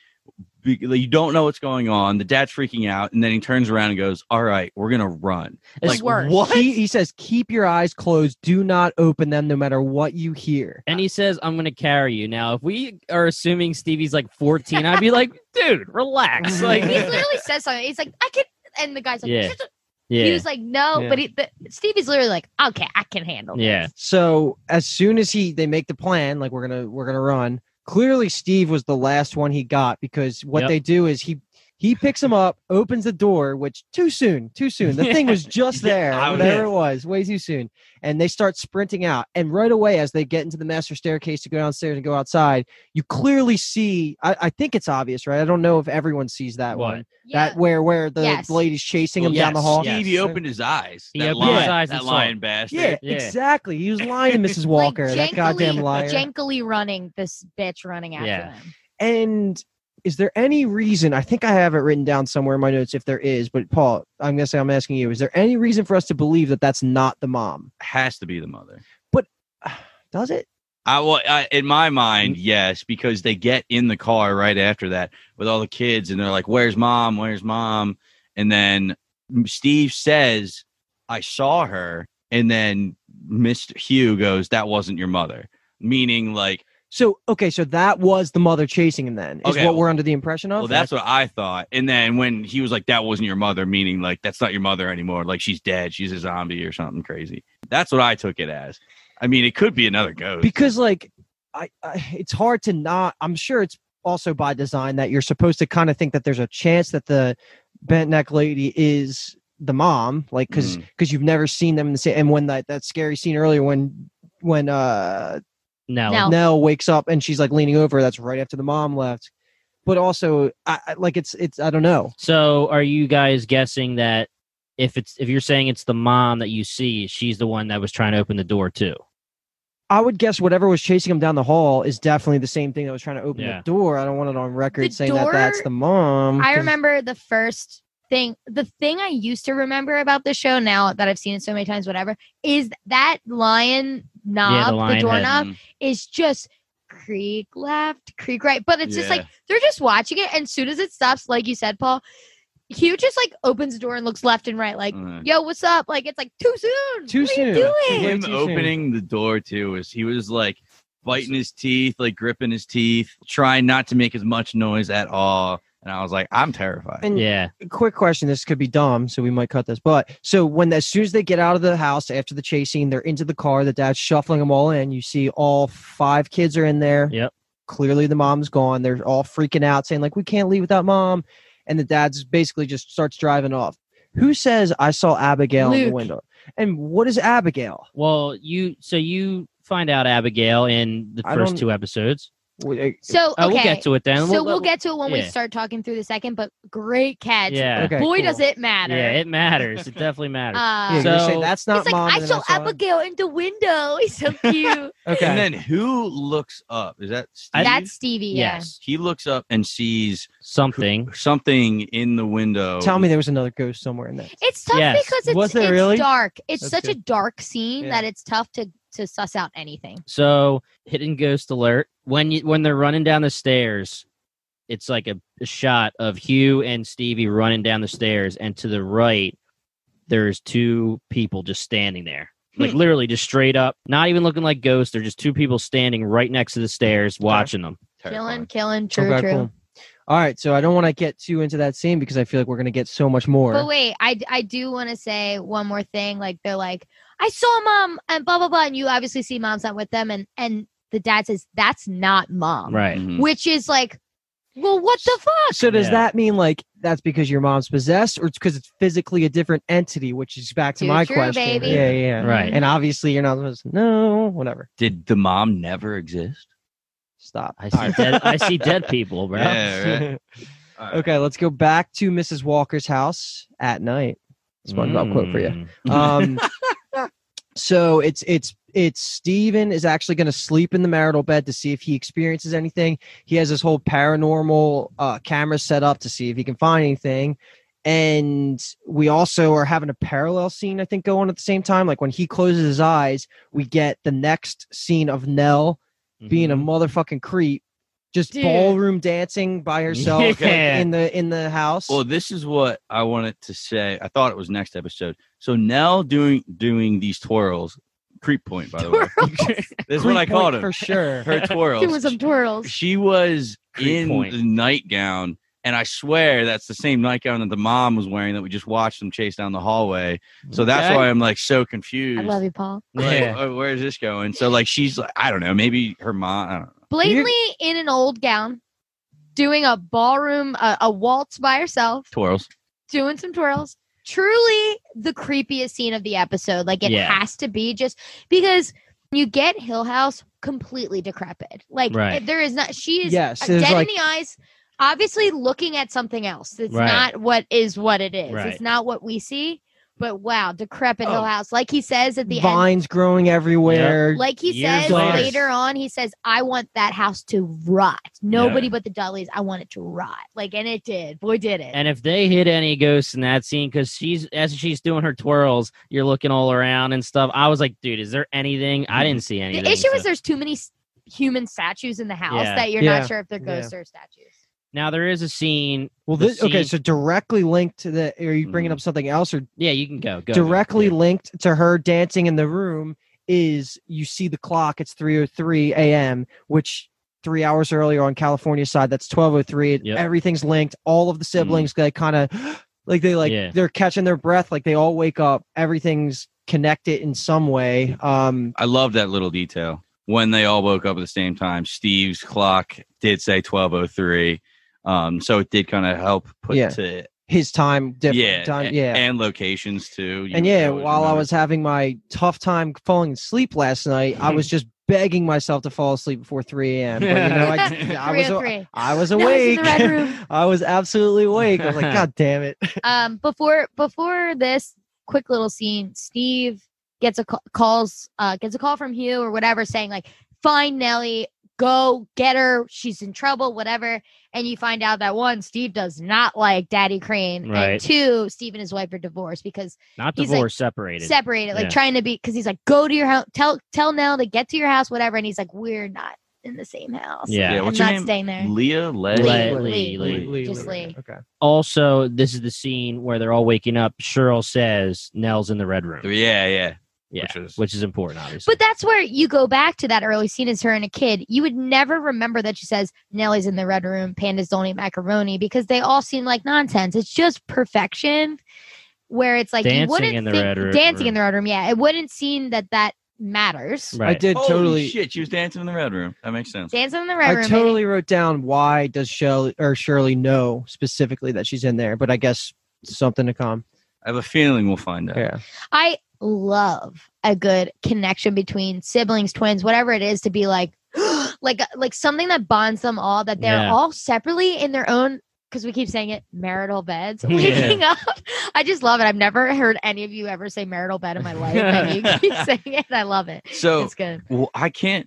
Speaker 1: Be- like, You don't know what's going on. The dad's freaking out, and then he turns around and goes, "All right, we're gonna run."
Speaker 2: It's worse.
Speaker 3: He, he says, "Keep your eyes closed. Do not open them, no matter what you hear."
Speaker 4: And he says, "I'm going to carry you." Now, if we are assuming Stevie's like 14, I'd be like, [laughs] "Dude, relax." [laughs] Like he
Speaker 2: literally says something he's like i can and the guy's like
Speaker 4: Yeah. Yeah,
Speaker 2: he was like no
Speaker 3: Yeah.
Speaker 2: but he, the, stevie's literally like okay i can handle
Speaker 4: yeah.
Speaker 2: this.
Speaker 3: So as soon as he they make the plan, like we're gonna we're gonna run. Clearly, Steve was the last one he got because what
Speaker 4: Yep.
Speaker 3: they do is he he picks him up, opens the door, which too soon, too soon. The thing was [laughs] just
Speaker 1: Yeah,
Speaker 3: there,
Speaker 1: I was-
Speaker 3: whatever it was, way too soon. And they start sprinting out. And right away, as they get into the master staircase to go downstairs and go outside, you clearly see. I, I think it's obvious, right? I don't know if everyone sees that
Speaker 4: What?
Speaker 3: one.
Speaker 2: yeah
Speaker 3: That where where the
Speaker 2: Yes.
Speaker 3: lady's chasing
Speaker 1: Well,
Speaker 3: him down the
Speaker 4: yes,
Speaker 3: hall.
Speaker 4: yes.
Speaker 1: He opened his eyes.
Speaker 4: He
Speaker 1: that
Speaker 4: opened
Speaker 1: lion,
Speaker 3: his
Speaker 4: eyes
Speaker 1: that lion bastard.
Speaker 3: Yeah,
Speaker 4: Yeah.
Speaker 3: exactly. He was [laughs] lying to Mrs. Walker,
Speaker 2: like,
Speaker 3: that goddamn
Speaker 2: jankily-
Speaker 3: liar.
Speaker 2: jankily running this bitch running after
Speaker 4: Yeah.
Speaker 2: them
Speaker 3: And is there any reason? I think I have it written down somewhere in my notes if there is, but Paul, I'm gonna say I'm asking you: Is there any reason for us to believe that that's not the mom?
Speaker 1: Has to be the mother.
Speaker 3: But [sighs] does it?
Speaker 1: I, well, I, in my mind, yes, because they get in the car right after that with all the kids, and they're like, "Where's mom? Where's mom?" And then Steve says, "I saw her," and then Mr. Hugh goes, "That wasn't your mother," meaning like,
Speaker 3: So okay, so that was the mother chasing him. Then is
Speaker 1: Okay,
Speaker 3: what we're under the impression of.
Speaker 1: well, that's what I thought. And then when he was like, "That wasn't your mother," meaning like that's not your mother anymore, like she's dead, she's a zombie or something crazy. That's what I took it as. I mean, it could be another ghost.
Speaker 3: because like I, I, it's hard to not. I'm sure it's also by design that you're supposed to kind of think that there's a chance that the bent neck lady is the mom, like because because you've never seen them in the same. And when that that scary scene earlier when when uh
Speaker 4: No,
Speaker 2: No.
Speaker 3: Nell wakes up and she's like leaning over. That's right after the mom left. But also, I, I like it's it's I don't know.
Speaker 4: So, are you guys guessing that if it's if you're saying it's the mom that you see, she's the one that was trying to open the door too?
Speaker 3: I would guess whatever was chasing him down the hall is definitely the same thing that was trying to open
Speaker 4: Yeah.
Speaker 3: the door. I don't want it on record
Speaker 2: The
Speaker 3: saying that that's the mom.
Speaker 2: I
Speaker 3: 'cause-
Speaker 2: remember the first thing, the thing I used to remember about the show now that I've seen it so many times, whatever, is that lion knob, the,
Speaker 4: lion head.
Speaker 2: doorknob,
Speaker 1: Mhm.
Speaker 2: is just creak left, creak right. But it's just like they're just watching it, and as soon as it stops, like you said, Paul, Hugh just like opens the door and looks left and right, like,
Speaker 1: Uh,
Speaker 2: "Yo, what's up?" Like it's like too soon.
Speaker 3: Too
Speaker 2: what
Speaker 3: soon.
Speaker 2: Are you doing?
Speaker 1: Him
Speaker 3: too soon.
Speaker 1: opening the door too was he was like biting his teeth, like gripping his teeth, trying not to make as much noise at all. And I was like, I'm terrified.
Speaker 3: And
Speaker 4: Yeah,
Speaker 3: quick question. This could be dumb, so we might cut this. But so when as soon as they get out of the house after the chase scene, they're into the car. The dad's shuffling them all in. You see all five kids are in there.
Speaker 4: Yep.
Speaker 3: Clearly, the mom's gone. They're all freaking out, saying like, "We can't leave without mom." And the dad's basically just starts driving off. Who says I saw Abigail in the window? And what is Abigail?
Speaker 4: Well, you so you find out Abigail in the
Speaker 3: I
Speaker 4: first two episodes.
Speaker 3: Wait, uh,
Speaker 2: So okay,
Speaker 4: Oh, we'll get to it then.
Speaker 2: so we'll, get to it when we start talking through the second. But great catch.
Speaker 4: Yeah.
Speaker 3: Okay,
Speaker 2: Boy,
Speaker 3: cool.
Speaker 2: does it matter.
Speaker 4: Yeah, it matters. It [laughs] definitely matters.
Speaker 2: Uh,
Speaker 3: Yeah, you're saying
Speaker 4: So-
Speaker 3: that's not
Speaker 2: He's like,
Speaker 3: mom.
Speaker 2: I saw. Abigail in the window. [laughs] He's so cute. [laughs]
Speaker 3: Okay.
Speaker 1: And then who looks up? Is that Steve?
Speaker 2: That's Stevie. Yeah.
Speaker 4: yes,
Speaker 1: he looks up and sees
Speaker 4: something.
Speaker 1: something in the window.
Speaker 3: Tell me there was another ghost somewhere in there.
Speaker 2: It's tough
Speaker 4: Yes.
Speaker 2: because it's,
Speaker 3: Was there
Speaker 2: it's
Speaker 3: really?
Speaker 2: dark. It's
Speaker 3: That's
Speaker 2: such a
Speaker 3: good.
Speaker 2: dark scene
Speaker 3: Yeah.
Speaker 2: that it's tough to to suss out anything.
Speaker 4: So hidden ghost alert. When you when they're running down the stairs, it's like a, a shot of Hugh and Stevie running down the stairs, and to the right, there's two people just standing there. Hmm. Like literally just straight up, not even looking like ghosts. They're just two people standing right next to the stairs watching them.
Speaker 2: Killing, killing, true,
Speaker 3: Okay,
Speaker 2: true.
Speaker 3: cool. All right, so I don't want to get too into that scene because I feel like we're going to get so much more.
Speaker 2: But wait, I, I do want to say one more thing. Like they're like, I saw mom and blah blah blah, and you obviously see mom's not with them, and and the dad says that's not mom,
Speaker 4: Right.
Speaker 1: Mhm.
Speaker 2: which is like, well, what the fuck?
Speaker 3: So does
Speaker 4: Yeah.
Speaker 3: that mean like that's because your mom's possessed, or it's because it's physically a different entity? Which is back to
Speaker 2: Too
Speaker 3: my
Speaker 2: true,
Speaker 3: question.
Speaker 2: baby.
Speaker 3: Yeah, yeah, yeah.
Speaker 4: Right.
Speaker 3: And obviously, you're not supposed to. No, whatever.
Speaker 1: Did the mom never exist?
Speaker 3: Stop.
Speaker 4: I see dead. I see dead [laughs] people, bro.
Speaker 1: Yeah, right. [laughs] All right.
Speaker 3: Okay, let's go back to Mrs. Walker's house at night. SpongeBob quote for you.
Speaker 4: Mm. [laughs]
Speaker 3: Um, so it's it's it's Steven is actually going to sleep in the marital bed to see if he experiences anything. He has this whole paranormal uh, camera set up to see if he can find anything. And we also are having a parallel scene, I think, going at the same time. Like when he closes his eyes, we get the next scene of Nell being a
Speaker 4: Mhm.
Speaker 3: motherfucking creep, just
Speaker 2: Dude.
Speaker 3: ballroom dancing by [laughs] herself like, in the in the house.
Speaker 1: Well, this is what I wanted to say. I thought it was next episode. So Nell doing doing these twirls, creep point by the way. [laughs] [laughs] This is what I called
Speaker 3: point
Speaker 1: him.
Speaker 3: for sure.
Speaker 1: Her twirls.
Speaker 2: Doing some twirls.
Speaker 1: She was
Speaker 4: Creep
Speaker 1: in
Speaker 4: point.
Speaker 1: the nightgown, and I swear that's the same nightgown that the mom was wearing that we just watched them chase down the hallway. So that's
Speaker 4: Okay.
Speaker 1: why I'm like so confused.
Speaker 2: I love you, Paul.
Speaker 1: Like,
Speaker 4: Yeah.
Speaker 1: oh, where's this going? So like she's like I don't know, maybe her mom. I don't know.
Speaker 2: Blatantly in an old gown, doing a ballroom, uh, a waltz by herself,
Speaker 1: Twirls.
Speaker 2: doing some twirls. Truly the creepiest scene of the episode. Like it
Speaker 4: Yeah.
Speaker 2: has to be just because you get Hill House completely decrepit. Like
Speaker 4: Right.
Speaker 2: there is not. She is
Speaker 3: Yes,
Speaker 2: dead
Speaker 3: like-
Speaker 2: in the eyes. Obviously, looking at something else. It's
Speaker 4: Right.
Speaker 2: not what is what it is.
Speaker 4: Right.
Speaker 2: It's not what we see. But wow, decrepit
Speaker 1: Oh.
Speaker 2: Hill House. Like he says at the end,
Speaker 3: vines growing everywhere.
Speaker 2: like he
Speaker 4: Years
Speaker 2: says
Speaker 3: later.
Speaker 2: later on, he says, I want that house to rot. Nobody
Speaker 1: Yeah.
Speaker 2: but the Dudleys, I want it to rot. Like, and it did. Boy, did it.
Speaker 4: And if they hit any ghosts in that scene, because she's as she's doing her twirls, you're looking all around and stuff. I was like, dude, is there anything? I didn't see anything.
Speaker 2: the issue
Speaker 4: so-
Speaker 2: is there's too many human statues in the house
Speaker 4: Yeah.
Speaker 2: that you're
Speaker 3: Yeah.
Speaker 2: not sure if they're
Speaker 3: Yeah.
Speaker 2: ghosts or statues.
Speaker 4: Now there is a scene.
Speaker 3: well,
Speaker 4: the
Speaker 3: this, okay, so directly linked to the. Are you bringing up something else, or
Speaker 4: Yeah, you can go. Go.
Speaker 3: directly
Speaker 4: go.
Speaker 3: linked to her dancing in the room? Is you see the clock? It's three o three a.m., which three hours earlier on California side, that's twelve o three.
Speaker 4: Yep.
Speaker 3: Everything's linked. All of the siblings, they kind of [gasps] like they like
Speaker 4: Yeah.
Speaker 3: they're catching their breath. Like they all wake up. Everything's connected in some way. Um,
Speaker 1: I love that little detail. When they all woke up at the same time, Steve's clock did say 1203. Um, so it did kind of help put
Speaker 3: Yeah.
Speaker 1: to
Speaker 3: his time different.
Speaker 1: yeah,
Speaker 3: time,
Speaker 1: a-
Speaker 3: yeah.
Speaker 1: and locations too.
Speaker 3: And yeah,
Speaker 1: always
Speaker 3: while I was having my tough time falling asleep last night, I was just begging myself to fall asleep before 3 a.m. But you know, I, [laughs] I was I was
Speaker 2: Now he's in
Speaker 3: awake.
Speaker 2: the red room. [laughs]
Speaker 3: I was absolutely awake. I was like, God [laughs] damn it!
Speaker 2: um, before before this quick little scene, Steve gets a ca- calls uh gets a call from Hugh or whatever saying like, find Nellie, go get her, she's in trouble, whatever. And you find out that one, Steve does not like Daddy Crane, and
Speaker 4: Right.
Speaker 2: two, Steve and his wife are divorced because
Speaker 4: Not
Speaker 2: He's like,
Speaker 4: divorced, separated.
Speaker 2: separated, like
Speaker 4: Yeah.
Speaker 2: trying to be because he's like, go to your house, tell tell Nell to get to your house, whatever. And he's like, we're not in the same house.
Speaker 4: Yeah.
Speaker 1: Yeah,
Speaker 2: I'm
Speaker 1: your
Speaker 2: not
Speaker 1: name?
Speaker 2: staying there.
Speaker 1: Leah, Le-
Speaker 2: Lee,
Speaker 4: Lee,
Speaker 2: Lee,
Speaker 4: Lee.
Speaker 2: Just Lee.
Speaker 3: Okay.
Speaker 4: also, this is the scene where they're all waking up. Cheryl says Nell's in the red room.
Speaker 1: Yeah, yeah.
Speaker 4: Yeah,
Speaker 1: Which is-
Speaker 4: which is important, obviously.
Speaker 2: But that's where you go back to that early scene as her and a kid. You would never remember that she says Nellie's in the red room, pandas don't eat macaroni because they all seem like nonsense. It's just perfection. Where it's like you
Speaker 4: Dancing
Speaker 2: wouldn't
Speaker 4: in the
Speaker 2: think,
Speaker 4: red room-
Speaker 2: dancing in the red room. Yeah, it wouldn't seem that that matters.
Speaker 4: right.
Speaker 3: I did
Speaker 1: Holy
Speaker 3: totally.
Speaker 1: shit. She was dancing in the red room. That makes sense.
Speaker 2: Dancing in the red
Speaker 3: I
Speaker 2: room. I
Speaker 3: totally wrote down why does Shirley or Shirley know specifically that she's in there, but I guess something to come.
Speaker 1: I have a feeling we'll find out.
Speaker 3: Yeah.
Speaker 2: I love a good connection between siblings, twins, whatever it is, to be like, [gasps] like, uh, like something that bonds them all. That they're
Speaker 4: Yeah.
Speaker 2: all separately in their own. Because we keep saying it, marital beds. [laughs]
Speaker 4: Yeah.
Speaker 2: Waking up, I just love it. I've never heard any of you ever say marital bed in my life, and [laughs] you keep [laughs] saying it. I love it.
Speaker 1: So
Speaker 2: It's good.
Speaker 1: well, I can't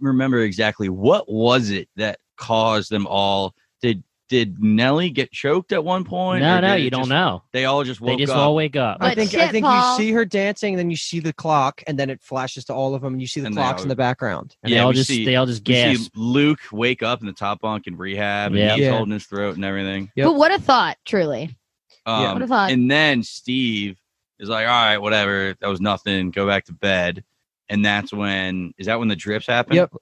Speaker 1: remember exactly what was it that caused them all. Did did Nellie get choked at one point?
Speaker 4: no, no,
Speaker 1: did it
Speaker 4: you don't
Speaker 1: just-
Speaker 4: know.
Speaker 1: They all just
Speaker 4: They just
Speaker 1: up.
Speaker 4: all wake up.
Speaker 2: But
Speaker 3: I think I think
Speaker 2: Paul.
Speaker 3: you see her dancing, then you see the clock, and then it flashes to all of them, and you see the
Speaker 1: And they
Speaker 3: clocks
Speaker 1: all-
Speaker 3: in the background.
Speaker 4: And
Speaker 1: Yeah,
Speaker 4: they all
Speaker 1: we
Speaker 4: just
Speaker 1: see-
Speaker 4: they all just
Speaker 1: We see
Speaker 4: gasp.
Speaker 1: Luke wake up in the top bunk in rehab, and
Speaker 4: Yeah.
Speaker 1: he's
Speaker 3: Yeah.
Speaker 1: holding his throat and everything.
Speaker 3: Yep.
Speaker 2: But what a thought, truly.
Speaker 3: Yeah.
Speaker 1: Um,
Speaker 2: What a thought.
Speaker 1: And then Steve is like, "All right, whatever. That was nothing. Go back to bed." And that's when is that when the drips happen?
Speaker 3: Yep.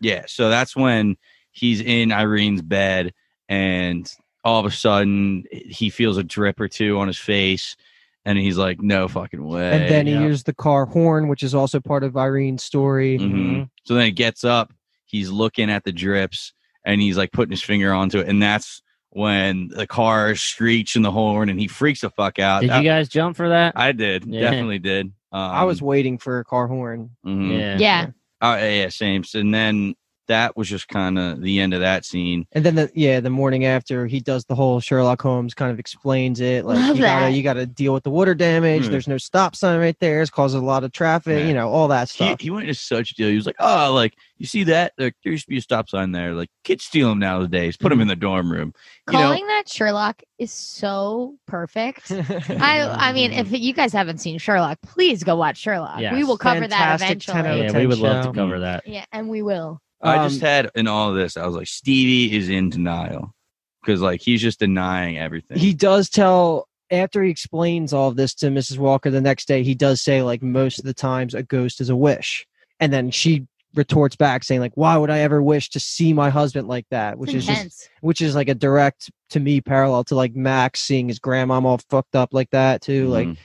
Speaker 1: Yeah. So that's when he's in Irene's bed, and all of a sudden he feels a drip or two on his face, and he's like, "No fucking way."
Speaker 3: And then he
Speaker 4: yeah.
Speaker 3: hears the car horn, which is also part of Irene's story.
Speaker 1: Mhm. So then he gets up, he's looking at the drips, and he's like putting his finger onto it, and that's when the car screeching the horn, and he freaks the fuck out.
Speaker 4: Did
Speaker 1: That-
Speaker 4: you guys jump for that?
Speaker 1: I did,
Speaker 4: Yeah.
Speaker 1: definitely did. Um,
Speaker 3: I was waiting for a car horn.
Speaker 1: mhm.
Speaker 4: yeah.
Speaker 2: Yeah.
Speaker 1: Oh, yeah, yeah, same. So, and then that was just kind of the end of that scene.
Speaker 3: And then the yeah, the morning after he does the whole Sherlock Holmes kind of explains it. Like
Speaker 2: Love
Speaker 3: you gotta
Speaker 2: that.
Speaker 3: you gotta deal with the water damage.
Speaker 1: Hmm.
Speaker 3: There's no stop sign right there. It's causing a lot of traffic,
Speaker 1: Yeah.
Speaker 3: you know, all that stuff.
Speaker 1: he went into such a deal. He was like, "Oh, like you see that? Like, there used to be a stop sign there. Like kids steal them nowadays. Put them in the dorm room. You know,
Speaker 2: Calling that Sherlock is so perfect. [laughs] I I mean, if you guys haven't seen Sherlock, please go watch Sherlock. We will cover that
Speaker 3: Fantastic 10
Speaker 2: eventually.
Speaker 4: Yeah, we would love to cover that.
Speaker 2: Yeah, and we will.
Speaker 1: I
Speaker 3: Um,
Speaker 1: just had in all of this, I was like, Stevie is in denial because like he's just denying everything.
Speaker 3: he does tell after he explains all of this to Mrs. Walker the next day, he does say like most of the times a ghost is a wish. And then she retorts back saying like why would I ever wish to see my husband like that? Which
Speaker 2: It's
Speaker 3: is just which is like a direct to me parallel to like Max seeing his grandmom all fucked up like that too. Like
Speaker 1: Mhm.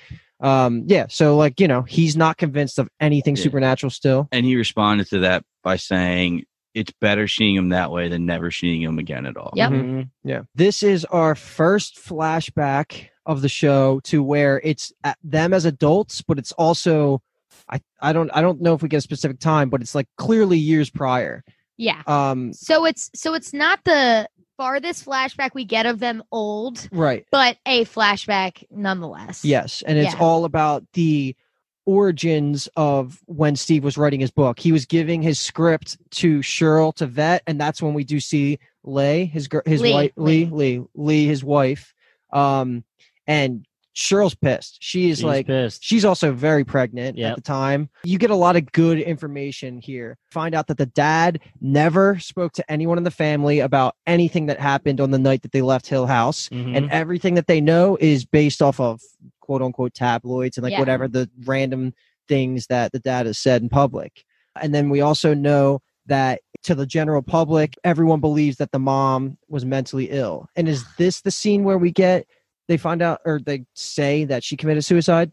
Speaker 3: Um yeah, so like, you know, he's not convinced of anything
Speaker 1: Yeah.
Speaker 3: supernatural still.
Speaker 1: and he responded to that by saying, "It's better seeing him that way than never seeing him again at all."
Speaker 2: Yep.
Speaker 3: Mhm. Yeah. This is our first flashback of the show to where it's at them as adults, but it's also I, I don't I don't know if we get a specific time, but it's like clearly years prior.
Speaker 2: Yeah.
Speaker 3: Um
Speaker 2: So it's so it's not the farthest flashback we get of them old,
Speaker 3: right.
Speaker 2: but a flashback nonetheless.
Speaker 3: Yes. And it's
Speaker 2: Yeah.
Speaker 3: all about the origins of when Steve was writing his book. He was giving his script to Cheryl to vet, and that's when we do see Lay, his gir- his
Speaker 2: Lee,
Speaker 3: wife Lee.
Speaker 2: Lee,
Speaker 3: Lee, his wife. Um and Cheryl's pissed. She is
Speaker 4: She's
Speaker 3: like
Speaker 4: pissed.
Speaker 3: She's also very pregnant at the time. You get a lot of good information here. Find out that the dad never spoke to anyone in the family about anything that happened on the night that they left Hill House.
Speaker 4: Mhm.
Speaker 3: And everything that they know is based off of quote unquote tabloids and like
Speaker 2: Yeah.
Speaker 3: whatever the random things that the dad has said in public. And then we also know that to the general public, everyone believes that the mom was mentally ill. And is this the scene where we get they find out or they say that she committed suicide?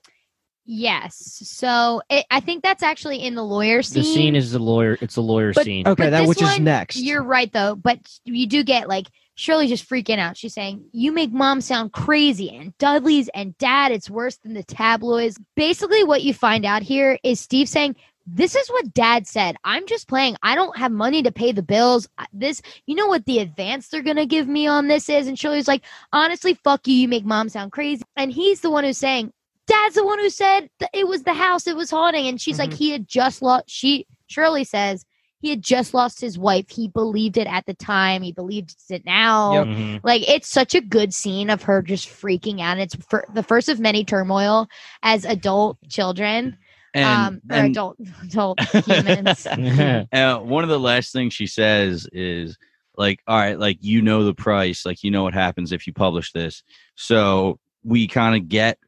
Speaker 2: Yes. So it, I think that's actually in the lawyer scene.
Speaker 4: the scene is the lawyer. It's the lawyer
Speaker 2: But-
Speaker 4: scene.
Speaker 3: Okay,
Speaker 2: But
Speaker 3: that
Speaker 2: this
Speaker 3: which is next.
Speaker 2: You're right though, but you do get like Shirley just freaking out. She's saying, "You make mom sound crazy, and Dudley's and Dad, it's worse than the tabloids." Basically, what you find out here is Steve saying, "This is what Dad said. I'm just playing. I don't have money to pay the bills. This, you know what the advance they're gonna give me on this is?" And Shirley's like, "Honestly, fuck you. You make mom sound crazy." And he's the one who's saying, "Dad's the one who said that it was the house. It was haunting." And she's like,
Speaker 3: Mhm.
Speaker 2: "He had just lost." She Shirley says he had just lost his wife. He believed it at the time. He believes it now.
Speaker 3: Yep.
Speaker 4: Mhm.
Speaker 2: Like it's such a good scene of her just freaking out. It's for the first of many turmoil as adult children,
Speaker 1: And,
Speaker 2: um,
Speaker 1: and-
Speaker 2: adult [laughs] adult humans. [laughs]
Speaker 1: Uh, one of the last things she says is like, "All right, like you know the price, like you know what happens if you publish this." So we kind of get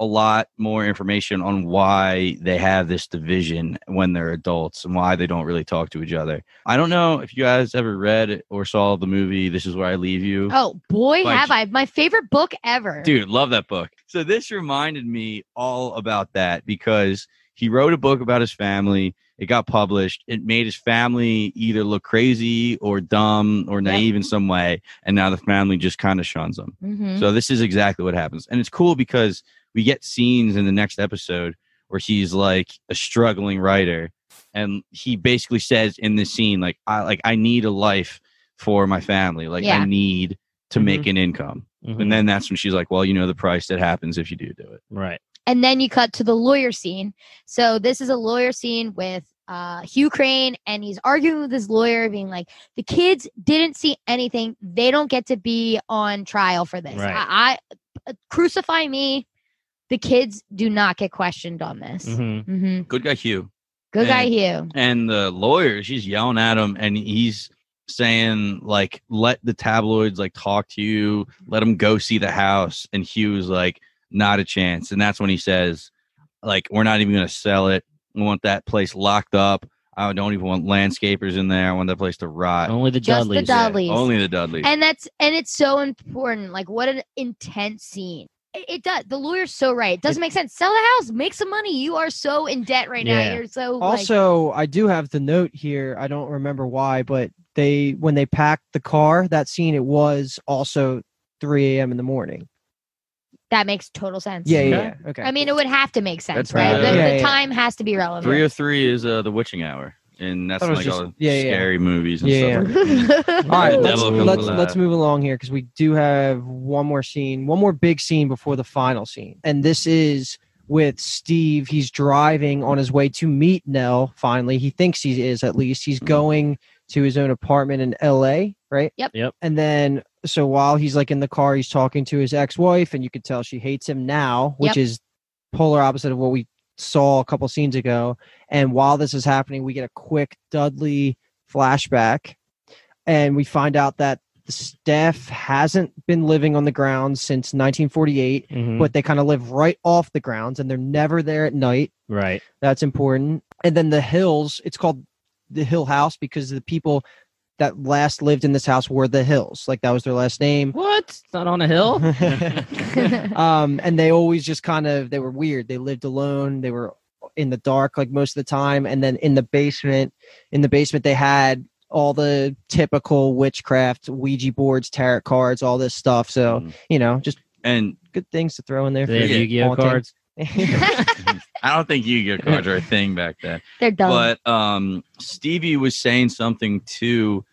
Speaker 1: a lot more information on why they have this division when they're adults and why they don't really talk to each other. I don't know if you guys ever read or saw the movie "This Is Where I Leave You."
Speaker 2: Oh boy,
Speaker 1: Like-
Speaker 2: have I! My favorite book ever.
Speaker 1: Dude, love that book. So this reminded me all about that because he wrote a book about his family. It got published. It made his family either look crazy or dumb or naive in some way, and now the family just kind of shuns him.
Speaker 2: Mhm.
Speaker 1: So this is exactly what happens, and it's cool because we get scenes in the next episode where he's like a struggling writer, and he basically says in this scene, like, "I like I need a life for my family. Like
Speaker 2: Yeah.
Speaker 1: I need to
Speaker 3: Mhm.
Speaker 1: make an income."
Speaker 4: Mhm.
Speaker 1: And then that's when she's like, "Well, you know the price that happens if you do do it."
Speaker 4: right.
Speaker 2: And then you cut to the lawyer scene. So this is a lawyer scene with uh, Hugh Crane, and he's arguing with his lawyer, being like, "The kids didn't see anything. They don't get to be on trial for this.
Speaker 4: Right.
Speaker 2: I, I uh, crucify me. The kids do not get questioned on this."
Speaker 4: Mhm.
Speaker 2: hmm
Speaker 1: Good guy Hugh.
Speaker 2: Good guy, Hugh.
Speaker 1: And the lawyer, she's yelling at him, and he's saying like, "Let the tabloids like talk to you. Let them go see the house." And Hugh's like, "Not a chance." And that's when he says, "Like, we're not even going to sell it. We want that place locked up. I don't even want landscapers in there. I want that place to rot."
Speaker 4: Only the
Speaker 2: Just the
Speaker 4: Dudleys.
Speaker 2: Dud- Dudleys.
Speaker 1: only the Dudleys.
Speaker 2: And that's and it's so important. Like what an intense scene. It, it does. The lawyer's so right. It doesn't make sense. Sell the house, make some money. You are so in debt right
Speaker 4: Yeah.
Speaker 2: now. You're so like,
Speaker 3: also, I do have the note here. I don't remember why, but they when they packed the car, that scene it was also 3 a.m. in the morning.
Speaker 2: That makes total sense.
Speaker 3: Yeah, yeah,
Speaker 4: Okay.
Speaker 3: yeah. Okay.
Speaker 2: I mean, it would have to make sense,
Speaker 1: That's
Speaker 2: right?
Speaker 1: right.
Speaker 2: The,
Speaker 3: Yeah,
Speaker 2: the
Speaker 3: yeah.
Speaker 2: time has to be relevant.
Speaker 1: Three hundred three is uh, the witching hour. and that's
Speaker 3: Thought it was
Speaker 1: like
Speaker 3: just-
Speaker 1: all
Speaker 3: yeah, yeah.
Speaker 1: scary movies and
Speaker 3: Yeah,
Speaker 1: stuff. [laughs]
Speaker 3: All right, let's let's, let's move along here because we do have one more scene, one more big scene before the final scene, and this is with Steve. He's driving on his way to meet Nell. Finally, he thinks he is at least. He's going to his own apartment in L.A. Right?
Speaker 2: Yep.
Speaker 4: Yep.
Speaker 3: And then, so while he's like in the car, he's talking to his ex-wife, and you can tell she hates him now, which
Speaker 2: Yep.
Speaker 3: is polar opposite of what we saw a couple scenes ago. And while this is happening, we get a quick Dudley flashback, and we find out that the staff hasn't been living on the grounds since 1948,
Speaker 4: Mhm.
Speaker 3: but they kind of live right off the grounds, and they're never there at night.
Speaker 4: right.
Speaker 3: That's important. And then the hills, it's called the Hill House because the people that last lived in this house were the Hills. Like that was their last name.
Speaker 4: What? It's not on a hill. [laughs] [laughs]
Speaker 3: um, and they always just kind of they were weird. They lived alone. They were in the dark like most of the time. And then in the basement, in the basement, they had all the typical witchcraft, Ouija boards, tarot cards, all this stuff. So
Speaker 1: Mhm.
Speaker 3: you know, just
Speaker 1: And
Speaker 3: good things to throw in there.
Speaker 4: They have
Speaker 1: Yeah.
Speaker 4: Yu-Gi-Oh
Speaker 3: haunting.
Speaker 4: cards. [laughs]
Speaker 1: I don't think Yu-Gi-Oh cards are a thing back then. [laughs]
Speaker 2: They're dumb.
Speaker 1: But um, Stevie was saying something to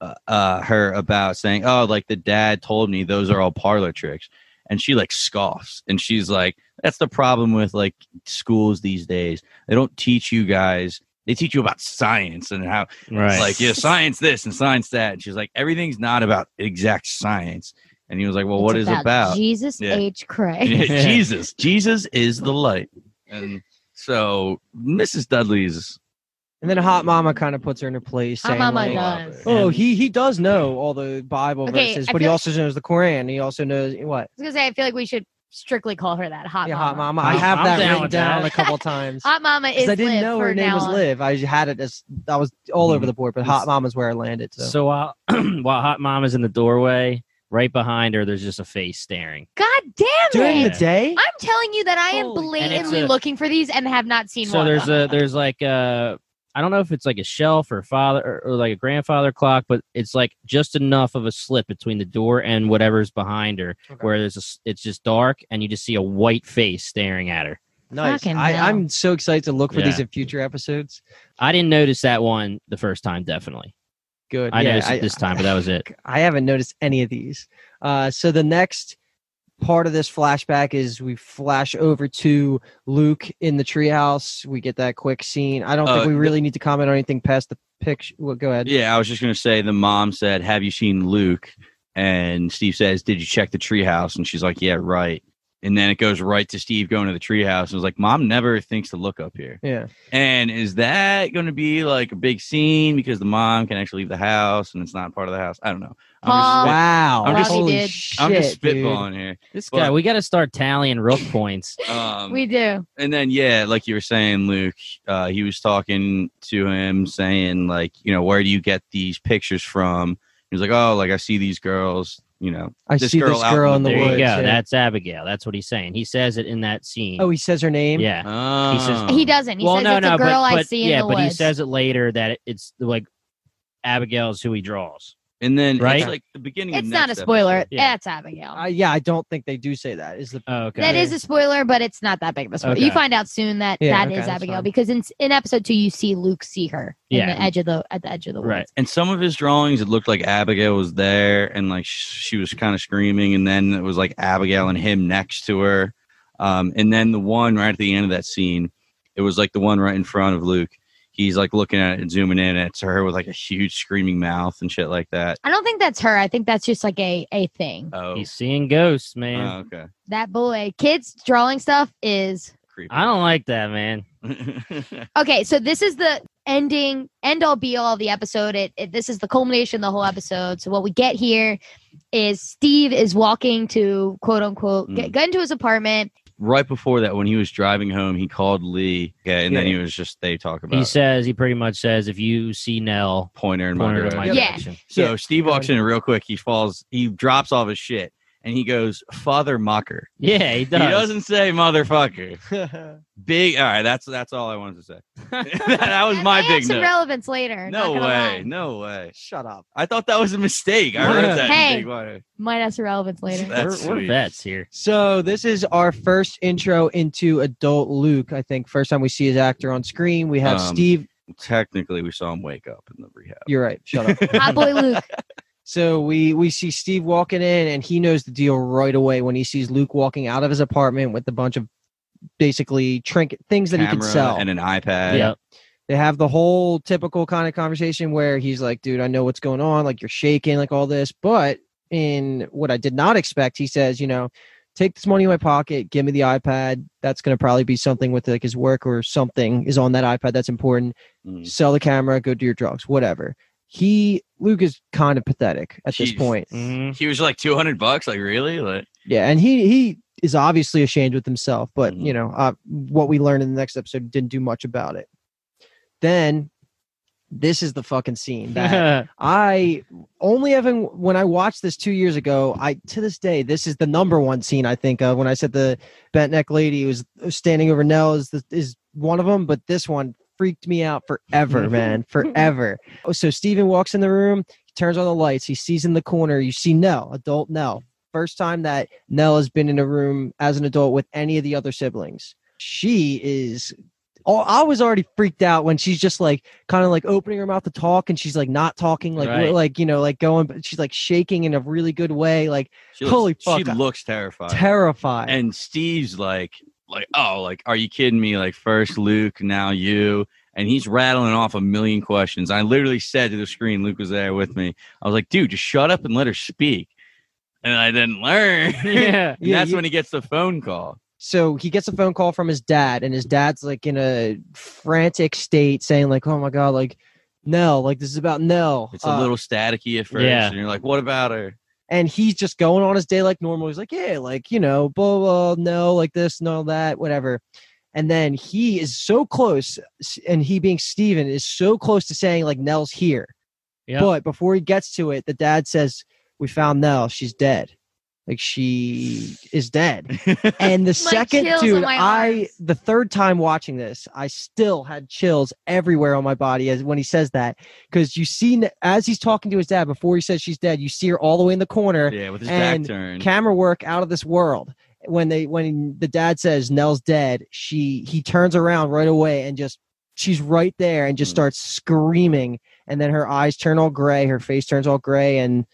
Speaker 1: uh, uh, her about saying, "Oh, like the dad told me those are all parlor tricks," and she like scoffs, and she's like, "That's the problem with like schools these days. They don't teach you guys." They teach you about science and how,
Speaker 4: Right.
Speaker 1: like, yeah, science this and science that. And she's like, everything's not about exact science. And he was like, well, what is
Speaker 2: It's
Speaker 1: it about?
Speaker 2: Jesus
Speaker 1: Yeah.
Speaker 2: H. Christ.
Speaker 1: Yeah, [laughs] Jesus. Jesus is the light. And so Mrs. Dudley's
Speaker 3: And then Hot Mama kind of puts her in her place.
Speaker 2: Hot
Speaker 3: saying,
Speaker 2: Mama
Speaker 3: like,
Speaker 2: does.
Speaker 3: Oh, he he does know all the Bible
Speaker 2: Okay,
Speaker 3: verses,
Speaker 2: I
Speaker 3: but he
Speaker 2: feel-
Speaker 3: also knows the Quran. He also knows what?
Speaker 2: I was gonna say, I feel like we should strictly call her that hot
Speaker 3: yeah,
Speaker 2: mama.
Speaker 3: Hot Mama. I
Speaker 4: I'm-
Speaker 3: have
Speaker 4: I'm
Speaker 3: that
Speaker 4: down
Speaker 3: written
Speaker 4: with
Speaker 3: down
Speaker 4: that.
Speaker 3: a couple [laughs] times.
Speaker 2: Hot mama is.
Speaker 3: Because I didn't
Speaker 2: Liv
Speaker 3: know
Speaker 2: for
Speaker 3: her name
Speaker 2: now
Speaker 3: was
Speaker 2: on.
Speaker 3: Liv. I had it as I was all over
Speaker 1: Mhm.
Speaker 3: the board, but
Speaker 4: It's-
Speaker 3: Hot Mama's where I landed. So,
Speaker 4: So while [clears throat] while Hot Mom is in the doorway, right behind her, there's just a face staring.
Speaker 2: God damn
Speaker 3: during
Speaker 2: it!
Speaker 3: the day,
Speaker 2: I'm telling you that I am
Speaker 3: Holy-
Speaker 4: And it's
Speaker 2: blatantly
Speaker 4: a-
Speaker 2: looking for these and have not seen one.
Speaker 4: So
Speaker 2: one.
Speaker 4: there's a there's like a I don't know if it's like a shelf or father or, or like a grandfather clock, but it's like just enough of a slip between the door and whatever's behind her,
Speaker 3: Okay.
Speaker 4: where there's a s- it's just dark and you just see a white face staring at her.
Speaker 3: nice.
Speaker 2: Fucking
Speaker 3: I,
Speaker 2: hell.
Speaker 3: I'm so excited to look for these in future episodes.
Speaker 4: I didn't notice that one the first time, definitely.
Speaker 3: Good.
Speaker 4: I
Speaker 3: Yeah,
Speaker 4: noticed it this time, but that was it. [sighs]
Speaker 3: I haven't noticed any of these. Uh, so the next part of this flashback is we flash over to Luke in the treehouse. We get that quick scene. I don't
Speaker 1: Uh,
Speaker 3: think we
Speaker 1: the-
Speaker 3: really need to comment on anything past the picture. Well, go ahead.
Speaker 1: Yeah, I was just gonna say the mom said, "Have you seen Luke?" And Steve says, "Did you check the treehouse?" And she's like, "Yeah, right." And then it goes right to Steve going to the treehouse and was like, "Mom never thinks to look up here."
Speaker 3: Yeah.
Speaker 1: And is that going to be like a big scene because the mom can actually leave the house and it's not part of the house? I don't know. I'm
Speaker 2: Mom.
Speaker 3: Wow.
Speaker 1: I'm just-
Speaker 3: Holy shit,
Speaker 1: I'm just
Speaker 3: dude.
Speaker 1: spitballing here.
Speaker 4: This
Speaker 1: But-
Speaker 4: guy, we got to start tallying rook points. [laughs]
Speaker 1: Um,
Speaker 2: we do.
Speaker 1: and then yeah, like you were saying, Luke, uh, he was talking to him, saying like, you know, where do you get these pictures from? He was like, oh, like I see these girls, you know,
Speaker 3: I
Speaker 1: this
Speaker 3: see
Speaker 1: girl
Speaker 3: this
Speaker 1: out
Speaker 3: girl
Speaker 1: in
Speaker 3: in the
Speaker 1: the
Speaker 4: there
Speaker 3: woods.
Speaker 4: you go.
Speaker 3: yeah.
Speaker 4: That's Abigail. That's what he's saying. He says it in that scene.
Speaker 3: oh, he says her name.
Speaker 4: yeah.
Speaker 1: Oh.
Speaker 4: says-
Speaker 2: He doesn't. He
Speaker 4: well,
Speaker 2: says
Speaker 4: no,
Speaker 2: it's
Speaker 4: no,
Speaker 2: a girl
Speaker 4: but,
Speaker 2: I
Speaker 4: but
Speaker 2: see
Speaker 4: yeah,
Speaker 2: in the
Speaker 4: but he says it later that it, it's like Abigail's who he draws.
Speaker 1: And then
Speaker 4: Right?
Speaker 1: it's like the beginning.
Speaker 2: it's
Speaker 1: of
Speaker 2: not a spoiler.
Speaker 1: episode.
Speaker 4: Yeah.
Speaker 2: That's Abigail.
Speaker 3: Uh, yeah, I don't think they do say that. Is the
Speaker 4: Oh, okay.
Speaker 2: That is a spoiler, but it's not that big of a spoiler.
Speaker 4: Okay.
Speaker 2: You find out soon that
Speaker 3: Yeah,
Speaker 2: that
Speaker 3: okay,
Speaker 2: is
Speaker 3: that's
Speaker 2: Abigail
Speaker 3: fine.
Speaker 2: because in in episode two you see Luke see her in
Speaker 4: Yeah.
Speaker 2: the edge of the at the edge of the woods.
Speaker 4: Right.
Speaker 1: And some of his drawings, it looked like Abigail was there, and like she was kind of screaming, and then it was like Abigail and him next to her. Um, and then the one right at the end of that scene, it was like the one right in front of Luke. He's like looking at it and zooming in, and it's her with like a huge screaming mouth and shit like that.
Speaker 2: I don't think that's her. I think that's just like a a thing.
Speaker 1: Oh,
Speaker 4: He's seeing ghosts, man.
Speaker 1: oh, okay.
Speaker 2: That boy, kids drawing stuff is
Speaker 1: Creepy.
Speaker 4: I don't like that, man. [laughs]
Speaker 2: okay. So this is the ending, end all be all of the episode. It, it this is the culmination of the whole episode. So what we get here is Steve is walking to quote unquote
Speaker 1: Mm.
Speaker 2: get, get into his apartment.
Speaker 1: Right before that, when he was driving home, he called Lee, okay, and then he was just they talk about
Speaker 4: He says he pretty much says if you see Nell,
Speaker 1: pointer and my
Speaker 4: point my
Speaker 1: direction.
Speaker 2: Yeah.
Speaker 1: So
Speaker 3: Yeah.
Speaker 1: Steve walks in real quick. He falls. He drops all his shit, and he goes, "Father Mocker."
Speaker 4: Yeah, he does.
Speaker 1: He doesn't say motherfucker. [laughs] Big. All right, that's that's all I wanted to say. [laughs] that was
Speaker 2: That
Speaker 1: my
Speaker 2: may
Speaker 1: big
Speaker 2: some
Speaker 1: note.
Speaker 2: relevance later.
Speaker 1: No way.
Speaker 2: lie.
Speaker 1: No way.
Speaker 3: Shut up.
Speaker 1: I thought that was a mistake. I heard that.
Speaker 2: Hey.
Speaker 1: in big water.
Speaker 2: Might have some relevance later.
Speaker 1: That-
Speaker 4: we're,
Speaker 1: That's
Speaker 4: we're vets here.
Speaker 3: So this is our first intro into adult Luke. I think first time we see his actor on screen. We have
Speaker 1: Um,
Speaker 3: Steve.
Speaker 1: Technically, we saw him wake up in the rehab.
Speaker 3: You're right. Shut up.
Speaker 2: Hot boy Luke. [laughs]
Speaker 3: So we we see Steve walking in, and he knows the deal right away when he sees Luke walking out of his apartment with a bunch of basically trinket things that he could
Speaker 1: Camera
Speaker 3: sell.
Speaker 1: and an iPad.
Speaker 4: Yep.
Speaker 3: they have the whole typical kind of conversation where he's like, "Dude, I know what's going on. Like you're shaking, like all this." But in what I did not expect, he says, "You know, take this money in my pocket, give me the iPad. That's going to probably be something with like his work or something is on that iPad that's important.
Speaker 1: Mm.
Speaker 3: Sell the camera, go do your drugs, whatever." He Luke is kind of pathetic at this
Speaker 1: Jeez.
Speaker 3: point.
Speaker 4: Mhm.
Speaker 1: He was like two hundred bucks. Like really? Like
Speaker 3: Yeah, and he he is obviously ashamed with himself, but
Speaker 1: Mhm.
Speaker 3: you know uh, what we learned in the next episode didn't do much about it. Then this is the fucking scene that [laughs] I only having when I watched this two years ago. I to this day this is the number one scene I think of when I said the bent neck lady was standing over Nell is the, is one of them, but this one freaked me out forever, [laughs] man, forever. Oh, So Steven walks in the room, he turns on the lights, he sees in the corner, you see Nell, adult Nell. First time that Nell has been in a room as an adult with any of the other siblings. She is Oh, I was already freaked out when she's just like kind of like opening her mouth to talk and she's like not talking, like
Speaker 4: Right.
Speaker 3: like you know, like going, but she's like shaking in a really good way, like
Speaker 1: she looks,
Speaker 3: Holy
Speaker 1: She
Speaker 3: fuck.
Speaker 1: looks terrified.
Speaker 3: terrified.
Speaker 1: and Steve's like, like, oh, like, are you kidding me? Like, first Luke, now you. And he's rattling off a million questions. I literally said to the screen, Luke was there with me. I was like, dude, just shut up and let her speak. And I didn't learn. [laughs]
Speaker 4: yeah. [laughs]
Speaker 1: And
Speaker 3: Yeah,
Speaker 1: that's
Speaker 3: you-
Speaker 1: when he gets the phone call.
Speaker 3: so he gets a phone call from his dad and his dad's like in a frantic state saying like oh my god like nell like this is about nell
Speaker 1: It's a
Speaker 3: Uh,
Speaker 1: little staticky at first.
Speaker 4: Yeah.
Speaker 1: And you're like, what about her?
Speaker 3: And he's just going on his day like normal. He's like yeah like you know blah blah no like this and all that whatever. And then he is so close and he being steven is so close to saying like nell's here. But before he gets to it the dad says we found nell. She's dead like she is dead. [laughs] And the second dude i the third time watching this i still had chills everywhere on my body as when he says that. Because you see as he's talking to his dad before he says she's dead you see her all the way in the corner
Speaker 1: yeah, with his
Speaker 3: And
Speaker 1: back turned.
Speaker 3: camera work out of this world. When they when the dad says nell's dead she he turns around right away and just she's right there and just
Speaker 1: Mm.
Speaker 3: starts screaming. And then her eyes turn all gray her face turns all gray and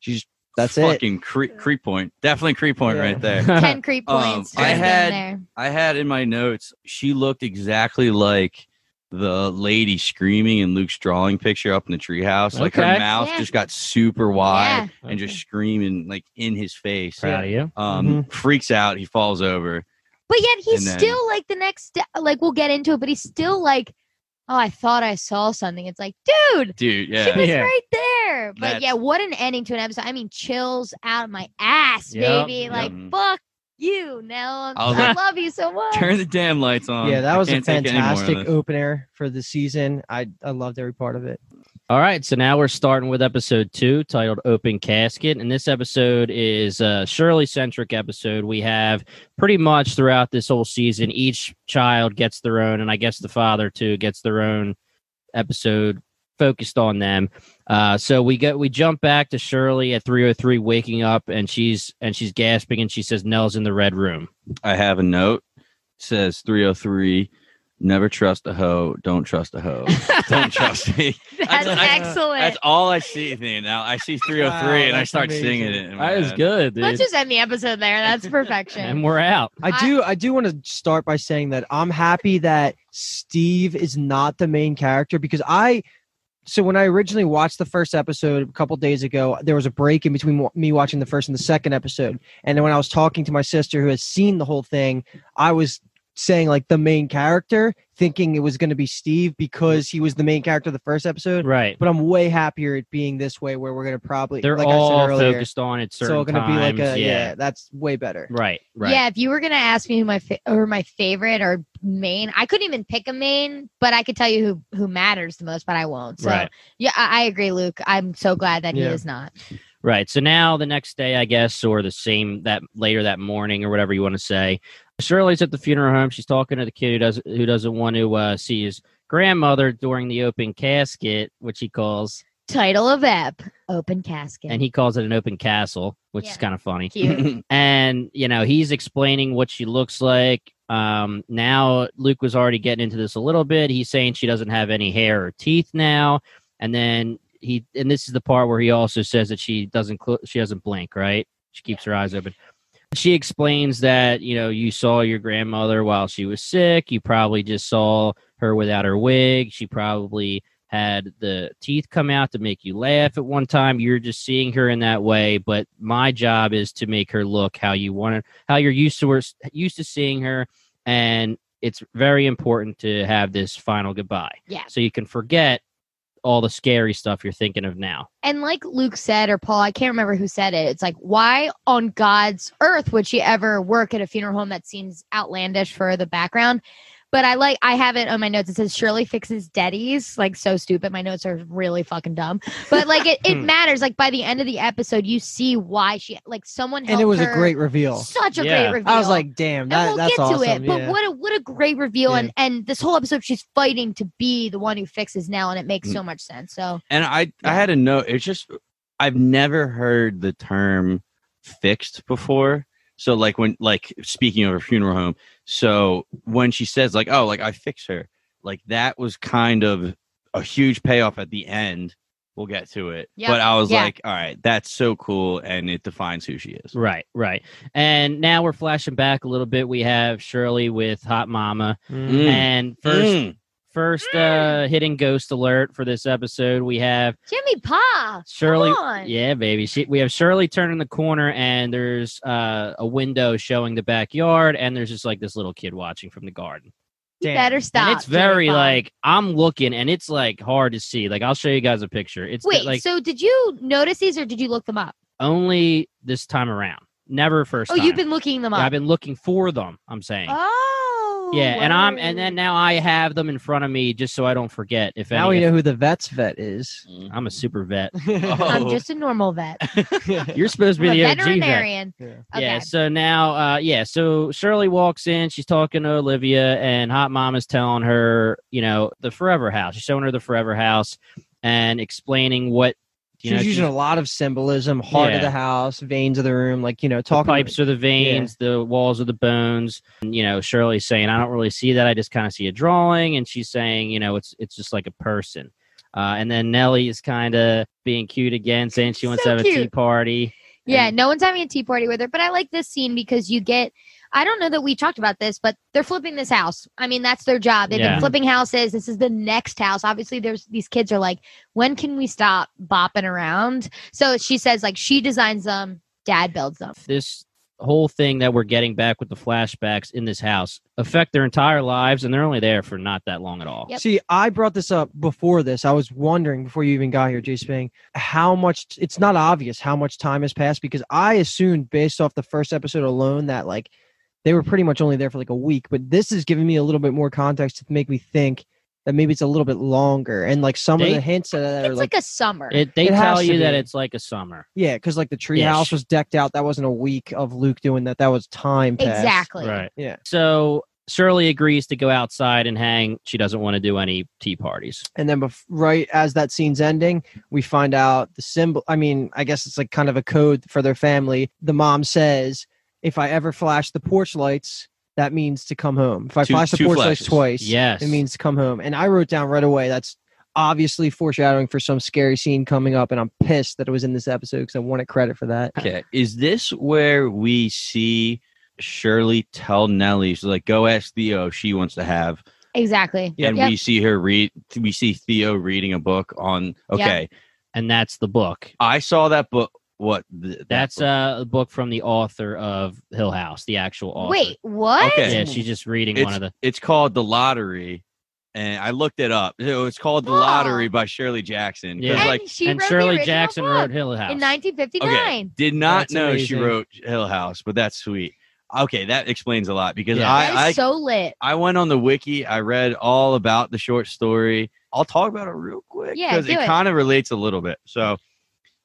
Speaker 3: she's that's it
Speaker 1: Fucking creep, creep point. Definitely creep point
Speaker 3: Yeah.
Speaker 1: right there.
Speaker 2: 10 creep
Speaker 1: Um,
Speaker 2: points.
Speaker 1: I had-
Speaker 2: there.
Speaker 1: I had in my notes, she looked exactly like the lady screaming in Luke's drawing picture up in the treehouse. Like her mouth
Speaker 2: Yeah.
Speaker 1: just got super wide
Speaker 2: Yeah.
Speaker 1: and just screaming like in his face.
Speaker 4: Proud of you.
Speaker 1: Um, freaks out. He falls over.
Speaker 2: But yet he's
Speaker 1: then-
Speaker 2: still like the next, de- like we'll get into it, but he's still like, oh, I thought I saw something. It's like, dude,
Speaker 1: Dude, yeah, she
Speaker 2: was
Speaker 4: Yeah.
Speaker 2: right there. But
Speaker 1: That's-
Speaker 2: yeah, what an ending to an episode. I mean, chills out of my ass,
Speaker 4: Yep,
Speaker 2: baby.
Speaker 1: yep.
Speaker 2: Like, mm-hmm. fuck you, Nell.
Speaker 1: I was
Speaker 2: I
Speaker 1: like,
Speaker 2: love you so much.
Speaker 1: Turn the damn lights on.
Speaker 3: yeah that was a
Speaker 1: can't take any more of
Speaker 3: fantastic opener for the season i i loved every part of it
Speaker 4: All right, so now we're starting with episode two, titled "Open Casket," and this episode is a Shirley centric episode. We have pretty much throughout this whole season, each child gets their own, and I guess the father too gets their own episode focused on them. Uh, so we get we jump back to Shirley at three o three, waking up, and she's and she's gasping, and she says, "Nell's in the red room."
Speaker 1: I have a note. It says 303. Never trust a hoe. Don't trust a hoe. Don't [laughs] trust me. [laughs]
Speaker 2: That's
Speaker 1: I-
Speaker 2: excellent.
Speaker 1: That's all I see. Now I see 303
Speaker 3: Wow,
Speaker 1: and I start
Speaker 3: amazing.
Speaker 1: singing it. in my
Speaker 4: That is
Speaker 1: head.
Speaker 4: good, dude.
Speaker 2: Let's just end the episode there. That's [laughs] perfection.
Speaker 4: and we're out.
Speaker 3: I
Speaker 2: I-
Speaker 3: do I do want to start by saying that I'm happy that Steve is not the main character because I so when I originally watched the first episode a couple days ago, there was a break in between me watching the first and the second episode. And then when I was talking to my sister who has seen the whole thing, I was saying like the main character, thinking it was going to be Steve because he was the main character of the first episode.
Speaker 4: Right.
Speaker 3: But I'm way happier it being this way where we're going to probably
Speaker 4: They're
Speaker 3: like
Speaker 4: all
Speaker 3: I said earlier,
Speaker 4: focused on it. Certain
Speaker 3: so going to be like a yeah.
Speaker 4: yeah.
Speaker 3: that's way better.
Speaker 4: Right. Right.
Speaker 2: Yeah, if you were gonna ask me who my fa- or my favorite or main, I couldn't even pick a main, but I could tell you who who matters the most, but I won't. So
Speaker 4: Right.
Speaker 2: yeah, I, I agree, Luke. I'm so glad that he is not.
Speaker 4: Right. So now the next day, I guess, or the same that later that morning, or whatever you want to say, Shirley's at the funeral home. She's talking to the kid who doesn't who doesn't want to uh, see his grandmother during the open casket, which he calls,
Speaker 2: Title of ep: Open casket.
Speaker 4: and he calls it an open castle, which is kind of funny.
Speaker 2: Cute. [laughs]
Speaker 4: And you know, he's explaining what she looks like. Um, now Luke was already getting into this a little bit. He's saying she doesn't have any hair or teeth now, and then he and this is the part where he also says that she doesn't cl- she doesn't blink, right? She keeps her eyes open. She explains that you know you saw your grandmother while she was sick. You probably just saw her without her wig. She probably had the teeth come out to make you laugh at one time. You're just seeing her in that way. But my job is to make her look how you want her, how you're used to her, used to seeing her, and it's very important to have this final goodbye.
Speaker 2: Yeah.
Speaker 4: So you can forget all the scary stuff you're thinking of now.
Speaker 2: And like Luke said, or Paul, I can't remember who said it. It's like, why on God's earth would she ever work at a funeral home that seems outlandish for the background? But I like, I have it on my notes. It says Shirley fixes Deddies. Like, so stupid. My notes are really fucking dumb. But like, it, it
Speaker 3: Hmm.
Speaker 2: matters. Like, by the end of the episode, you see why she, like, someone
Speaker 3: and it was a great reveal.
Speaker 2: Such a
Speaker 4: Yeah.
Speaker 2: great reveal.
Speaker 3: I was like, damn, that,
Speaker 2: and we'll
Speaker 3: that's
Speaker 2: get
Speaker 3: awesome.
Speaker 2: to it. But
Speaker 3: yeah.
Speaker 2: what a what a great reveal!
Speaker 3: Yeah.
Speaker 2: And and this whole episode, she's fighting to be the one who fixes Nell, and it makes
Speaker 1: Mm.
Speaker 2: so much sense. So
Speaker 1: And I
Speaker 2: Yeah.
Speaker 1: I had a note. It's just I've never heard the term fixed before. So like when like speaking of a funeral home, so when she says like oh like I fix her, like that was kind of a huge payoff at the end. We'll get to it.
Speaker 2: Yep.
Speaker 1: But I was
Speaker 2: Yeah.
Speaker 1: like, all right, that's so cool and it defines who she is.
Speaker 4: Right, right. And now we're flashing back a little bit. We have Shirley with Hot Mama.
Speaker 3: Mm.
Speaker 4: And first
Speaker 1: Mm.
Speaker 4: First uh hitting ghost alert for this episode, we have
Speaker 2: Jimmy Pa,
Speaker 4: Shirley
Speaker 2: come on.
Speaker 4: Yeah, baby. She, we have Shirley turning the corner and there's uh, a window showing the backyard and there's just like this little kid watching from the garden.
Speaker 2: You
Speaker 3: Damn.
Speaker 2: better stop.
Speaker 4: and it's
Speaker 2: Jimmy
Speaker 4: very
Speaker 2: Pa.
Speaker 4: like I'm looking and it's like hard to see. Like I'll show you guys a picture. It's
Speaker 2: Wait,
Speaker 4: like
Speaker 2: so did you notice these, or did you look them up?
Speaker 4: only this time around. Never first
Speaker 2: Oh,
Speaker 4: time.
Speaker 2: you've been looking them
Speaker 4: Yeah,
Speaker 2: up.
Speaker 4: I've been looking for them, I'm saying.
Speaker 2: Oh,
Speaker 4: yeah, and I'm and then now I have them in front of me just so I don't forget if
Speaker 3: now
Speaker 4: any
Speaker 3: we know who the vet's vet is.
Speaker 4: I'm a super vet. [laughs]
Speaker 2: I'm
Speaker 1: Oh.
Speaker 2: just a normal vet. [laughs]
Speaker 4: You're supposed to be
Speaker 2: I'm a
Speaker 4: the OG vet.
Speaker 2: veterinarian.
Speaker 3: Yeah.
Speaker 2: Okay.
Speaker 4: Yeah, so now uh yeah, so Shirley walks in, she's talking to Olivia and Hot Mom is telling her, you know, the Forever House. She's showing her the Forever House and explaining what you
Speaker 3: She's
Speaker 4: know,
Speaker 3: using
Speaker 4: she's-
Speaker 3: a lot of symbolism, heart of the house, veins of the room, like you know,
Speaker 4: the
Speaker 3: talking
Speaker 4: pipes are the veins, the walls are the bones. And, you know, Shirley's saying, I don't really see that. I just kind of see a drawing. And she's saying, you know, it's it's just like a person. Uh, and then Nellie is kind of being cute again, saying she wants
Speaker 2: So
Speaker 4: to have a tea party.
Speaker 2: Yeah,
Speaker 4: And-
Speaker 2: no one's having a tea party with her, but I like this scene because you get. I don't know that we talked about this, but they're flipping this house. I mean, that's their job. They've
Speaker 4: Yeah.
Speaker 2: been flipping houses. This is the next house. Obviously, there's these kids are like, when can we stop bopping around? So she says like she designs them, dad builds them.
Speaker 4: this whole thing that we're getting back with the flashbacks in this house affect their entire lives and they're only there for not that long at all
Speaker 2: Yep.
Speaker 3: See, I brought this up before this. I was wondering before you even got here, Jay Spang, how much it's not obvious how much time has passed because I assumed based off the first episode alone that like they were pretty much only there for like a week. But this is giving me a little bit more context to make me think that maybe it's a little bit longer. And like some
Speaker 4: They-
Speaker 3: of the hints that are like,
Speaker 2: like, a summer.
Speaker 4: it, they
Speaker 3: It
Speaker 4: tell you that it's like a summer
Speaker 3: yeah, because like the
Speaker 4: Ish.
Speaker 3: treehouse was decked out. That wasn't a week of Luke doing that. That was time passed.
Speaker 2: exactly.
Speaker 4: right
Speaker 3: Yeah.
Speaker 4: so shirley agrees to go outside and hang she doesn't want to do any tea parties
Speaker 3: And then, bef- right as that scene's ending, we find out the symbol. I mean, I guess it's like kind of a code for their family. The mom says, "If I ever flash the porch lights, that means to come home. If I
Speaker 1: Two-
Speaker 3: flash the
Speaker 1: two
Speaker 3: porch lights twice,
Speaker 4: yes
Speaker 3: it means to come home." And I wrote down right away that's obviously foreshadowing for some scary scene coming up. And I'm pissed that it was in this episode because I wanted credit for that.
Speaker 1: Okay. Is this where we see Shirley tell Nellie, she's like, go ask Theo if she wants to have
Speaker 2: Exactly.
Speaker 1: and
Speaker 2: Yep.
Speaker 1: we see her read we see Theo reading a book on okay.
Speaker 4: and that's the book
Speaker 1: I saw that book what th- that
Speaker 4: that's
Speaker 1: book.
Speaker 4: uh, a book from the author of hill house the actual author
Speaker 2: Wait, what?
Speaker 1: Okay.
Speaker 4: yeah she's just reading one of the
Speaker 1: it's called The Lottery and I looked it up. It was called The
Speaker 2: Whoa.
Speaker 1: Lottery by Shirley Jackson. 'Cause,
Speaker 4: Yeah.
Speaker 2: And
Speaker 1: like
Speaker 2: she
Speaker 4: and
Speaker 2: wrote the
Speaker 4: shirley
Speaker 2: original
Speaker 4: jackson
Speaker 2: book
Speaker 4: wrote hill house
Speaker 2: in 1959.
Speaker 1: okay, did not
Speaker 3: That's
Speaker 1: know she
Speaker 3: amazing.
Speaker 1: wrote Hill House, but that's sweet. Okay, that explains a lot because
Speaker 4: Yeah.
Speaker 2: That is
Speaker 1: I, I
Speaker 2: so lit.
Speaker 1: I went on the wiki. I read all about the short story. I'll talk about it real quick
Speaker 2: Yeah,
Speaker 1: because
Speaker 2: do
Speaker 1: it,
Speaker 2: it.
Speaker 1: kind of relates a little bit. So,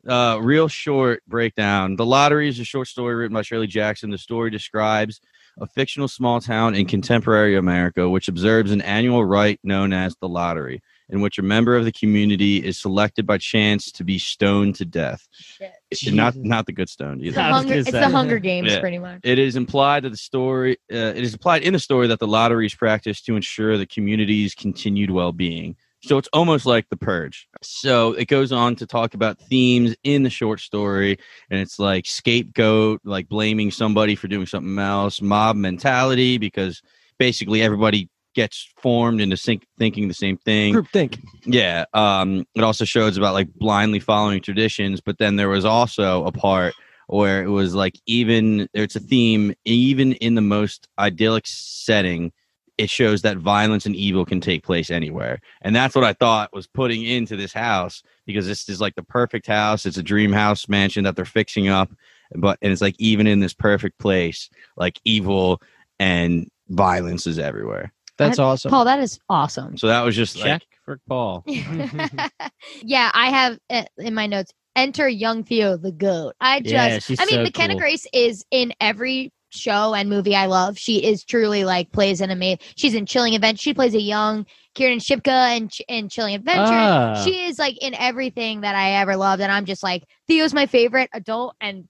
Speaker 1: uh, real short breakdown. The Lottery is a short story written by Shirley Jackson. The story describes a fictional small town in contemporary America which observes an annual rite known as the lottery. in which a member of the community is selected by chance to be stoned to death.
Speaker 2: Shit.
Speaker 1: It- Not not the good stoned
Speaker 2: It's
Speaker 1: either. [laughs]
Speaker 2: the Hunger, it's the Hunger [laughs] Games,
Speaker 1: Yeah.
Speaker 2: pretty much.
Speaker 1: It is implied that the story uh, it is implied in the story that the lottery is practiced to ensure the community's continued well-being. So it's almost like the purge. So it goes on to talk about themes in the short story, and it's like scapegoat, like blaming somebody for doing something else, mob mentality, because basically everybody gets formed into sync, thinking the same thing.
Speaker 3: Group think.
Speaker 1: Yeah. Um, it also shows about like blindly following traditions, but then there was also a part where it was like even it's a theme, even in the most idyllic setting, it shows that violence and evil can take place anywhere. And that's what I thought was putting into this house because this is like the perfect house. It's a dream house mansion that they're fixing up. But and it's like even in this perfect place, like evil and violence is everywhere.
Speaker 3: That's awesome.
Speaker 2: Paul, that is awesome.
Speaker 1: So that was just
Speaker 4: Check
Speaker 1: like
Speaker 4: for Paul. [laughs] [laughs]
Speaker 2: yeah, I have uh, in my notes. Enter young Theo, the goat. I just,
Speaker 4: Yeah,
Speaker 2: I mean,
Speaker 4: so
Speaker 2: McKenna
Speaker 4: cool.
Speaker 2: Grace is in every show and movie I love. She is truly like plays an amazing. She's in Chilling Adventure. She plays a young Kiernan Shipka in, Ch- in Chilling Adventure.
Speaker 4: Ah.
Speaker 2: She is like in everything that I ever loved, and I'm just like Theo's my favorite adult, and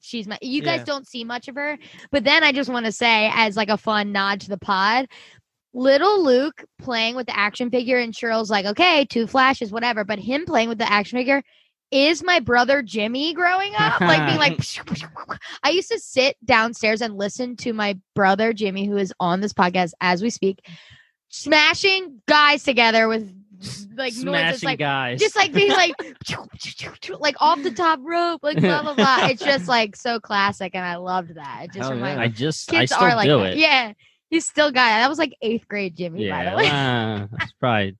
Speaker 2: she's my. You guys
Speaker 3: Yeah.
Speaker 2: don't see much of her, but then I just want to say, as like a fun nod to the pod, little Luke playing with the action figure, and Cheryl's like, okay, two flashes, whatever, but him playing with the action figure. Is my brother Jimmy growing up? Like being like, [laughs] I used to sit downstairs and listen to my brother Jimmy, who is on this podcast as we speak, smashing guys together with like noises
Speaker 4: Smashing
Speaker 2: like
Speaker 4: guys.
Speaker 2: just like being like [laughs] like off the top rope, like blah blah blah. It's just [laughs] like so classic, and I loved that. It just
Speaker 1: Hell
Speaker 2: reminded
Speaker 1: yeah.
Speaker 4: I just I
Speaker 2: kids
Speaker 4: still
Speaker 2: are like
Speaker 4: do
Speaker 2: that.
Speaker 4: it.
Speaker 2: Yeah, you still got it. That was like eighth grade Jimmy, by
Speaker 4: Yeah,
Speaker 2: the way.
Speaker 4: uh, that's probably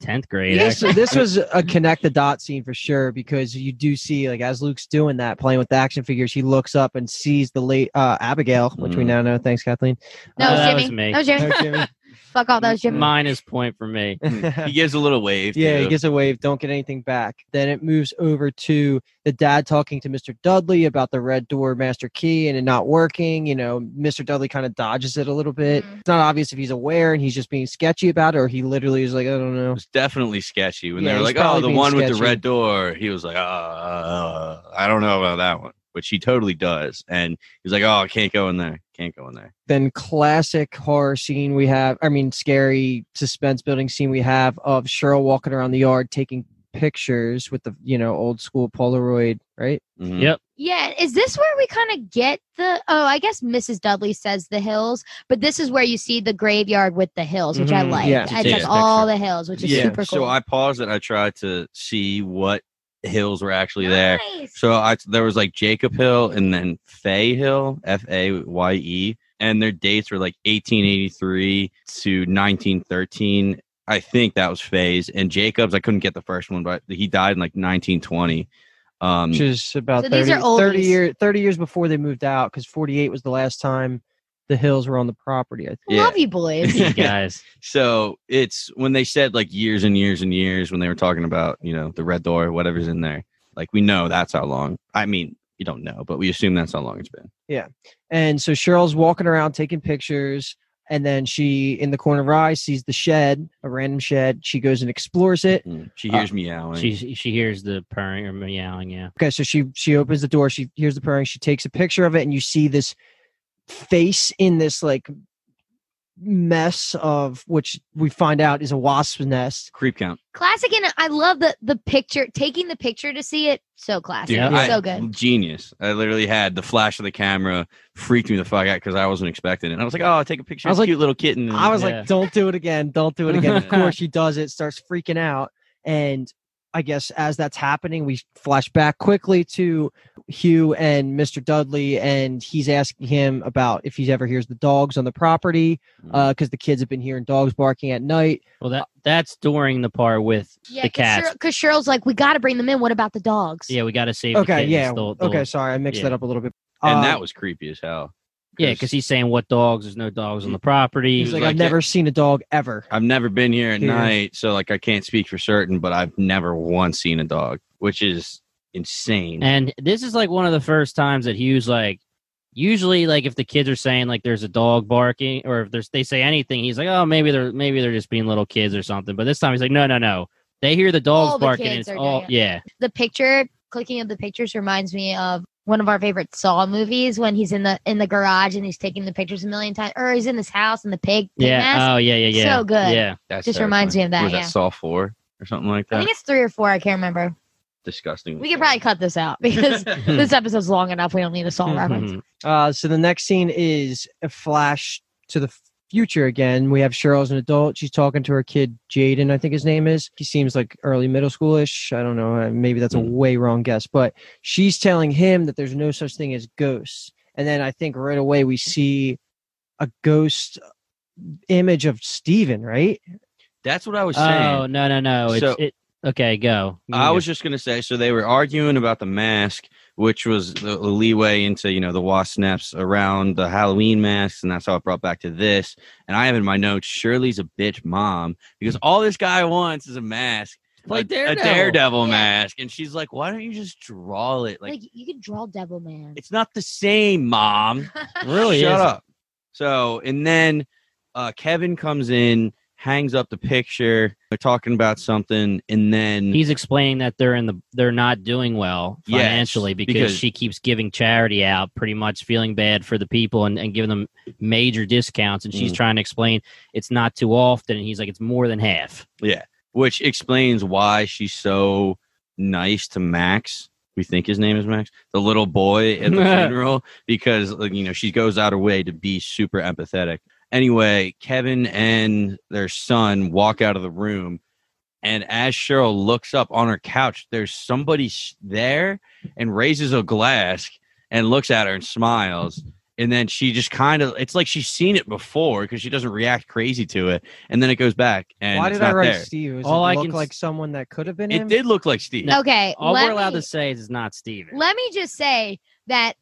Speaker 4: tenth grade.
Speaker 3: This,
Speaker 4: actually.
Speaker 3: this was a connect the dot scene for sure because you do see like as Luke's doing that playing with the action figures, he looks up and sees the late uh, Abigail, which we
Speaker 1: Mm.
Speaker 3: now know. Thanks, Kathleen.
Speaker 2: No,
Speaker 4: Uh,
Speaker 2: it was
Speaker 4: that
Speaker 2: Jimmy.
Speaker 4: was me.
Speaker 2: Was
Speaker 3: No, Jimmy. [laughs]
Speaker 2: Fuck off. That was Jimmy.
Speaker 4: Minus point for me. [laughs]
Speaker 1: he gives a little wave.
Speaker 3: Yeah, he gives a wave, don't get anything back. Then it moves over to the dad talking to Mr. Dudley about the red door master key and it not working. You know, Mr. Dudley kind of dodges it a little bit.
Speaker 2: Mhm.
Speaker 3: It's not obvious if he's aware and he's just being sketchy about it or he literally is like, I don't know.
Speaker 1: It's definitely sketchy when
Speaker 3: Yeah,
Speaker 1: they were
Speaker 3: he's
Speaker 1: like, "Oh, the
Speaker 3: being
Speaker 1: one with the red door." He was like, "Uh, I don't know about that one," which he totally does. And he's like, "Oh, I can't go in there. Can't go in there."
Speaker 3: Then classic horror scene we have, I mean, scary suspense building scene we have of Cheryl walking around the yard taking pictures with the, you know, old school Polaroid, right?
Speaker 1: Mhm.
Speaker 4: Yep.
Speaker 2: Yeah, is this where we kind of get the? Oh, I guess Mrs. Dudley says the hills, but this is where you see the graveyard with the hills, which I
Speaker 4: Mhm,
Speaker 2: like.
Speaker 3: yeah.
Speaker 2: It's
Speaker 1: She
Speaker 2: like all the hills, which is
Speaker 1: Yeah.
Speaker 2: super cool.
Speaker 1: So I paused and I tried to see what hills were actually there. So I there was like Jacob Hill and then Fay Hill, F A Y E, and their dates were like 1883 to 1913. I think that was Fay's and Jacob's. I couldn't get the first one, but he died in like 1920. Um,
Speaker 3: Which is about
Speaker 2: So
Speaker 3: 30,
Speaker 2: these are
Speaker 3: 30
Speaker 2: oldies.
Speaker 3: years 30 years before they moved out because 48 was the last time the hills were on the property. I think.
Speaker 1: yeah.
Speaker 2: Love you, boys. [laughs]
Speaker 4: You [laughs] guys.
Speaker 1: so it's when they said like years and years and years when they were talking about you know the red door, whatever's in there. Like we know that's how long. I mean, you don't know, but we assume that's how long it's been. Yeah.
Speaker 3: And so Cheryl's walking around taking pictures, and then she, in the corner of her eye, sees the shed, a random shed. She goes and explores it.
Speaker 1: Mm. She
Speaker 3: Uh,
Speaker 1: hears meowing.
Speaker 4: She she hears the purring or meowing. Yeah.
Speaker 3: Okay, so she she opens the door. She hears the purring. She takes a picture of it, and you see this face in this like mess of which we find out is a wasp's nest.
Speaker 1: creep count.
Speaker 2: classic, and I love the the picture. Taking the picture to see it, so classic.
Speaker 4: Yeah.
Speaker 1: I-
Speaker 2: so good.
Speaker 1: Genius. I literally had the flash of the camera freaked me the fuck out because I wasn't expecting it. I was like, oh, I'll take a picture
Speaker 3: I was
Speaker 1: this
Speaker 3: like-
Speaker 1: cute little kitten.
Speaker 3: I was
Speaker 4: Yeah.
Speaker 3: like, don't do it again. Don't do it [laughs] again. of course, she does it, starts freaking out. And I guess as that's happening, we flash back quickly to Hugh and Mr. Dudley, and he's asking him about if he ever hears the dogs on the property because the kids have been hearing dogs barking at night.
Speaker 4: Well, that that's during the part with
Speaker 2: Yeah,
Speaker 4: the cats.
Speaker 2: because Cheryl's like, we got to bring them in. What about the dogs?
Speaker 4: Yeah, we got to save. the
Speaker 3: Okay,
Speaker 4: kittens.
Speaker 3: yeah.
Speaker 4: The- the-
Speaker 3: okay, sorry, I mixed
Speaker 4: yeah.
Speaker 3: that up a little bit.
Speaker 1: and
Speaker 3: Uh,
Speaker 1: that was creepy as hell.
Speaker 4: Yeah, because he's saying what dogs? There's no dogs on the mm-hmm. property.
Speaker 3: he's
Speaker 1: was
Speaker 3: like,
Speaker 1: like,
Speaker 3: I've never seen a dog ever.
Speaker 1: I've never been here at
Speaker 3: Here.
Speaker 1: night, so like I can't speak for certain, but I've never once seen a dog, which is insane.
Speaker 4: And this is like one of the first times that Hugh's like usually like if the kids are saying like there's a dog barking or if there's they say anything, he's like, oh maybe they're maybe they're just being little kids or something. But this time he's like, no no no, they hear the dogs
Speaker 2: All the
Speaker 4: barking. And
Speaker 2: kids
Speaker 4: it's
Speaker 2: are
Speaker 4: all
Speaker 2: doing
Speaker 4: yeah
Speaker 2: The picture, clicking of the pictures reminds me of one of our favorite Saw movies when he's in the in the garage and he's taking the pictures a million times, or he's in this house and the pig. pig
Speaker 4: yeah
Speaker 2: mask.
Speaker 4: oh yeah yeah yeah
Speaker 2: So good.
Speaker 4: yeah
Speaker 1: That's
Speaker 2: Just reminds me of that,
Speaker 1: Was
Speaker 2: yeah.
Speaker 1: that Saw Four or something like that?
Speaker 2: I think it's three or four. I can't remember.
Speaker 1: Disgusting.
Speaker 2: We could probably cut this out [laughs] because [laughs] this episode's long enough. We don't need a Saw reference. [laughs]
Speaker 3: Uh, so the next scene is a flash to the future again. We have Cheryl as an adult. She's talking to her kid Jaden, I think his name is. He seems like early middle schoolish. I don't know. uh, Maybe that's a
Speaker 1: Hmm.
Speaker 3: way wrong guess, but she's telling him that there's no such thing as ghosts. And then I think right away we see a ghost image of Steven, right?
Speaker 1: That's what I was saying.
Speaker 4: Oh no no no! It's
Speaker 1: So-
Speaker 4: it. Okay, go. You
Speaker 1: I
Speaker 4: go.
Speaker 1: was just gonna say. So they were arguing about the mask, which was the, the leeway into you know the wasp snaps around the Halloween masks, and that's how it brought back to this. And I have in my notes, Shirley's a bitch mom because all this guy wants is a mask,
Speaker 4: Like
Speaker 1: a, a
Speaker 4: Daredevil.
Speaker 1: daredevil
Speaker 2: Yeah.
Speaker 1: mask, and she's like, "Why don't you just draw it? Like,
Speaker 2: Like, you could draw Devil Man.
Speaker 1: it's not the same, mom." [laughs]
Speaker 4: really
Speaker 1: Shut
Speaker 4: is.
Speaker 1: up. So, and then uh, Kevin comes in, hangs up the picture. They're talking about something, and then
Speaker 4: He's explaining that they're in the they're not doing well
Speaker 1: Yes,
Speaker 4: financially because,
Speaker 1: because-
Speaker 4: she keeps giving charity out, pretty much feeling bad for the people and, and giving them major discounts. And she's
Speaker 1: Mm.
Speaker 4: trying to explain it's not too often. And he's like, it's more than half.
Speaker 1: Yeah, which explains why she's so nice to Max. We think his name is Max, the little boy at the [laughs] funeral, because like, you know she goes out her way to be super empathetic. Anyway, Kevin and their son walk out of the room, and as Cheryl looks up on her couch, there's somebody there and raises a glass and looks at her and smiles. And then she just kind of, it's like she's seen it before because she doesn't react crazy to it. And then it goes back. And
Speaker 3: Why
Speaker 1: it's
Speaker 3: did I write
Speaker 1: there.
Speaker 3: Steve? Does
Speaker 4: All
Speaker 3: it
Speaker 4: I
Speaker 3: look
Speaker 4: can
Speaker 3: like
Speaker 4: s-
Speaker 3: someone that could have been
Speaker 1: It
Speaker 3: him?
Speaker 1: did look like Steve.
Speaker 2: okay.
Speaker 4: All
Speaker 2: let
Speaker 4: we're allowed
Speaker 2: me-
Speaker 4: to say is it's not Steven.
Speaker 2: let me just say that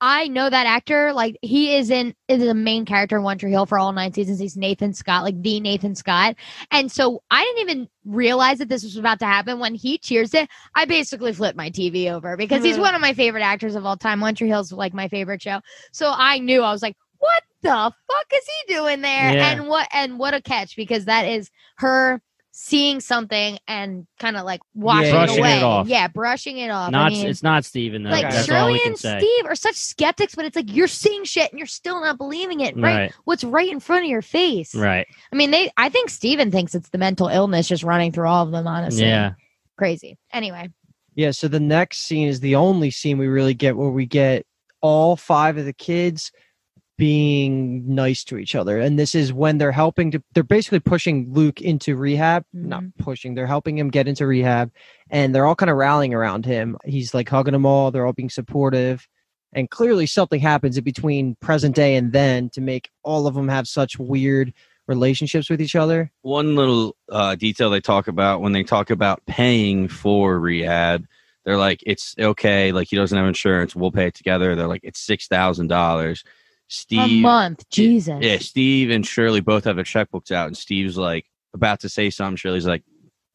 Speaker 2: I know that actor. Like he is in is a main character in One Tree Hill for all nine seasons. He's Nathan Scott, like the Nathan Scott. And so I didn't even realize that this was about to happen when he cheers it. I basically flipped my TV over because he's [laughs] one of my favorite actors of all time. One Tree Hill's like my favorite show. So I knew I was like, what the fuck is he doing there?
Speaker 4: Yeah.
Speaker 2: And what and what a catch because that is her seeing something and kind of like washing
Speaker 3: Brushing
Speaker 2: it
Speaker 3: it
Speaker 2: away.
Speaker 4: off.
Speaker 2: Yeah, brushing it off. I
Speaker 4: not
Speaker 2: mean-
Speaker 4: it's not Steven though.
Speaker 2: like
Speaker 4: That's all
Speaker 2: Shirley
Speaker 4: can
Speaker 2: and
Speaker 4: say.
Speaker 2: Steve are such skeptics, but it's like you're seeing shit and you're still not believing it. Right?
Speaker 4: Right.
Speaker 2: What's right in front of your face.
Speaker 4: Right.
Speaker 2: I mean, they. I think Steven thinks it's the mental illness just running through all of them. Honestly,
Speaker 4: Yeah.
Speaker 2: crazy. Anyway,
Speaker 3: Yeah, so the next scene is the only scene we really get where we get all five of the kids being nice to each other. And this is when they're helping to they're basically pushing Luke into rehab. Not pushing, they're helping him get into rehab and they're all kind of rallying around him. He's like hugging them all, they're all being supportive. And clearly something happens in between present day and then to make all of them have such weird relationships with each other.
Speaker 1: One little uh, detail they talk about when they talk about paying for rehab, they're like, it's okay. Like he doesn't have insurance. We'll pay it together. They're like, it's six thousand dollars.
Speaker 2: A
Speaker 1: Steve,
Speaker 2: month. Jesus.
Speaker 1: yeah, Steve and Shirley both have their checkbooks out, and Steve's like about to say something. Shirley's like,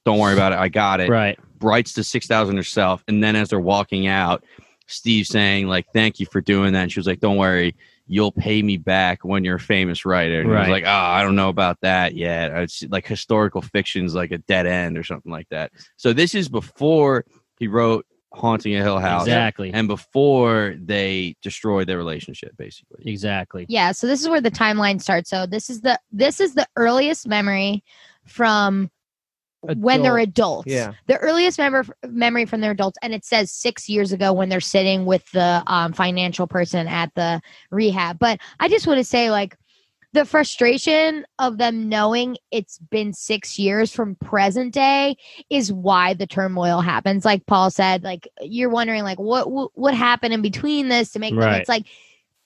Speaker 1: "Don't worry about it. I got it."
Speaker 4: Right.
Speaker 1: writes the six thousand herself, and then as they're walking out, Steve saying like, "Thank you for doing that." And she was like, "Don't worry, you'll pay me back when you're a famous writer." And he was
Speaker 4: Right.
Speaker 1: like, "Oh, I don't know about that yet. It's like historical fiction's like a dead end or something like that." So this is before he wrote "Haunting a Hill House,"
Speaker 4: Exactly.
Speaker 1: and before they destroyed their relationship, basically.
Speaker 4: Exactly.
Speaker 2: Yeah. So this is where the timeline starts. So this is the this is the earliest memory from when they're adults.
Speaker 3: Yeah.
Speaker 2: the earliest member, memory from their adults and it says six years ago when they're sitting with the um, financial person at the rehab but i just want to say like the frustration of them knowing it's been six years from present day is why the turmoil happens like paul said like you're wondering like what what, what happened in between this to make them it's like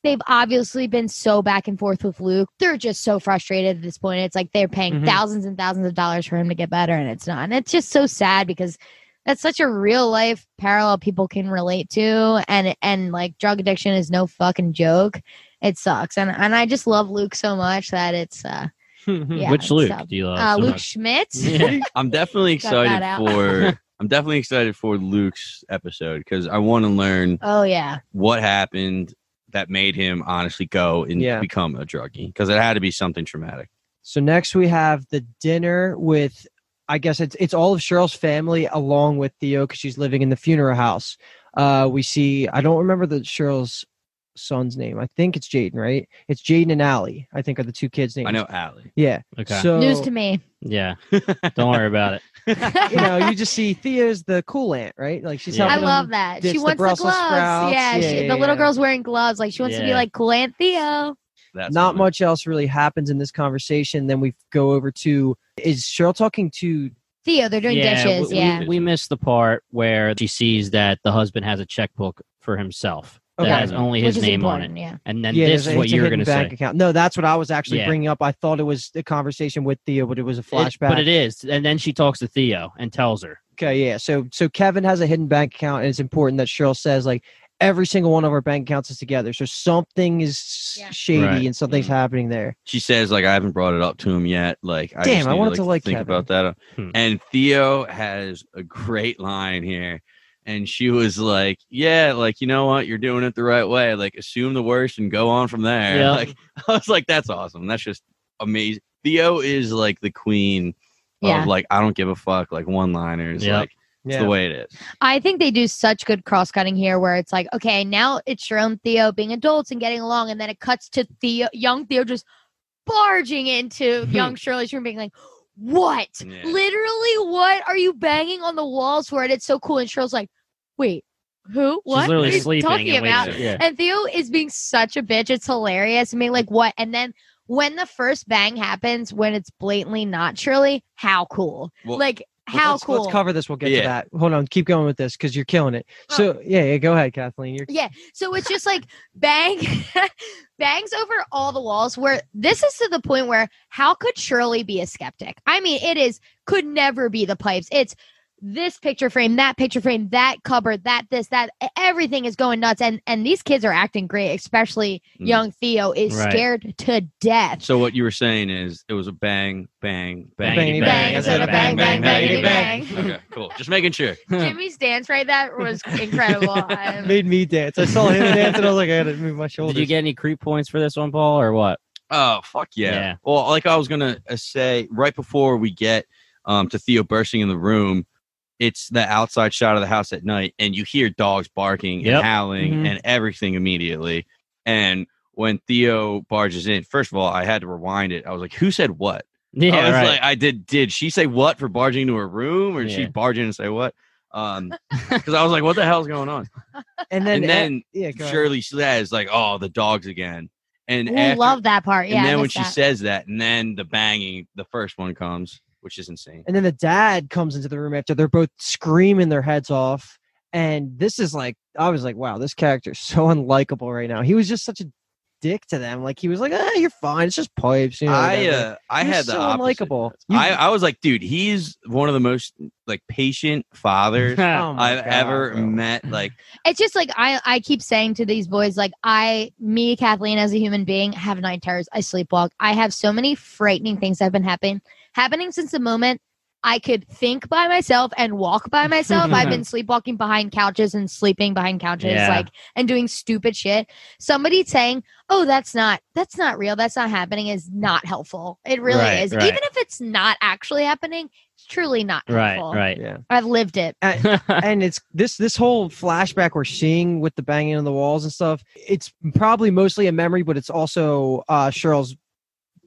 Speaker 2: they've obviously been so back and forth with Luke. They're just so frustrated at this point. It's like they're paying
Speaker 3: Mhm.
Speaker 2: thousands and thousands of dollars for him to get better, and it's not. And it's just so sad because that's such a real life parallel people can relate to, and and like drug addiction is no fucking joke. It sucks, and and I just love Luke so much that it's uh [laughs] yeah.
Speaker 4: Which
Speaker 2: it's
Speaker 4: Luke
Speaker 2: tough.
Speaker 4: do you love?
Speaker 2: Uh,
Speaker 4: so
Speaker 2: Luke
Speaker 4: much?
Speaker 2: Schmidt.
Speaker 4: Yeah. [laughs]
Speaker 1: I'm definitely excited for. [laughs] I'm definitely excited for Luke's episode because I want to learn
Speaker 2: Oh yeah,
Speaker 1: what happened that made him honestly go and
Speaker 3: Yeah.
Speaker 1: become a druggie because it had to be something traumatic.
Speaker 3: So next we have the dinner with, I guess it's it's all of Cheryl's family along with Theo because she's living in the funeral house. Uh, we see I don't remember the Cheryl's son's name. I think it's Jaden, right? It's Jaden and Allie. I think are the two kids' names.
Speaker 1: I know Allie.
Speaker 3: Yeah.
Speaker 4: Okay.
Speaker 3: So
Speaker 2: News to me.
Speaker 4: yeah. Don't worry about it. [laughs]
Speaker 3: you know, you just see Thea's the cool aunt, right? Like she's
Speaker 4: Yeah.
Speaker 2: I love that. She wants the,
Speaker 3: Brussels
Speaker 2: gloves.
Speaker 3: sprouts.
Speaker 2: Yeah,
Speaker 3: Yeah,
Speaker 2: she,
Speaker 3: yeah,
Speaker 2: the little girl's wearing gloves. Like she wants to be like cool Aunt Theo.
Speaker 1: That's
Speaker 3: Not
Speaker 1: funny.
Speaker 3: much else really happens in this conversation. Then we go over to is Cheryl talking to
Speaker 2: Theo, they're doing
Speaker 4: yeah,
Speaker 2: dishes.
Speaker 4: we,
Speaker 2: yeah.
Speaker 4: We, we missed the part where she sees that the husband has a checkbook for himself that has only his
Speaker 2: is
Speaker 4: name on it.
Speaker 2: yeah.
Speaker 4: And then
Speaker 3: yeah,
Speaker 4: this is what
Speaker 3: you're
Speaker 4: going to
Speaker 3: bank
Speaker 4: say.
Speaker 3: account. No, that's what I was actually
Speaker 4: Yeah.
Speaker 3: bringing up. I thought it was a conversation with Theo, but it was a
Speaker 4: It-
Speaker 3: flashback.
Speaker 4: but it is. And then she talks to Theo and tells her.
Speaker 3: Okay, yeah. So so Kevin has a hidden bank account, and it's important that Cheryl says like every single one of our bank accounts is together. So something is
Speaker 2: Yeah.
Speaker 3: shady
Speaker 4: Right.
Speaker 3: and something's
Speaker 1: Mhm.
Speaker 3: happening there.
Speaker 1: She says like I haven't brought it up to him yet. Like I
Speaker 3: Damn,
Speaker 1: just
Speaker 3: I
Speaker 1: need
Speaker 3: wanted to like
Speaker 1: think
Speaker 3: Kevin.
Speaker 1: about that.
Speaker 4: Hmm.
Speaker 1: And Theo has a great line here. And she was like, "Yeah, like you know what, you're doing it the right way. Like assume the worst and go on from there." [laughs]
Speaker 4: Yeah.
Speaker 1: Like [laughs] I was like, "That's awesome. That's just amazing." Theo is like the queen
Speaker 2: Yeah.
Speaker 1: of like I don't give a fuck, like one liners.
Speaker 4: Yep.
Speaker 1: Like it's the way it is.
Speaker 2: I think they do such good cross cutting here where it's like, okay, now it's your own Theo being adults and getting along, and then it cuts to Theo, young Theo just barging into [laughs] young Shirley's room, being like, What?
Speaker 1: Yeah.
Speaker 2: Literally, what are you banging on the walls for? And it's so cool. And Cheryl's like, Wait, who? What?
Speaker 4: She's literally
Speaker 2: are you
Speaker 4: sleeping.
Speaker 2: talking
Speaker 4: and
Speaker 2: about?
Speaker 4: Yeah.
Speaker 2: And Theo is being such a bitch. It's hilarious. I mean, like, what? And then when the first bang happens, when it's blatantly not Shirley, how cool.
Speaker 1: Well,
Speaker 2: like, how
Speaker 3: let's,
Speaker 2: cool.
Speaker 3: Let's cover this. We'll get to that. Hold on. Keep going with this because you're killing it. So yeah, yeah. Go ahead, Kathleen. You're
Speaker 2: Yeah. So it's just like bang, [laughs] bangs over all the walls. Where this is to the point where how could Shirley be a skeptic? I mean, it is could never be the pipes. It's this picture frame, that picture frame, that cupboard, that this, that everything is going nuts. And and these kids are acting great, especially
Speaker 1: Mm.
Speaker 2: young Theo is
Speaker 4: Right.
Speaker 2: scared to death.
Speaker 1: So what you were saying is it was a bang, bang, bang,
Speaker 3: Bang,
Speaker 1: bang.
Speaker 3: bang. I said a bang, bang, bang,
Speaker 2: bang.
Speaker 1: Okay, cool. Just making sure. [laughs]
Speaker 2: Jimmy's dance right that was incredible. [laughs]
Speaker 3: Made me dance. I saw him dance and I was like, I had to move my shoulders.
Speaker 4: Did you get any creep points for this one, Paul, or what?
Speaker 1: Oh fuck yeah.
Speaker 4: Yeah.
Speaker 1: Well, like I was gonna uh, say right before we get um to Theo bursting in the room, it's the outside shot of the house at night, and you hear dogs barking
Speaker 4: Yep.
Speaker 1: and howling
Speaker 3: Mhm.
Speaker 1: and everything immediately. And when Theo barges in, first of all, I had to rewind it. I was like, "Who said what?" [laughs]
Speaker 4: Yeah,
Speaker 1: I was
Speaker 4: right.
Speaker 1: like, "I did. Did she say what for barging into her room, or did she
Speaker 4: Yeah.
Speaker 1: barge in and say what?" Um, [laughs] because I was like, "What the hell's going on?"
Speaker 3: and then
Speaker 1: and then
Speaker 3: yeah, go ahead.
Speaker 1: Shirley says, "Like, oh, the dogs again." And
Speaker 2: Ooh,
Speaker 1: after,
Speaker 2: love that part. Yeah.
Speaker 1: and then when
Speaker 2: missed
Speaker 1: she says that, and then the banging, the first one comes, which is insane.
Speaker 3: And then the dad comes into the room after they're both screaming their heads off. And this is like, I was like, wow, this character is [laughs] so unlikable right now. He was just such a dick to them. Like he was like, ah, you're fine. It's just pipes. You know,
Speaker 1: I uh, I
Speaker 3: He was
Speaker 1: had the
Speaker 3: so
Speaker 1: opposite.
Speaker 3: unlikable. You-
Speaker 1: I, I was like, dude, he's one of the most like patient fathers [laughs]
Speaker 3: Oh
Speaker 1: I've
Speaker 3: God,
Speaker 1: ever
Speaker 3: bro.
Speaker 1: met. Like, [laughs]
Speaker 2: it's just like I I keep saying to these boys like I me Kathleen as a human being have night terrors. I sleepwalk. I have so many frightening things that have been happening happening since the moment I could think by myself and walk by myself. I've [laughs] been sleepwalking behind couches and sleeping behind couches
Speaker 4: Yeah.
Speaker 2: like and doing stupid shit. Somebody saying, "Oh, that's not that's not real. That's not happening." is not helpful. It really
Speaker 4: Right,
Speaker 2: is.
Speaker 4: right.
Speaker 2: Even if it's not actually happening, it's truly not
Speaker 4: right,
Speaker 2: helpful.
Speaker 4: right.
Speaker 3: yeah.
Speaker 2: I've lived it. [laughs]
Speaker 3: and it's this this whole flashback we're seeing with the banging on the walls and stuff it's probably mostly a memory but it's also uh cheryl's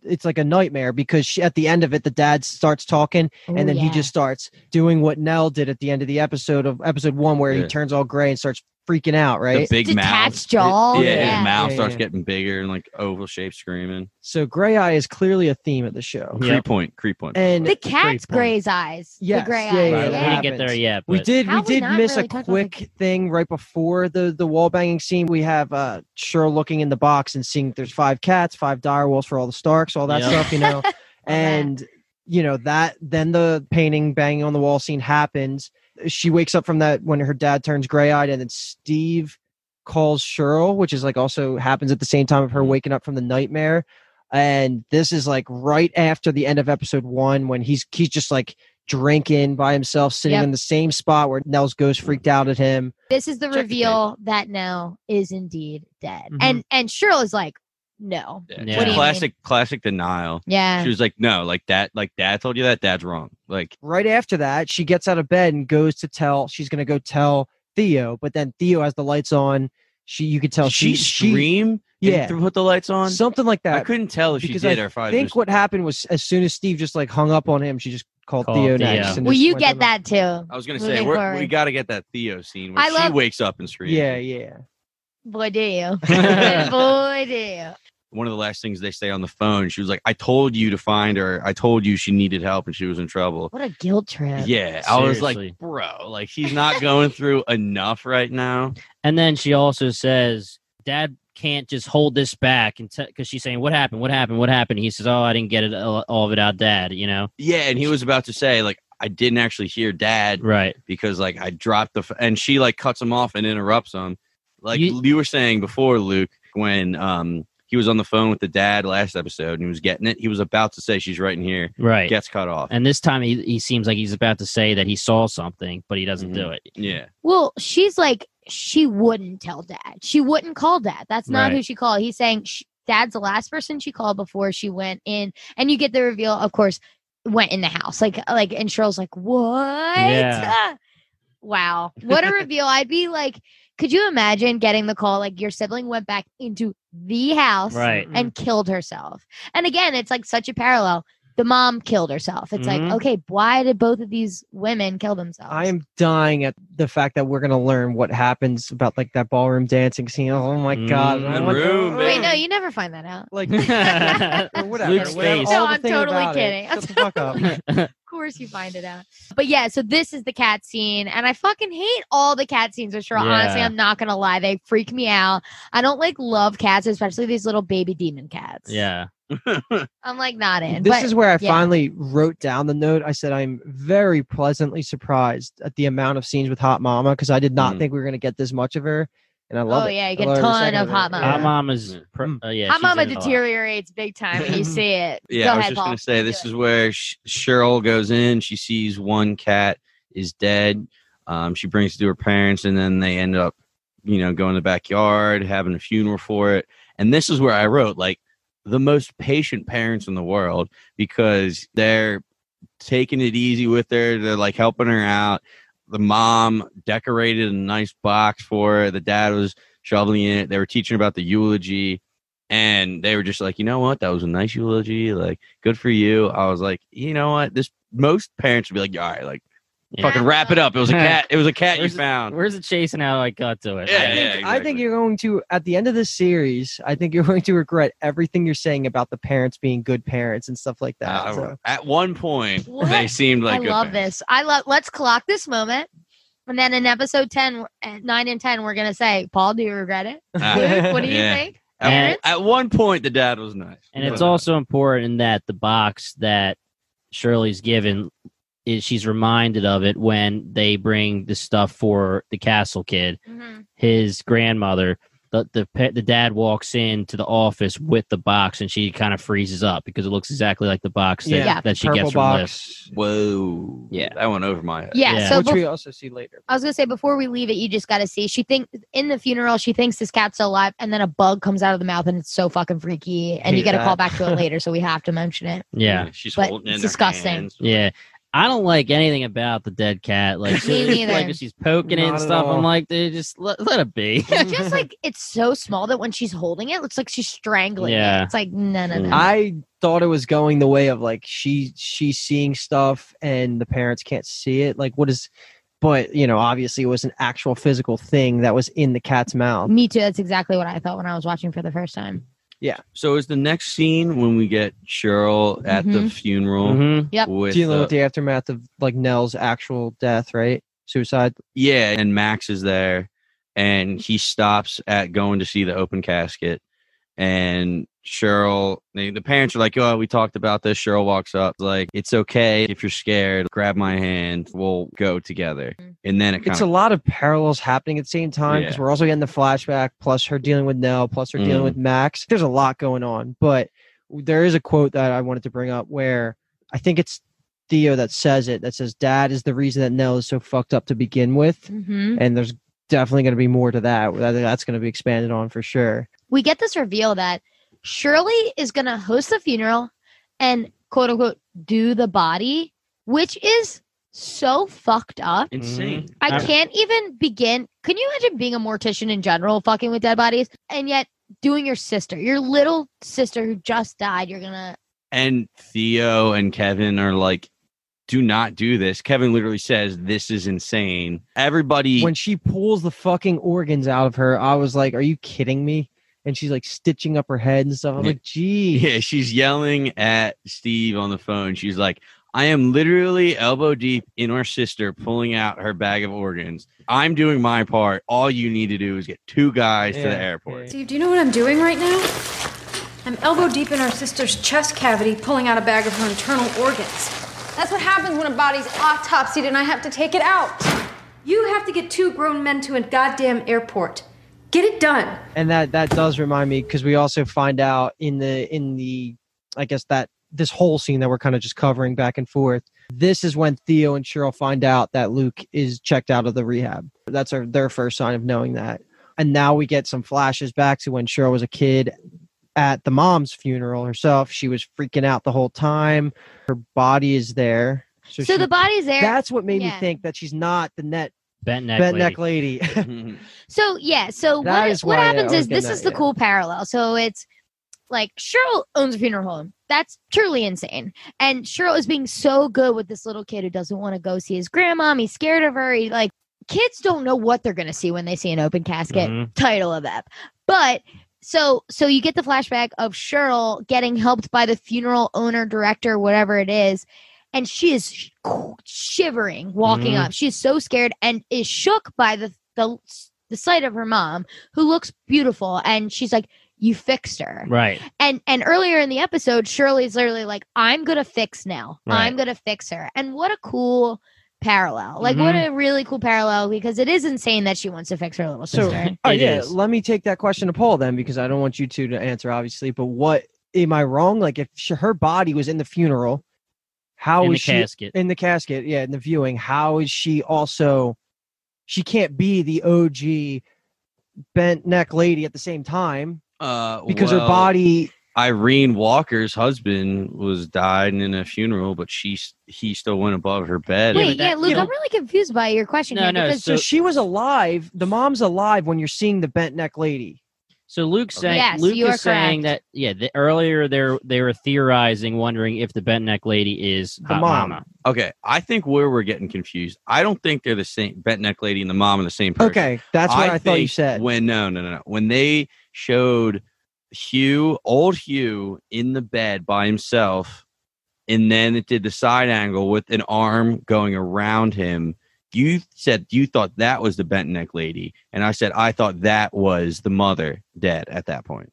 Speaker 3: it's like a nightmare because she, at the end of it the dad starts talking
Speaker 2: Ooh,
Speaker 3: and oh, then he just starts doing what nell did at the end of the episode of episode one where he turns all gray and starts freaking out right
Speaker 1: the big
Speaker 2: Detached
Speaker 1: mouth.
Speaker 2: jaw,
Speaker 1: Yeah,
Speaker 2: yeah.
Speaker 1: his mouth
Speaker 3: Yeah,
Speaker 1: starts
Speaker 3: yeah.
Speaker 1: getting bigger and like oval shaped, screaming.
Speaker 3: so gray eye is clearly a theme of the show
Speaker 4: Yeah.
Speaker 1: Creep point, creep point.
Speaker 3: and
Speaker 2: the cat's
Speaker 3: Great
Speaker 2: gray's eyes.
Speaker 3: Yes,
Speaker 2: the gray
Speaker 3: yeah,
Speaker 2: eyes.
Speaker 3: yeah,
Speaker 4: Right,
Speaker 3: that
Speaker 4: we didn't get there
Speaker 3: happens.
Speaker 4: yet.
Speaker 3: We did.
Speaker 2: How
Speaker 3: We
Speaker 2: have we
Speaker 3: did miss
Speaker 2: really
Speaker 3: a
Speaker 2: touched on the-
Speaker 3: quick thing right before the the wall banging scene. We have uh Cheryl looking in the box and seeing there's five cats, five dire wolves for all the Starks, all that
Speaker 4: Yep.
Speaker 3: stuff, you know. [laughs] and you know that then the painting banging on the wall scene happens. She wakes up from that when her dad turns gray eyed, and then Steve calls Cheryl, which is like also happens at the same time of her
Speaker 4: Mhm.
Speaker 3: waking up from the nightmare. And this is like right after the end of episode one when he's he's just like drinking by himself, sitting
Speaker 2: Yep.
Speaker 3: in the same spot where Nell's ghost freaked out at him.
Speaker 2: This is the
Speaker 1: Check
Speaker 2: reveal that Nell is indeed dead.
Speaker 3: Mhm.
Speaker 2: And and Cheryl is like, no.
Speaker 1: Yeah.
Speaker 4: What do you
Speaker 1: classic, classic denial.
Speaker 2: Yeah.
Speaker 1: She was like, "No, like that, like dad told you that. Dad's wrong." Like,
Speaker 3: Right after that, she gets out of bed and goes to tell. She's gonna go tell Theo, but then Theo has the lights on. She, you could tell
Speaker 1: she,
Speaker 3: she,
Speaker 1: scream,
Speaker 3: yeah.
Speaker 1: and put the lights on.
Speaker 3: something like that.
Speaker 1: I couldn't tell if she
Speaker 3: because
Speaker 1: did
Speaker 3: I
Speaker 1: or if I
Speaker 3: I think
Speaker 1: just,
Speaker 3: what happened was as soon as Steve just like hung up on him, she just called,
Speaker 4: Called
Speaker 3: Theo
Speaker 4: Theo.
Speaker 3: next. and
Speaker 2: well, you get
Speaker 3: on.
Speaker 2: that too.
Speaker 1: I was gonna say we're, we got to get that Theo scene where
Speaker 2: I
Speaker 1: she
Speaker 2: love-
Speaker 1: wakes up and screams.
Speaker 3: Yeah, yeah.
Speaker 2: Boy, do you. [laughs] [laughs] Boy, do you.
Speaker 1: One of the last things they say on the phone, she was like, "I told you to find her. I told you she needed help and she was in trouble."
Speaker 2: What a guilt trip.
Speaker 1: Yeah, I was like, "Bro, like he's not going through [laughs] enough right now."
Speaker 4: And then she also says, "Dad can't just hold this back," and because she's saying, "What happened? What happened? What happened?" He says, "Oh, I didn't get it all all of it out, Dad." You know,
Speaker 1: Yeah, and he was about to say like, "I didn't actually hear Dad
Speaker 4: right?
Speaker 1: because like I dropped the," f-, and she like cuts him off and interrupts him, like
Speaker 4: You-
Speaker 1: you, were saying before, Luke, when um he was on the phone with the dad last episode and he was getting it. He was about to say she's right in here,
Speaker 4: Right.
Speaker 1: gets cut off.
Speaker 4: And this time he, he seems like he's about to say that he saw something, but he doesn't do mm-hmm. it.
Speaker 1: Yeah,
Speaker 2: Well, she's like, she wouldn't tell dad. She wouldn't call dad. That's not who she called. He's saying sh- dad's the last person she called before she went in. And you get the reveal, of course, went in the house. Like, like, and Cheryl's like, what?
Speaker 4: Yeah. [laughs]
Speaker 2: Wow. What a [laughs] reveal. I'd be like, could you imagine getting the call like your sibling went back into the house
Speaker 4: Right.
Speaker 2: and killed herself? And again, it's like such a parallel. The mom killed herself. It's
Speaker 4: Mhm.
Speaker 2: like, okay, why did both of these women kill themselves?
Speaker 3: I am dying at the fact that we're gonna learn what happens about like that ballroom dancing scene. Oh my god!
Speaker 4: Mm.
Speaker 3: I
Speaker 1: The
Speaker 3: want to-
Speaker 1: room,
Speaker 2: Wait, no, you never find that out.
Speaker 3: like [laughs]
Speaker 4: Luke's
Speaker 3: whatever.
Speaker 4: Luke's
Speaker 3: whatever,
Speaker 4: face.
Speaker 2: No, I'm totally
Speaker 3: about it.
Speaker 2: kidding.
Speaker 3: Shut the fuck up. [laughs]
Speaker 2: Of course, you find it out. But yeah, so this is the cat scene, and I fucking hate all the cat scenes with Cheryl. Honestly, I'm not gonna lie, they freak me out. I don't like love cats, especially these little baby demon cats.
Speaker 4: yeah. [laughs]
Speaker 2: I'm like not in.
Speaker 3: This
Speaker 2: but
Speaker 3: is where I
Speaker 2: yeah.
Speaker 3: finally wrote down the note. I said I'm very pleasantly surprised at the amount of scenes with Hot Mama because I did not
Speaker 1: Mm.
Speaker 3: think we were gonna get this much of her, and I love
Speaker 2: oh
Speaker 3: it.
Speaker 2: yeah, you get a ton of Hot
Speaker 3: it.
Speaker 2: Mama.
Speaker 4: Hot Mama's. Pr-
Speaker 3: Mm.
Speaker 4: uh, yeah
Speaker 2: Hot
Speaker 4: she's
Speaker 2: Mama
Speaker 4: in it a lot.
Speaker 2: deteriorates big time when you see it.
Speaker 1: Yeah,
Speaker 2: Go
Speaker 1: I was
Speaker 2: ahead,
Speaker 1: just
Speaker 2: Paul.
Speaker 1: gonna say
Speaker 2: Do
Speaker 1: this
Speaker 2: it.
Speaker 1: is where Sh- Cheryl goes in. She sees one cat is dead. Um, she brings it to her parents, and then they end up, you know, going to the backyard, having a funeral for it. And this is where I wrote like the most patient parents in the world because they're taking it easy with her. They're like helping her out. The mom decorated a nice box for her. The dad was shoveling it. They were teaching about the eulogy and they were just like, you know what, that was a nice eulogy. Like, good for you. I was like, you know what, this most parents would be like, all right, like,
Speaker 4: Yeah.
Speaker 1: fucking wrap it up. It was a [laughs] cat. It was a cat you
Speaker 4: Where's the-
Speaker 1: found.
Speaker 4: Where's the chase and how I got to it?
Speaker 1: Yeah,
Speaker 3: I think,
Speaker 1: yeah,
Speaker 3: I
Speaker 1: exactly.
Speaker 3: think you're going to at the end of this series. I think you're [laughs] going to regret everything you're saying about the parents being good parents and stuff like that.
Speaker 1: Uh,
Speaker 3: so.
Speaker 1: At one point,
Speaker 2: What?
Speaker 1: they seemed like.
Speaker 2: I
Speaker 1: good
Speaker 2: love
Speaker 1: parents.
Speaker 2: this. I love. Let's clock this moment, and then in episode ten, uh, nine and ten, we're gonna say, Paul, do you regret it? Luke, what do you
Speaker 1: Yeah.
Speaker 2: think?
Speaker 1: At,
Speaker 2: Parents?
Speaker 1: at one point, the dad was nice,
Speaker 4: And it's
Speaker 1: uh,
Speaker 4: also important that the box that Shirley's given is she's reminded of it when they bring the stuff for the castle kid,
Speaker 2: Mhm.
Speaker 4: his grandmother. The the pe- the dad walks into the office with the box and she kind of freezes up because it looks exactly like the box that,
Speaker 2: Yeah.
Speaker 4: that she
Speaker 3: Purple
Speaker 4: gets from Liv.
Speaker 1: Whoa.
Speaker 4: Yeah.
Speaker 1: That went over my head.
Speaker 2: Yeah.
Speaker 4: Yeah.
Speaker 2: So
Speaker 3: which
Speaker 2: bef-
Speaker 3: we also see later.
Speaker 2: I was gonna say before we leave it, you just gotta see. She think in the funeral, she thinks this cat's still alive, and then a bug comes out of the mouth, and it's so fucking freaky. And you
Speaker 3: Hate
Speaker 2: get a call back to it [laughs] later, so we have to mention it.
Speaker 4: Yeah,
Speaker 1: She's
Speaker 2: But
Speaker 1: holding it in
Speaker 2: it's
Speaker 1: her
Speaker 2: disgusting.
Speaker 1: hands.
Speaker 4: yeah. I don't like anything about the dead cat. Like,
Speaker 2: Me
Speaker 4: she-
Speaker 2: neither.
Speaker 4: like she's poking it
Speaker 3: Not
Speaker 4: and
Speaker 3: at
Speaker 4: stuff.
Speaker 3: all.
Speaker 4: I'm like, dude, just let, let it be.
Speaker 2: It's just [laughs] like it's so small that when she's holding it, it looks like she's strangling
Speaker 4: Yeah.
Speaker 2: it. It's like no, no, no.
Speaker 3: I thought it was going the way of like she she's seeing stuff and the parents can't see it. Like what is but you know, obviously it was an actual physical thing that was in the cat's mouth.
Speaker 2: Me too. That's exactly what I thought when I was watching for the first time.
Speaker 1: So is the next scene when we get Cheryl at the
Speaker 2: Mhm.
Speaker 1: funeral
Speaker 4: Mhm.
Speaker 2: Yep.
Speaker 1: with
Speaker 3: Dealing
Speaker 1: uh,
Speaker 3: with the aftermath of like Nell's actual death, right? Suicide.
Speaker 1: Yeah, and Max is there, and he stops at going to see the open casket, and Cheryl, they, the parents are like, "Oh, we talked about this." Cheryl walks up, like, "It's okay if you're scared. Grab my hand. We'll go together." And then it kind
Speaker 3: It's a lot of parallels happening at the same time because
Speaker 1: Yeah.
Speaker 3: we're also getting the flashback, plus her dealing with Nell, plus her dealing
Speaker 1: Mhm.
Speaker 3: with Max. There's a lot going on, but there is a quote that I wanted to bring up where I think it's Theo that says it. That says Dad is the reason that Nell is so fucked up to begin with,
Speaker 2: hmm
Speaker 3: and there's definitely going to be more to that. That- That's going to be expanded on for sure.
Speaker 2: We get this reveal that Shirley is going to host the funeral and quote unquote do the body, which is so fucked up. Mm-hmm.
Speaker 1: Insane.
Speaker 2: I
Speaker 4: I-
Speaker 2: can't even begin. Can you imagine being a mortician in general, fucking with dead bodies, and yet doing your sister, your little sister who just died? You're gonna.
Speaker 1: And Theo and Kevin are like, do not do this. Kevin literally says, this is insane. Everybody.
Speaker 3: When she pulls the fucking organs out of her, I was like, "Are you kidding me?" And she's like stitching up her head and stuff. I'm
Speaker 1: Yeah.
Speaker 3: like, "Gee,
Speaker 1: yeah, she's yelling at Steve on the phone. She's like, I am literally elbow deep in our sister pulling out her bag of organs. I'm doing my part. All you need to do is get two guys to the airport.
Speaker 6: Steve, do you know what I'm doing right now? I'm elbow deep in our sister's chest cavity, pulling out a bag of her internal organs. That's what happens when a body's autopsied and I have to take it out. You have to get two grown men to a goddamn airport. Get it done.
Speaker 3: and that that does remind me because we also find out in the in the i guess that this whole scene that we're kind of just covering back and forth this is when theo and cheryl find out that luke is checked out of the rehab that's our, their first sign of knowing that and now we get some flashes back to when cheryl was a kid at the mom's funeral herself she was freaking out the whole time her body is there
Speaker 2: So,
Speaker 3: she-
Speaker 2: the body's there.
Speaker 3: that's what made
Speaker 2: Yeah.
Speaker 3: me think that she's not the net
Speaker 4: Bent neck.
Speaker 3: bent
Speaker 4: lady.
Speaker 3: neck lady [laughs] [laughs]
Speaker 2: So yeah, so
Speaker 3: That
Speaker 2: what,
Speaker 3: is
Speaker 2: what happens is this
Speaker 3: getting
Speaker 2: is the
Speaker 3: yeah.
Speaker 2: cool parallel. So it's like Cheryl owns a funeral home. That's truly insane. And Cheryl is being so good with this little kid who doesn't want to go see his grandmom. He's scared of her. He like kids don't know what they're gonna see when they see an open casket.
Speaker 4: Mhm.
Speaker 2: Title of that. But so so you get the flashback of Cheryl getting helped by the funeral owner, director, whatever it is. And she is shivering walking
Speaker 4: Mhm.
Speaker 2: up. She is so scared and is shook by the, the the sight of her mom, who looks beautiful. And she's like, "You fixed her."
Speaker 4: Right.
Speaker 2: And and earlier in the episode, Shirley's literally like, "I'm gonna fix now.
Speaker 4: Right.
Speaker 2: I'm gonna fix her." And what a cool parallel! Like, what
Speaker 4: Mm-hmm.
Speaker 2: a really cool parallel because it is insane that she wants to fix her little
Speaker 3: So,
Speaker 2: sister.
Speaker 3: oh,
Speaker 4: It
Speaker 3: yeah,
Speaker 4: is.
Speaker 3: let me take that question to Paul then, because I don't want you two to answer, obviously. But what am I wrong? Like, if sh her body was in the funeral, how
Speaker 4: in
Speaker 3: is
Speaker 4: the
Speaker 3: she
Speaker 4: casket.
Speaker 3: in the casket? Yeah, in the viewing, how is she also? She can't be the OG bent neck lady at the same time
Speaker 1: uh,
Speaker 3: because her body.
Speaker 1: Irene Walker's husband was died in a funeral, but she he still went above her bed.
Speaker 2: Wait,
Speaker 4: but that-
Speaker 2: yeah, Luke,
Speaker 4: you know-
Speaker 2: I'm really confused by your question
Speaker 4: No,
Speaker 2: here
Speaker 4: no,
Speaker 3: So
Speaker 4: So-
Speaker 3: she was alive. The mom's alive when you're seeing the bent neck lady.
Speaker 4: So Luke's saying
Speaker 2: Yes,
Speaker 4: Luke
Speaker 2: you are
Speaker 4: is saying that yeah. The, earlier they they were theorizing, wondering if the bent neck lady is
Speaker 3: The mom.
Speaker 4: Mama.
Speaker 1: Okay, I think where we're getting confused. I don't think they're the same. Bent neck lady and the mom are the same person.
Speaker 3: Okay, that's what I, thought you said.
Speaker 1: When no, no, no, no. When they showed Hugh, old Hugh, in the bed by himself, and then it did the side angle with an arm going around him. You said you thought that was the bent neck lady, and I said I thought that was the mother dead at that point.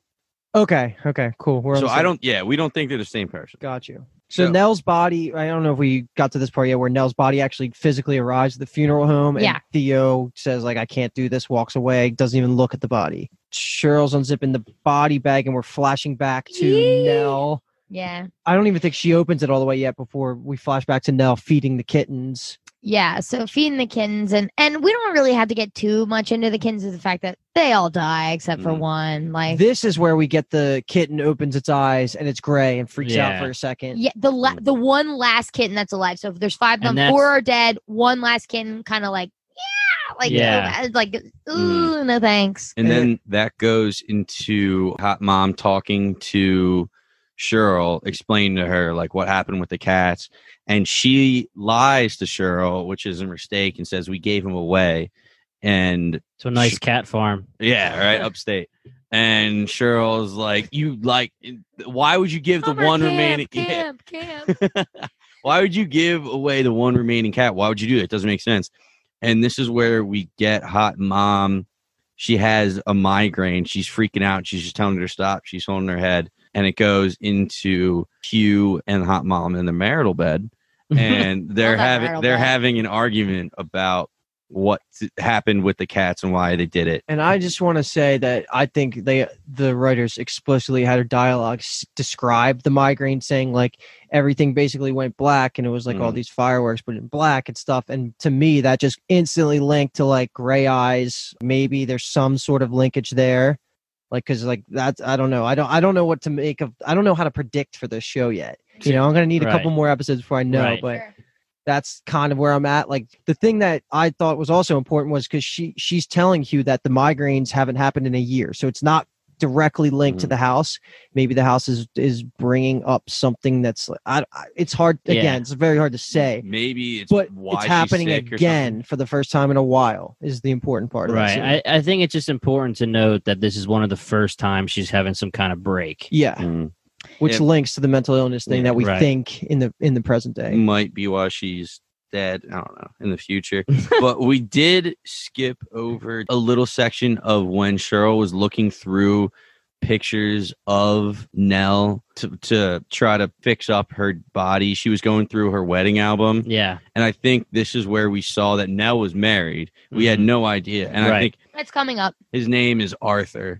Speaker 3: okay, okay, cool. We're
Speaker 1: so I don't. Yeah, we don't think they're the same person.
Speaker 3: Got you. So,
Speaker 1: So-
Speaker 3: Nell's body, I don't know if we got to this part yet where Nell's body actually physically arrives at the funeral home and
Speaker 2: Yeah.
Speaker 3: Theo says like I can't do this, walks away, doesn't even look at the body. Cheryl's unzipping the body bag and we're flashing back to
Speaker 2: Yee.
Speaker 3: Nell.
Speaker 2: yeah,
Speaker 3: I don't even think she opens it all the way yet before we flash back to Nell feeding the kittens.
Speaker 2: yeah. So feeding the kittens, and and we don't really have to get too much into the kittens. Is the fact that they all die except for
Speaker 1: Mhm.
Speaker 2: one. Like
Speaker 3: This is where we get the kitten opens its eyes and it's gray and freaks out for a second.
Speaker 2: Yeah, the la- the one last kitten that's alive. So if there's five of them, four are dead. One last kitten, kind of like yeah, like
Speaker 4: Yeah.
Speaker 2: like mm. ooh, no thanks.
Speaker 1: And
Speaker 3: And
Speaker 1: then that goes into Hot Mom talking to Cheryl, explaining to her like what happened with the cats. And she lies to Cheryl, which is a mistake, and says we gave him away. And
Speaker 4: To a nice
Speaker 1: Sh-
Speaker 4: cat farm.
Speaker 1: yeah, right, upstate. And Cheryl's like, you like, why would you give the one
Speaker 2: camp,
Speaker 1: remaining? [laughs]
Speaker 2: camp, camp.
Speaker 1: why would you give away the one remaining cat? Why would you do that? It doesn't make sense. And this is where we get hot mom. She has a migraine. She's freaking out. She's just telling her to stop. She's holding her head. And it goes into Hugh and hot mom in the marital bed. [laughs] And they're having they're
Speaker 2: bed.
Speaker 1: having an argument about what happened with the cats and why they did it.
Speaker 3: And I just want to say that I think they the writers explicitly had a dialogue s- describe the migraine, saying like everything basically went black, and it was like all
Speaker 1: Mm.
Speaker 3: these fireworks, but in black and stuff. And to me, that just instantly linked to like gray eyes. Maybe there's some sort of linkage there, like because like that's I don't know. I don't I don't know what to make of. I don't know how to predict for this show yet. You know, I'm gonna need a
Speaker 4: Right.
Speaker 3: couple more episodes before I know.
Speaker 4: Right.
Speaker 3: But
Speaker 2: Sure.
Speaker 3: That's kind of where I'm at. Like the thing that I thought was also important was because she she's telling Hugh that the migraines haven't happened in a year, so it's not directly linked to
Speaker 1: Mhm.
Speaker 3: the house. Maybe the house is is bringing up something that's I, I it's hard
Speaker 4: Yeah.
Speaker 3: again. It's very hard to say,
Speaker 1: Maybe it's
Speaker 3: but
Speaker 1: why
Speaker 3: it's happening again for the first time in a while. Is the important part of that
Speaker 4: Right. I, I think it's just important to note that this is one of the first times she's having some kind of break.
Speaker 3: yeah,
Speaker 1: something.
Speaker 3: Which
Speaker 1: Yeah.
Speaker 3: links to the mental illness thing
Speaker 1: Yeah,
Speaker 3: that we
Speaker 4: right.
Speaker 3: think in the in the present day.
Speaker 1: might be why she's dead. I don't know in the future. [laughs] but we did skip over a little section of when Cheryl was looking through pictures of Nell to, to try to fix up her body. She was going through her wedding album.
Speaker 4: Yeah.
Speaker 1: And I think this is where we saw that Nell was married. We had
Speaker 4: Mhm.
Speaker 1: no idea. And I think
Speaker 2: It's coming up.
Speaker 1: his name is Arthur.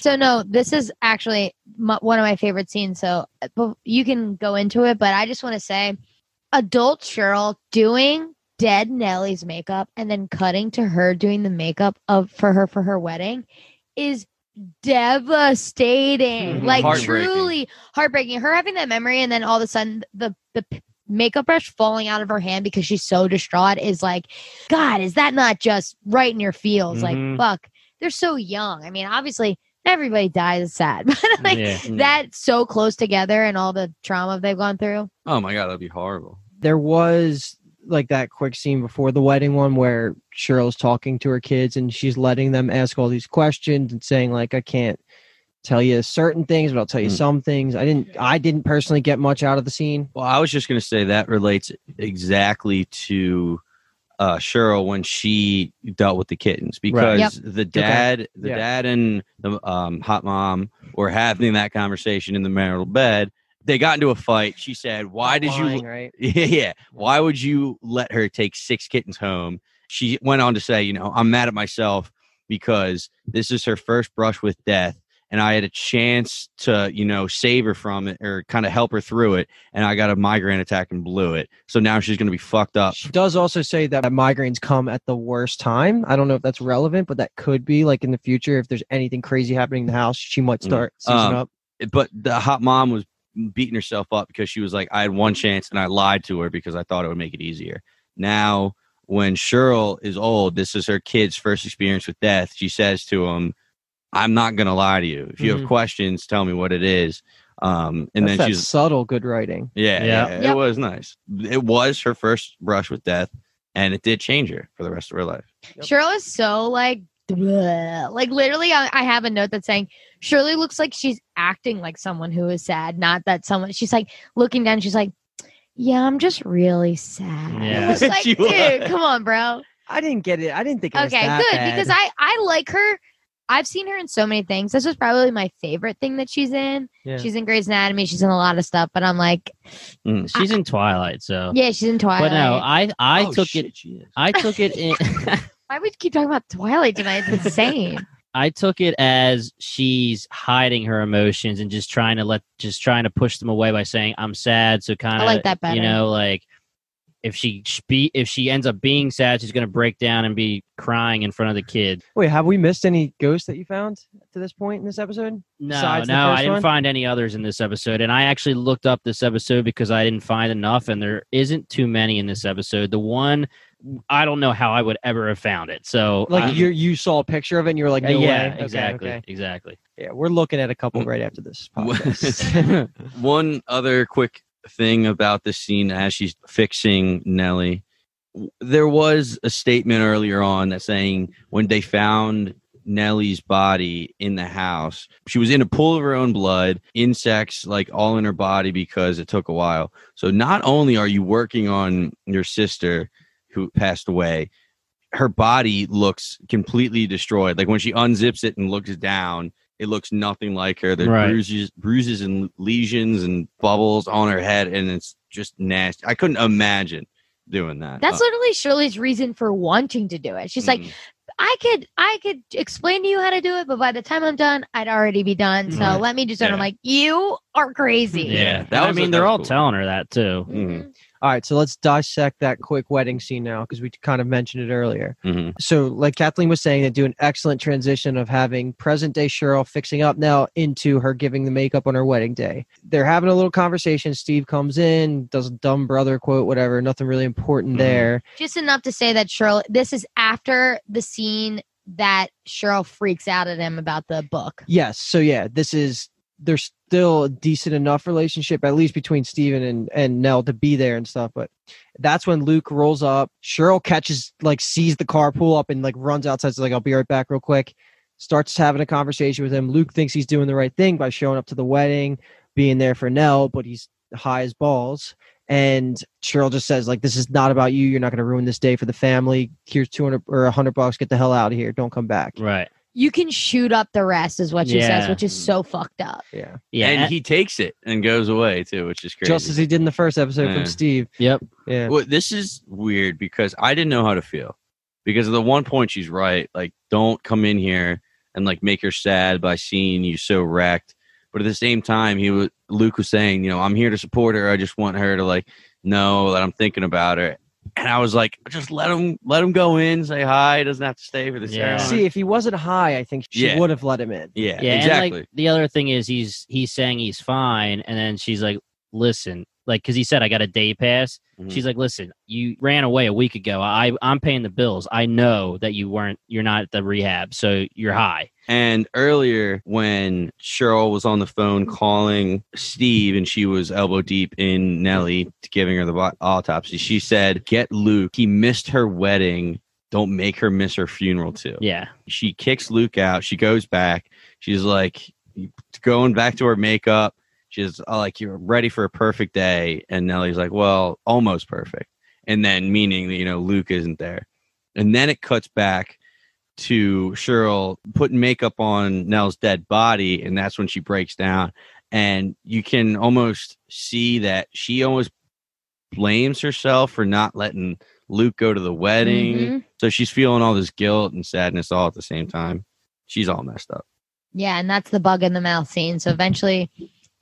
Speaker 2: So no, this is actually my, one of my favorite scenes. So uh, you can go into it, but I just want to say, adult Cheryl doing dead Nellie's makeup and then cutting to her doing the makeup of for her for her wedding is devastating.
Speaker 1: Mhm.
Speaker 2: Like
Speaker 1: Heartbreaking.
Speaker 2: truly heartbreaking. Her having that memory and then all of a sudden the the makeup brush falling out of her hand because she's so distraught is like, God, is that not just right in your feels?
Speaker 4: Mhm.
Speaker 2: Like, fuck, they're so young. I mean, obviously everybody dies is sad, [laughs] but like
Speaker 4: yeah.
Speaker 2: that's so close together and all the trauma they've gone through.
Speaker 1: Oh my God, that'd be horrible.
Speaker 3: there was like that quick scene before the wedding one where Cheryl's talking to her kids and she's letting them ask all these questions and saying like I can't tell you certain things but I'll tell you
Speaker 1: Mm.
Speaker 3: some things. I didn't I didn't personally get much out of the scene.
Speaker 1: Well, I was just going to say that relates exactly to uh, Cheryl when she dealt with the kittens because
Speaker 2: Yep.
Speaker 1: the dad, the
Speaker 3: Yeah.
Speaker 1: dad and the um, hot mom were having that conversation in the marital bed. They got into a fight. She said, "Why did
Speaker 3: Lying,
Speaker 1: you?
Speaker 3: right? [laughs]
Speaker 1: Yeah, yeah. Why would you let her take six kittens home?" She went on to say, "You know, I'm mad at myself because this is her first brush with death." And I had a chance to, you know, save her from it or kind of help her through it. And I got a migraine attack and blew it. So now she's going to be fucked up.
Speaker 3: She does also say that migraines come at the worst time. I don't know if that's relevant, but that could be like in the future if there's anything crazy happening in the house, she might
Speaker 1: Mm.
Speaker 3: start seizing
Speaker 1: Um,
Speaker 3: up.
Speaker 1: But the hot mom was beating herself up because she was like, I had one chance and I lied to her because I thought it would make it easier. Now, when Cheryl is old, this is her kid's first experience with death. She says to him, I'm not going to lie to you. If you
Speaker 3: Mhm.
Speaker 1: have questions, tell me what it is. Um, and
Speaker 3: That's
Speaker 1: then
Speaker 3: that
Speaker 1: she's,
Speaker 3: subtle good writing.
Speaker 1: yeah,
Speaker 4: Yeah.
Speaker 1: yeah,
Speaker 2: Yep.
Speaker 1: it was nice. It was her first brush with death, and it did change her for the rest of her life.
Speaker 3: Yep.
Speaker 2: Cheryl is so like, bleh. like literally, I, I have a note that's saying Shirley looks like she's acting like someone who is sad, not that someone. She's like looking down. She's like, yeah, I'm just really sad.
Speaker 4: Yeah. [laughs]
Speaker 2: Like, dude,
Speaker 1: was.
Speaker 2: come on, bro.
Speaker 3: I didn't get it. I didn't think it was
Speaker 2: Okay,
Speaker 3: that
Speaker 2: good
Speaker 3: bad.
Speaker 2: because I I like her. I've seen her in so many things. This was probably my favorite thing that she's in.
Speaker 3: Yeah.
Speaker 2: She's in Grey's Anatomy. She's in a lot of stuff, but I'm like, mm,
Speaker 4: She's in Twilight, so.
Speaker 2: yeah, she's in Twilight.
Speaker 4: But no, I I
Speaker 1: Oh,
Speaker 4: took
Speaker 1: shit,
Speaker 4: it
Speaker 1: she is.
Speaker 4: I took it in [laughs]
Speaker 2: Why would you keep talking about Twilight tonight? It's insane. [laughs]
Speaker 4: I took it as she's hiding her emotions and just trying to let just trying to push them away by saying I'm sad. So kind of
Speaker 2: like that better.
Speaker 4: You know, like if she be if she ends up being sad, she's gonna break down and be crying in front of the kid.
Speaker 3: Wait, have we missed any ghosts that you found to this point in this episode?
Speaker 4: No,
Speaker 3: Besides
Speaker 4: no, I didn't
Speaker 3: one?
Speaker 4: find any others in this episode, and I actually looked up this episode because I didn't find enough, and there isn't too many in this episode. The one, I don't know how I would ever have found it. So
Speaker 3: Like you you saw a picture of it and you were like,
Speaker 4: Uh,
Speaker 3: no
Speaker 4: yeah,
Speaker 3: way. Okay,
Speaker 4: exactly,
Speaker 3: okay.
Speaker 4: exactly.
Speaker 3: Yeah, we're looking at a couple right after this [laughs] podcast. [laughs]
Speaker 1: One other quick thing about the scene as she's fixing Nellie. There was a statement earlier on that saying when they found Nellie's body in the house, she was in a pool of her own blood, insects like all in her body because it took a while. So not only are you working on your sister who passed away, her body looks completely destroyed. Like when she unzips it and looks down, it looks nothing like her. There's
Speaker 4: Right.
Speaker 1: bruises, bruises and lesions and bubbles on her head, and it's just nasty. I couldn't imagine doing that.
Speaker 2: That's
Speaker 1: Uh,
Speaker 2: literally Shirley's reason for wanting to do it. She's like,
Speaker 1: mm,
Speaker 2: I could I could explain to you how to do it, but by the time I'm done, I'd already be done. So
Speaker 4: Right.
Speaker 2: let me just. And I'm like, you are crazy.
Speaker 1: Yeah,
Speaker 4: that
Speaker 1: that
Speaker 4: I
Speaker 1: was a-
Speaker 4: mean, they're all
Speaker 1: cool.
Speaker 4: telling her that too.
Speaker 1: mhm,
Speaker 3: All right, so let's dissect that quick wedding scene now because we kind of mentioned it earlier.
Speaker 1: mhm.
Speaker 3: So, like Kathleen was saying, they do an excellent transition of having present day Cheryl fixing up now into her giving the makeup on her wedding day. They're having a little conversation. Steve comes in, does a dumb brother quote, whatever, nothing really important
Speaker 1: Mhm.
Speaker 3: there.
Speaker 2: Just enough to say that Cheryl. This is after the scene that Cheryl freaks out at him about the book.
Speaker 3: Yes, so yeah, this is there's still a decent enough relationship, at least between Steven and, and Nell to be there and stuff. But that's when Luke rolls up. Cheryl catches, like, sees the car pull up and, like, runs outside. So, like, I'll be right back real quick. Starts having a conversation with him. Luke thinks he's doing the right thing by showing up to the wedding, being there for Nell, but he's high as balls. And Cheryl just says, like, this is not about you. You're not going to ruin this day for the family. Here's 200 or 100 bucks. Get the hell out of here. Don't come back.
Speaker 4: Right.
Speaker 2: You can shoot up the rest, is what she says, which is so fucked up.
Speaker 3: Yeah.
Speaker 4: Yeah.
Speaker 1: and he takes it and goes away too, which is crazy.
Speaker 3: Just as he did in the first episode
Speaker 1: Yeah.
Speaker 3: from Steve.
Speaker 4: yep.
Speaker 3: Yeah.
Speaker 1: Well, this is weird because I didn't know how to feel. Because at the one point she's right, like don't come in here and like make her sad by seeing you so wrecked. But at the same time, he was Luke was saying, you know, I'm here to support her. I just want her to like know that I'm thinking about her. And I was like, just let him let him go in, say hi. He doesn't have to stay for the
Speaker 4: Yeah.
Speaker 1: ceremony.
Speaker 3: See, if he wasn't high, I think she
Speaker 1: Yeah.
Speaker 3: would have let him in.
Speaker 1: yeah,
Speaker 4: Yeah.
Speaker 1: exactly.
Speaker 4: And like the other thing is he's he's saying he's fine, and then she's like, "Listen." Like, because he said, I got a day pass.
Speaker 1: Mhm.
Speaker 4: She's like, listen, you ran away a week ago. I, I'm paying the bills. I know that you weren't, you're not at the rehab. So you're high.
Speaker 1: And earlier, when Cheryl was on the phone calling Steve and she was elbow deep in Nellie giving her the autopsy, she said, Get Luke. He missed her wedding. Don't make her miss her funeral, too.
Speaker 4: Yeah.
Speaker 1: She kicks Luke out. She goes back. She's like, going back to her makeup. She's uh, like, You're ready for a perfect day. And Nellie's like, Well, almost perfect. And then, meaning that, you know, Luke isn't there. And then it cuts back to Cheryl putting makeup on Nell's dead body, and that's when she breaks down. And you can almost see that she almost blames herself for not letting Luke go to the wedding.
Speaker 2: Mhm.
Speaker 1: So she's feeling all this guilt and sadness all at the same time. She's all messed up.
Speaker 2: Yeah, and that's the bug in the mouth scene. So eventually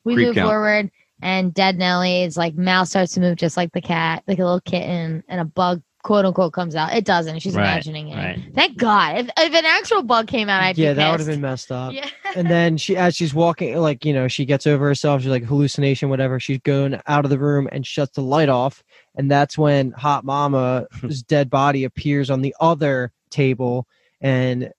Speaker 2: we
Speaker 1: Creep
Speaker 2: move
Speaker 1: count.
Speaker 2: forward and dead Nelly is like mouth starts to move just like the cat, like a little kitten, and a bug quote unquote comes out. It doesn't. She's
Speaker 4: Right,
Speaker 2: imagining it.
Speaker 4: right.
Speaker 2: Thank God. If, if an actual bug came out, I'd
Speaker 3: yeah,
Speaker 2: be
Speaker 3: that would have been messed up.
Speaker 2: Yeah.
Speaker 3: and then she, as she's walking, like you know, she gets over herself. She's like hallucination, whatever. She's going out of the room and shuts the light off, and that's when Hot Mama's [laughs] dead body appears on the other table. And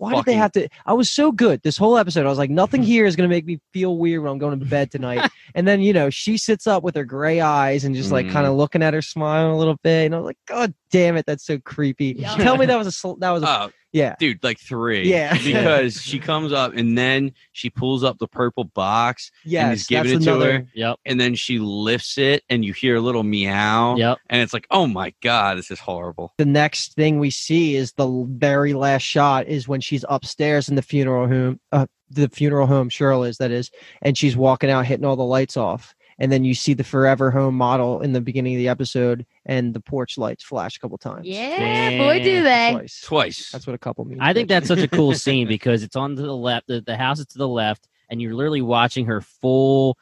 Speaker 3: why did they have to? I was so good this whole episode. I was like, nothing here is gonna make me feel weird when I'm going to bed tonight. [laughs] and then you know, she sits up with her gray eyes and just like
Speaker 1: Mhm.
Speaker 3: kind of looking at her, smiling a little bit. And I was like, God damn it, that's so creepy.
Speaker 2: Yeah.
Speaker 3: Tell me that was a sl- that was a
Speaker 1: Oh,
Speaker 3: yeah.
Speaker 1: dude, like three.
Speaker 3: Yeah. [laughs]
Speaker 1: Because she comes up and then she pulls up the purple box
Speaker 3: Yes,
Speaker 1: he's giving
Speaker 3: that's
Speaker 1: it to her.
Speaker 4: Yep.
Speaker 1: and then she lifts it and you hear a little meow.
Speaker 4: Yep.
Speaker 1: And it's like, oh my God, this is horrible.
Speaker 3: the next thing we see is the very last shot is when she's upstairs in the funeral home uh, the funeral home cheryl is that is and she's walking out hitting all the lights off and then you see the forever home model in the beginning of the episode and the porch lights flash a couple times
Speaker 2: Yeah, boy, do
Speaker 4: Yeah.
Speaker 2: they.
Speaker 3: twice
Speaker 1: Twice.
Speaker 3: that's what a couple means
Speaker 4: I think that's such a [laughs] cool scene because it's on to the left. The, the house is to the left, and you're literally watching her full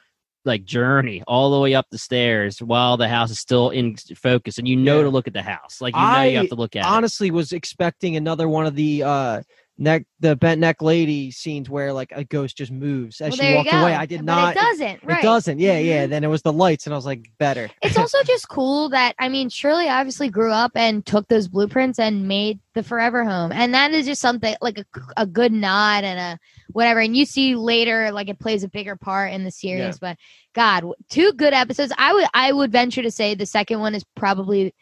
Speaker 4: like journey all the way up the stairs while the house is still in focus, and you know
Speaker 3: Yeah.
Speaker 4: to look at the house. Like you know you have to look at it.
Speaker 3: honestly was expecting another one of the uh neck the bent neck lady scenes where like a ghost just moves as
Speaker 2: Well,
Speaker 3: she walked away i did
Speaker 2: but
Speaker 3: not
Speaker 2: It doesn't. Right.
Speaker 3: it doesn't yeah yeah
Speaker 2: Mhm.
Speaker 3: then it was the lights and i was like better
Speaker 2: it's also [laughs] just cool that I mean, Shirley obviously grew up and took those blueprints and made the forever home, and that is just something like a, a good nod and a whatever. And you see later, like it plays a bigger part in the series. But God, two good episodes. I would I would venture to say the second one is probably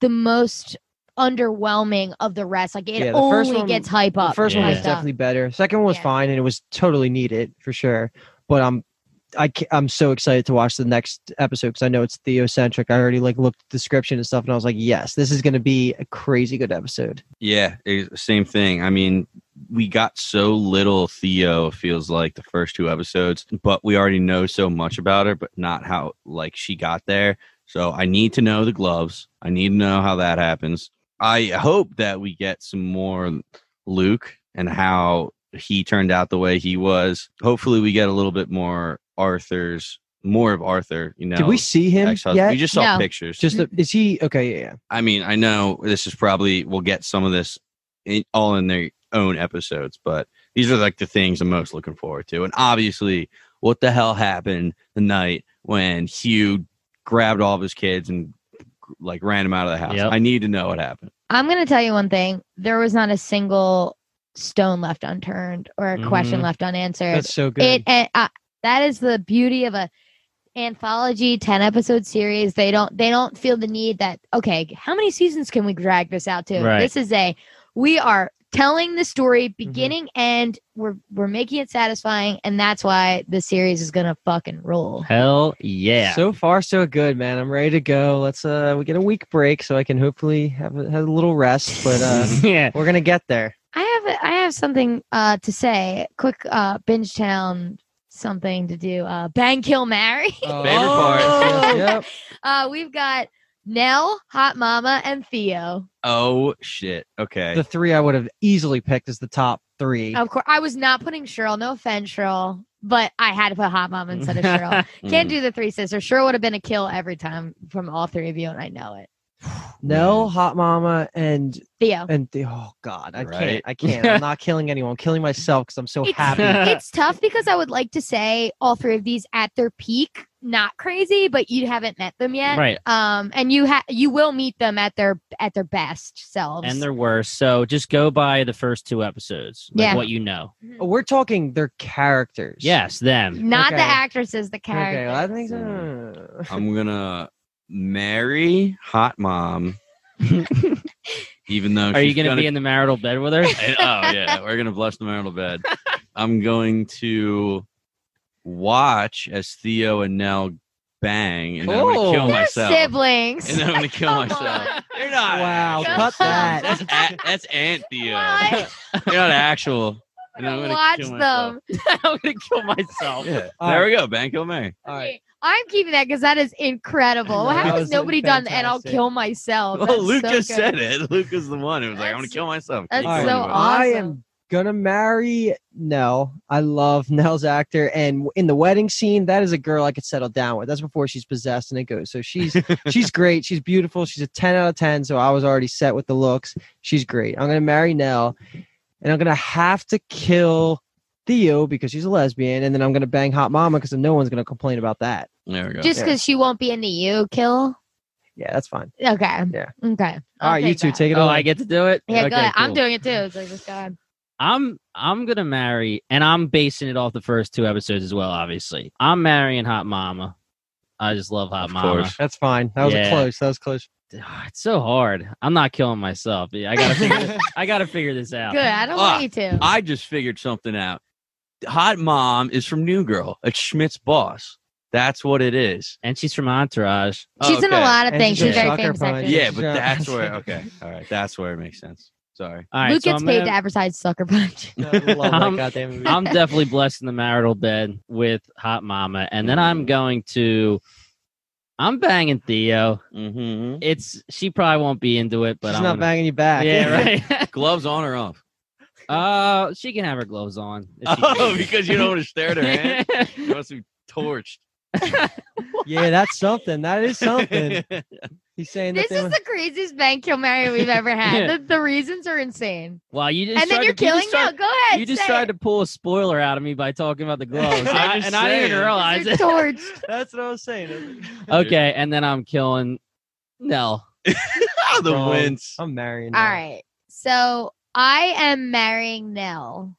Speaker 2: the most underwhelming of the rest. Like it
Speaker 3: Yeah, first
Speaker 2: only
Speaker 3: one-
Speaker 2: gets hype up.
Speaker 3: The first one was
Speaker 4: Yeah.
Speaker 3: definitely better. Second one was
Speaker 2: Yeah.
Speaker 3: fine, and it was totally needed for sure. But I'm, I I'm so excited to watch the next episode because I know it's theocentric. I already like looked at the description and stuff, and I was like, yes, this is going to be a crazy good episode.
Speaker 1: Yeah, same thing. I mean, we got so little Theo feels like the first two episodes, but we already know so much about her, but not how like she got there. So I need to know the gloves. I need to know how that happens. I hope that we get some more Luke and how he turned out the way he was. Hopefully we get a little bit more Arthur's more of Arthur, you know.
Speaker 3: Did we see him
Speaker 1: ex-husband.
Speaker 3: yet?
Speaker 1: We just saw
Speaker 2: No.
Speaker 1: pictures.
Speaker 3: Just the, is he okay? Yeah, yeah.
Speaker 1: I mean, I know this is probably we'll get some of this in, all in their own episodes, but these are like the things I'm most looking forward to. And obviously, what the hell happened the night when Hugh grabbed all of his kids and like ran him out of the house?
Speaker 4: Yep.
Speaker 1: I need to know what happened.
Speaker 2: I'm going to tell you one thing. There was not a single stone left unturned or a question
Speaker 4: Mhm.
Speaker 2: left unanswered.
Speaker 3: That's so good.
Speaker 2: it and uh, that is the beauty of a anthology 10 episode series they don't they don't feel the need that okay how many seasons can we drag this out to
Speaker 4: Right.
Speaker 2: this is a we are telling the story
Speaker 3: Mm-hmm.
Speaker 2: beginning end we're we're making it satisfying and that's why the series is gonna fucking roll
Speaker 4: Hell yeah.
Speaker 3: So far, so good, man. I'm ready to go. Let's uh, we get a week break so I can hopefully have a, have a little rest. But uh, [laughs]
Speaker 4: yeah.
Speaker 3: we're gonna get there.
Speaker 2: i have I have something uh to say quick uh binge town something to do uh bang kill marry
Speaker 1: Favorite part. [laughs]
Speaker 3: Yep.
Speaker 2: uh we've got nell hot mama and theo
Speaker 1: Oh shit. Okay.
Speaker 3: The three I would have easily picked as the top three.
Speaker 2: Of course, I was not putting Cheryl. No offense, Cheryl, but I had to put Hot Mama instead of Cheryl. [laughs] Can't
Speaker 1: Mm.
Speaker 2: do the three sisters. Cheryl would have been a kill every time from all three of you, and I know it. [sighs]
Speaker 3: Nell, Hot Mama, and
Speaker 2: Theo.
Speaker 3: and the, oh god, I
Speaker 1: Right.
Speaker 3: can't. I can't. I'm not [laughs] killing anyone. I'm killing myself because I'm so
Speaker 2: It's,
Speaker 3: happy.
Speaker 2: it's tough because I would like to say all three of these at their peak, not crazy, but you haven't met them yet.
Speaker 4: Right.
Speaker 2: Um, and you have you will meet them at their at their best selves.
Speaker 4: And their worst. So just go by the first two episodes. Like
Speaker 2: Yeah.
Speaker 4: what you know.
Speaker 3: Oh, We're talking their characters.
Speaker 4: Yes, them.
Speaker 2: not the actresses, the
Speaker 3: Okay.
Speaker 2: characters.
Speaker 3: Well, I think so.
Speaker 1: I'm gonna marry hot mom. [laughs] even though
Speaker 4: Are you
Speaker 1: she's
Speaker 4: going to be in the marital bed with her?
Speaker 1: And- [laughs] oh yeah, we're gonna bless the marital bed. [laughs] I'm going to watch as Theo and Nell bang, and then I'm gonna kill
Speaker 3: Oh.
Speaker 2: They're
Speaker 1: myself.
Speaker 2: siblings.
Speaker 1: And then I'm gonna [laughs] kill
Speaker 2: Come
Speaker 1: myself.
Speaker 2: on.
Speaker 1: You're not.
Speaker 3: Wow,
Speaker 1: actual.
Speaker 3: cut that.
Speaker 1: That's a, that's Aunt Theo.
Speaker 2: What? [laughs]
Speaker 1: You're not actual. And I'm gonna
Speaker 2: Watch
Speaker 1: kill
Speaker 2: them. [laughs]
Speaker 4: I'm going to kill myself.
Speaker 1: Yeah.
Speaker 3: All
Speaker 1: there
Speaker 3: right.
Speaker 1: we go. Bang, kill Mary.
Speaker 3: All right.
Speaker 2: I'm keeping that because that is incredible.
Speaker 3: That
Speaker 2: How has
Speaker 3: was
Speaker 2: nobody done and I'll
Speaker 3: fantastic.
Speaker 2: kill myself?
Speaker 1: Well,
Speaker 2: That's
Speaker 1: Luke
Speaker 2: so
Speaker 1: just
Speaker 2: good.
Speaker 1: said it. Luke is the one who was like, "I'm gonna
Speaker 2: That's-
Speaker 1: kill myself."
Speaker 2: that's
Speaker 1: Keep going
Speaker 2: so
Speaker 1: with it.
Speaker 3: I
Speaker 2: awesome.
Speaker 3: am gonna marry Nell. I love Nell's actor, and in the wedding scene, that is a girl I could settle down with. That's before she's possessed and it goes. So she's [laughs] she's great. She's beautiful. She's a ten out of ten. So I was already set with the looks. She's great. I'm gonna marry Nell, and I'm gonna have to kill Theo because she's a lesbian, and then I'm gonna bang Hot Mama because no one's gonna complain about that.
Speaker 1: There we go.
Speaker 2: Just
Speaker 3: Yeah.
Speaker 2: because she won't be into you, kill.
Speaker 3: Yeah, that's fine.
Speaker 2: Okay.
Speaker 3: Yeah.
Speaker 2: Okay.
Speaker 3: All right, you two
Speaker 2: that.
Speaker 3: take it
Speaker 4: Oh,
Speaker 3: away.
Speaker 4: I get to do it?
Speaker 2: Yeah,
Speaker 4: Okay,
Speaker 2: go ahead. I'm doing it too. So just go ahead.
Speaker 4: I'm I'm gonna marry, and I'm basing it off the first two episodes as well. Obviously, I'm marrying Hot Mama. I just love Hot
Speaker 1: Of
Speaker 4: Mama.
Speaker 1: course.
Speaker 3: That's fine. That was
Speaker 4: Yeah.
Speaker 3: a close. That was close. [sighs]
Speaker 4: It's so hard. I'm not killing myself. I gotta figure. this, I gotta figure this out.
Speaker 2: Good. I don't
Speaker 1: Ah,
Speaker 2: want you to.
Speaker 1: I just figured something out. Hot mom is from New Girl. It's Schmidt's boss. That's what it is.
Speaker 4: And she's from Entourage.
Speaker 2: She's in a lot of
Speaker 3: And
Speaker 2: things.
Speaker 3: she's
Speaker 2: She's very famous
Speaker 3: punch.
Speaker 1: Yeah, but that's where. Okay, all right, that's where it makes sense. Sorry.
Speaker 4: All right,
Speaker 2: Luke
Speaker 4: so
Speaker 2: gets
Speaker 4: I'm
Speaker 2: paid
Speaker 4: gonna-
Speaker 2: to advertise Sucker Punch. [laughs]
Speaker 3: I love
Speaker 4: Um,
Speaker 3: that goddamn movie.
Speaker 4: I'm [laughs] definitely blessed in the marital bed with Hot Mama, and then I'm going to. I'm banging Theo.
Speaker 1: Mm-hmm.
Speaker 4: It's she probably won't be into it, but
Speaker 3: She's
Speaker 4: I'm
Speaker 3: not
Speaker 4: gonna-
Speaker 3: banging you back.
Speaker 4: Yeah, [laughs] right.
Speaker 1: Gloves on or off?
Speaker 4: uh, she can have her gloves on. if she
Speaker 1: Oh,
Speaker 4: can.
Speaker 1: because you don't want to stare at her hand. You must be torched.
Speaker 3: Yeah, that's something. That is something. [laughs] He's saying
Speaker 2: This
Speaker 3: that they
Speaker 2: is the craziest bank kill Mary we've ever [laughs] had.
Speaker 4: Yeah.
Speaker 2: The, the reasons are insane.
Speaker 4: Well, you just
Speaker 2: and then
Speaker 4: tried
Speaker 2: you're
Speaker 4: to,
Speaker 2: killing
Speaker 4: just
Speaker 2: now.
Speaker 4: tried-
Speaker 2: Go ahead.
Speaker 4: You just tried
Speaker 2: it.
Speaker 4: to pull a spoiler out of me by talking about the [laughs] gloves, and,
Speaker 1: I'm
Speaker 4: I,
Speaker 1: just
Speaker 4: and I didn't even
Speaker 1: saying.
Speaker 4: realize
Speaker 2: You're
Speaker 4: it.
Speaker 2: torched.
Speaker 3: That's what I was saying.
Speaker 4: Okay, and then I'm killing Nell.
Speaker 1: the
Speaker 3: Wrong.
Speaker 1: wince.
Speaker 3: I'm marrying.
Speaker 2: All
Speaker 3: now.
Speaker 2: right. So I am marrying Nell.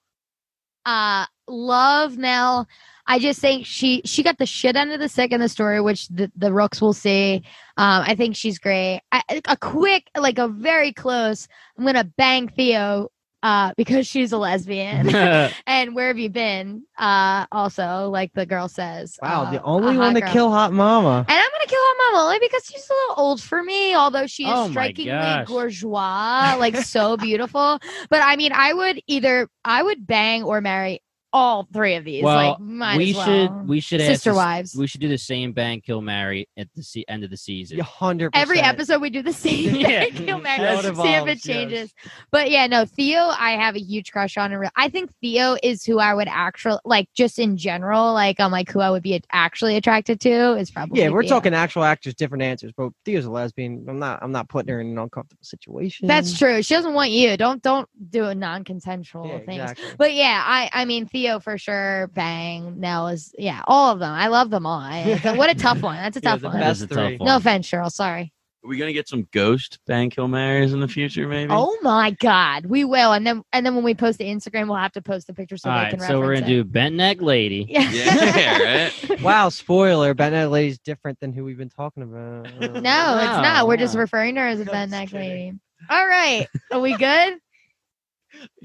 Speaker 2: Uh love Nell. I just think she she got the shit end of the stick in the story, which the, the rooks will see. Um, I think she's great. I, a quick, like a very close. I'm gonna bang Theo uh, because she's a lesbian. [laughs] [laughs] and where have you been? Uh, also, like the girl says.
Speaker 3: Wow,
Speaker 2: uh,
Speaker 3: the only one to
Speaker 2: girl.
Speaker 3: kill Hot Mama.
Speaker 2: And I'm gonna kill Hot Mama only because she's a little old for me, although she is
Speaker 4: Oh
Speaker 2: strikingly
Speaker 4: gosh.
Speaker 2: bourgeois, like so [laughs] beautiful. But I mean, I would either I would bang or marry all three of these.
Speaker 4: Well,
Speaker 2: like, might
Speaker 4: we
Speaker 2: as well.
Speaker 4: should we should
Speaker 2: sister
Speaker 4: this-
Speaker 2: wives.
Speaker 4: We should do the same bang kill marry at the se- end of the season.
Speaker 3: hundred
Speaker 2: Every episode we do the same [laughs]
Speaker 4: Yeah.
Speaker 2: thing. Kill Mary,
Speaker 3: How it
Speaker 2: see if it changes. But yeah, no, Theo, I have a huge crush on. in real- I think Theo is who I would actually like, just in general. Like, I'm like who I would be actually attracted to is probably.
Speaker 3: Yeah, we're
Speaker 2: Theo.
Speaker 3: talking actual actors, different answers. But Theo's a lesbian. I'm not. I'm not putting her in an uncomfortable situation.
Speaker 2: That's true. She doesn't want you. Don't don't do a non-consensual
Speaker 3: Yeah,
Speaker 2: things.
Speaker 3: exactly.
Speaker 2: But yeah, I I mean Theo for sure. Bang. Nell is yeah, all of them. I love them all. I, what a tough one. That's a [laughs] tough
Speaker 3: the
Speaker 2: one.
Speaker 4: That is
Speaker 3: best
Speaker 4: a tough
Speaker 3: three.
Speaker 4: one.
Speaker 2: No offense, Cheryl. Sorry.
Speaker 1: Are we gonna get some ghost bang kill marries in the future? Maybe.
Speaker 2: Oh my God, we will. And then and then when we post the Instagram, we'll have to post the picture so
Speaker 4: All
Speaker 2: they
Speaker 4: right,
Speaker 2: can.
Speaker 4: so we're gonna
Speaker 2: it.
Speaker 4: do bent neck lady.
Speaker 2: Yeah.
Speaker 1: Yeah, right. [laughs]
Speaker 3: Wow, spoiler. Ben Lady's different than who we've been talking about.
Speaker 2: No, it's not. We're just referring to her as a bent Neck lady. All right. Are we good?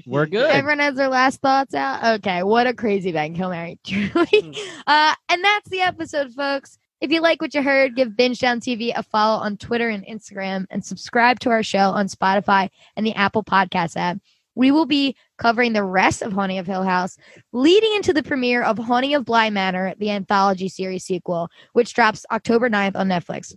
Speaker 4: We're [laughs] good.
Speaker 2: Everyone has their last thoughts out. Okay. What a crazy Ben Kill Mary. [laughs] Truly. Uh, and that's the episode, folks. If you like what you heard, give Binge Down TV a follow on Twitter and Instagram and subscribe to our show on Spotify and the Apple Podcast app. We will be covering the rest of Haunting of Hill House, leading into the premiere of Haunting of Bly Manor, the anthology series sequel, which drops October 9th on Netflix.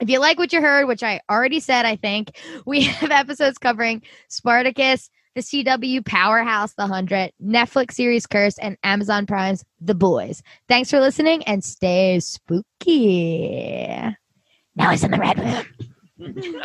Speaker 2: If you like what you heard, which I already said, I think, we [laughs] have episodes covering Spartacus, the CW Powerhouse, The Hundred, Netflix series Curse, and Amazon Prime's The Boys. Thanks for listening and stay spooky. Now he's in the red room. [laughs]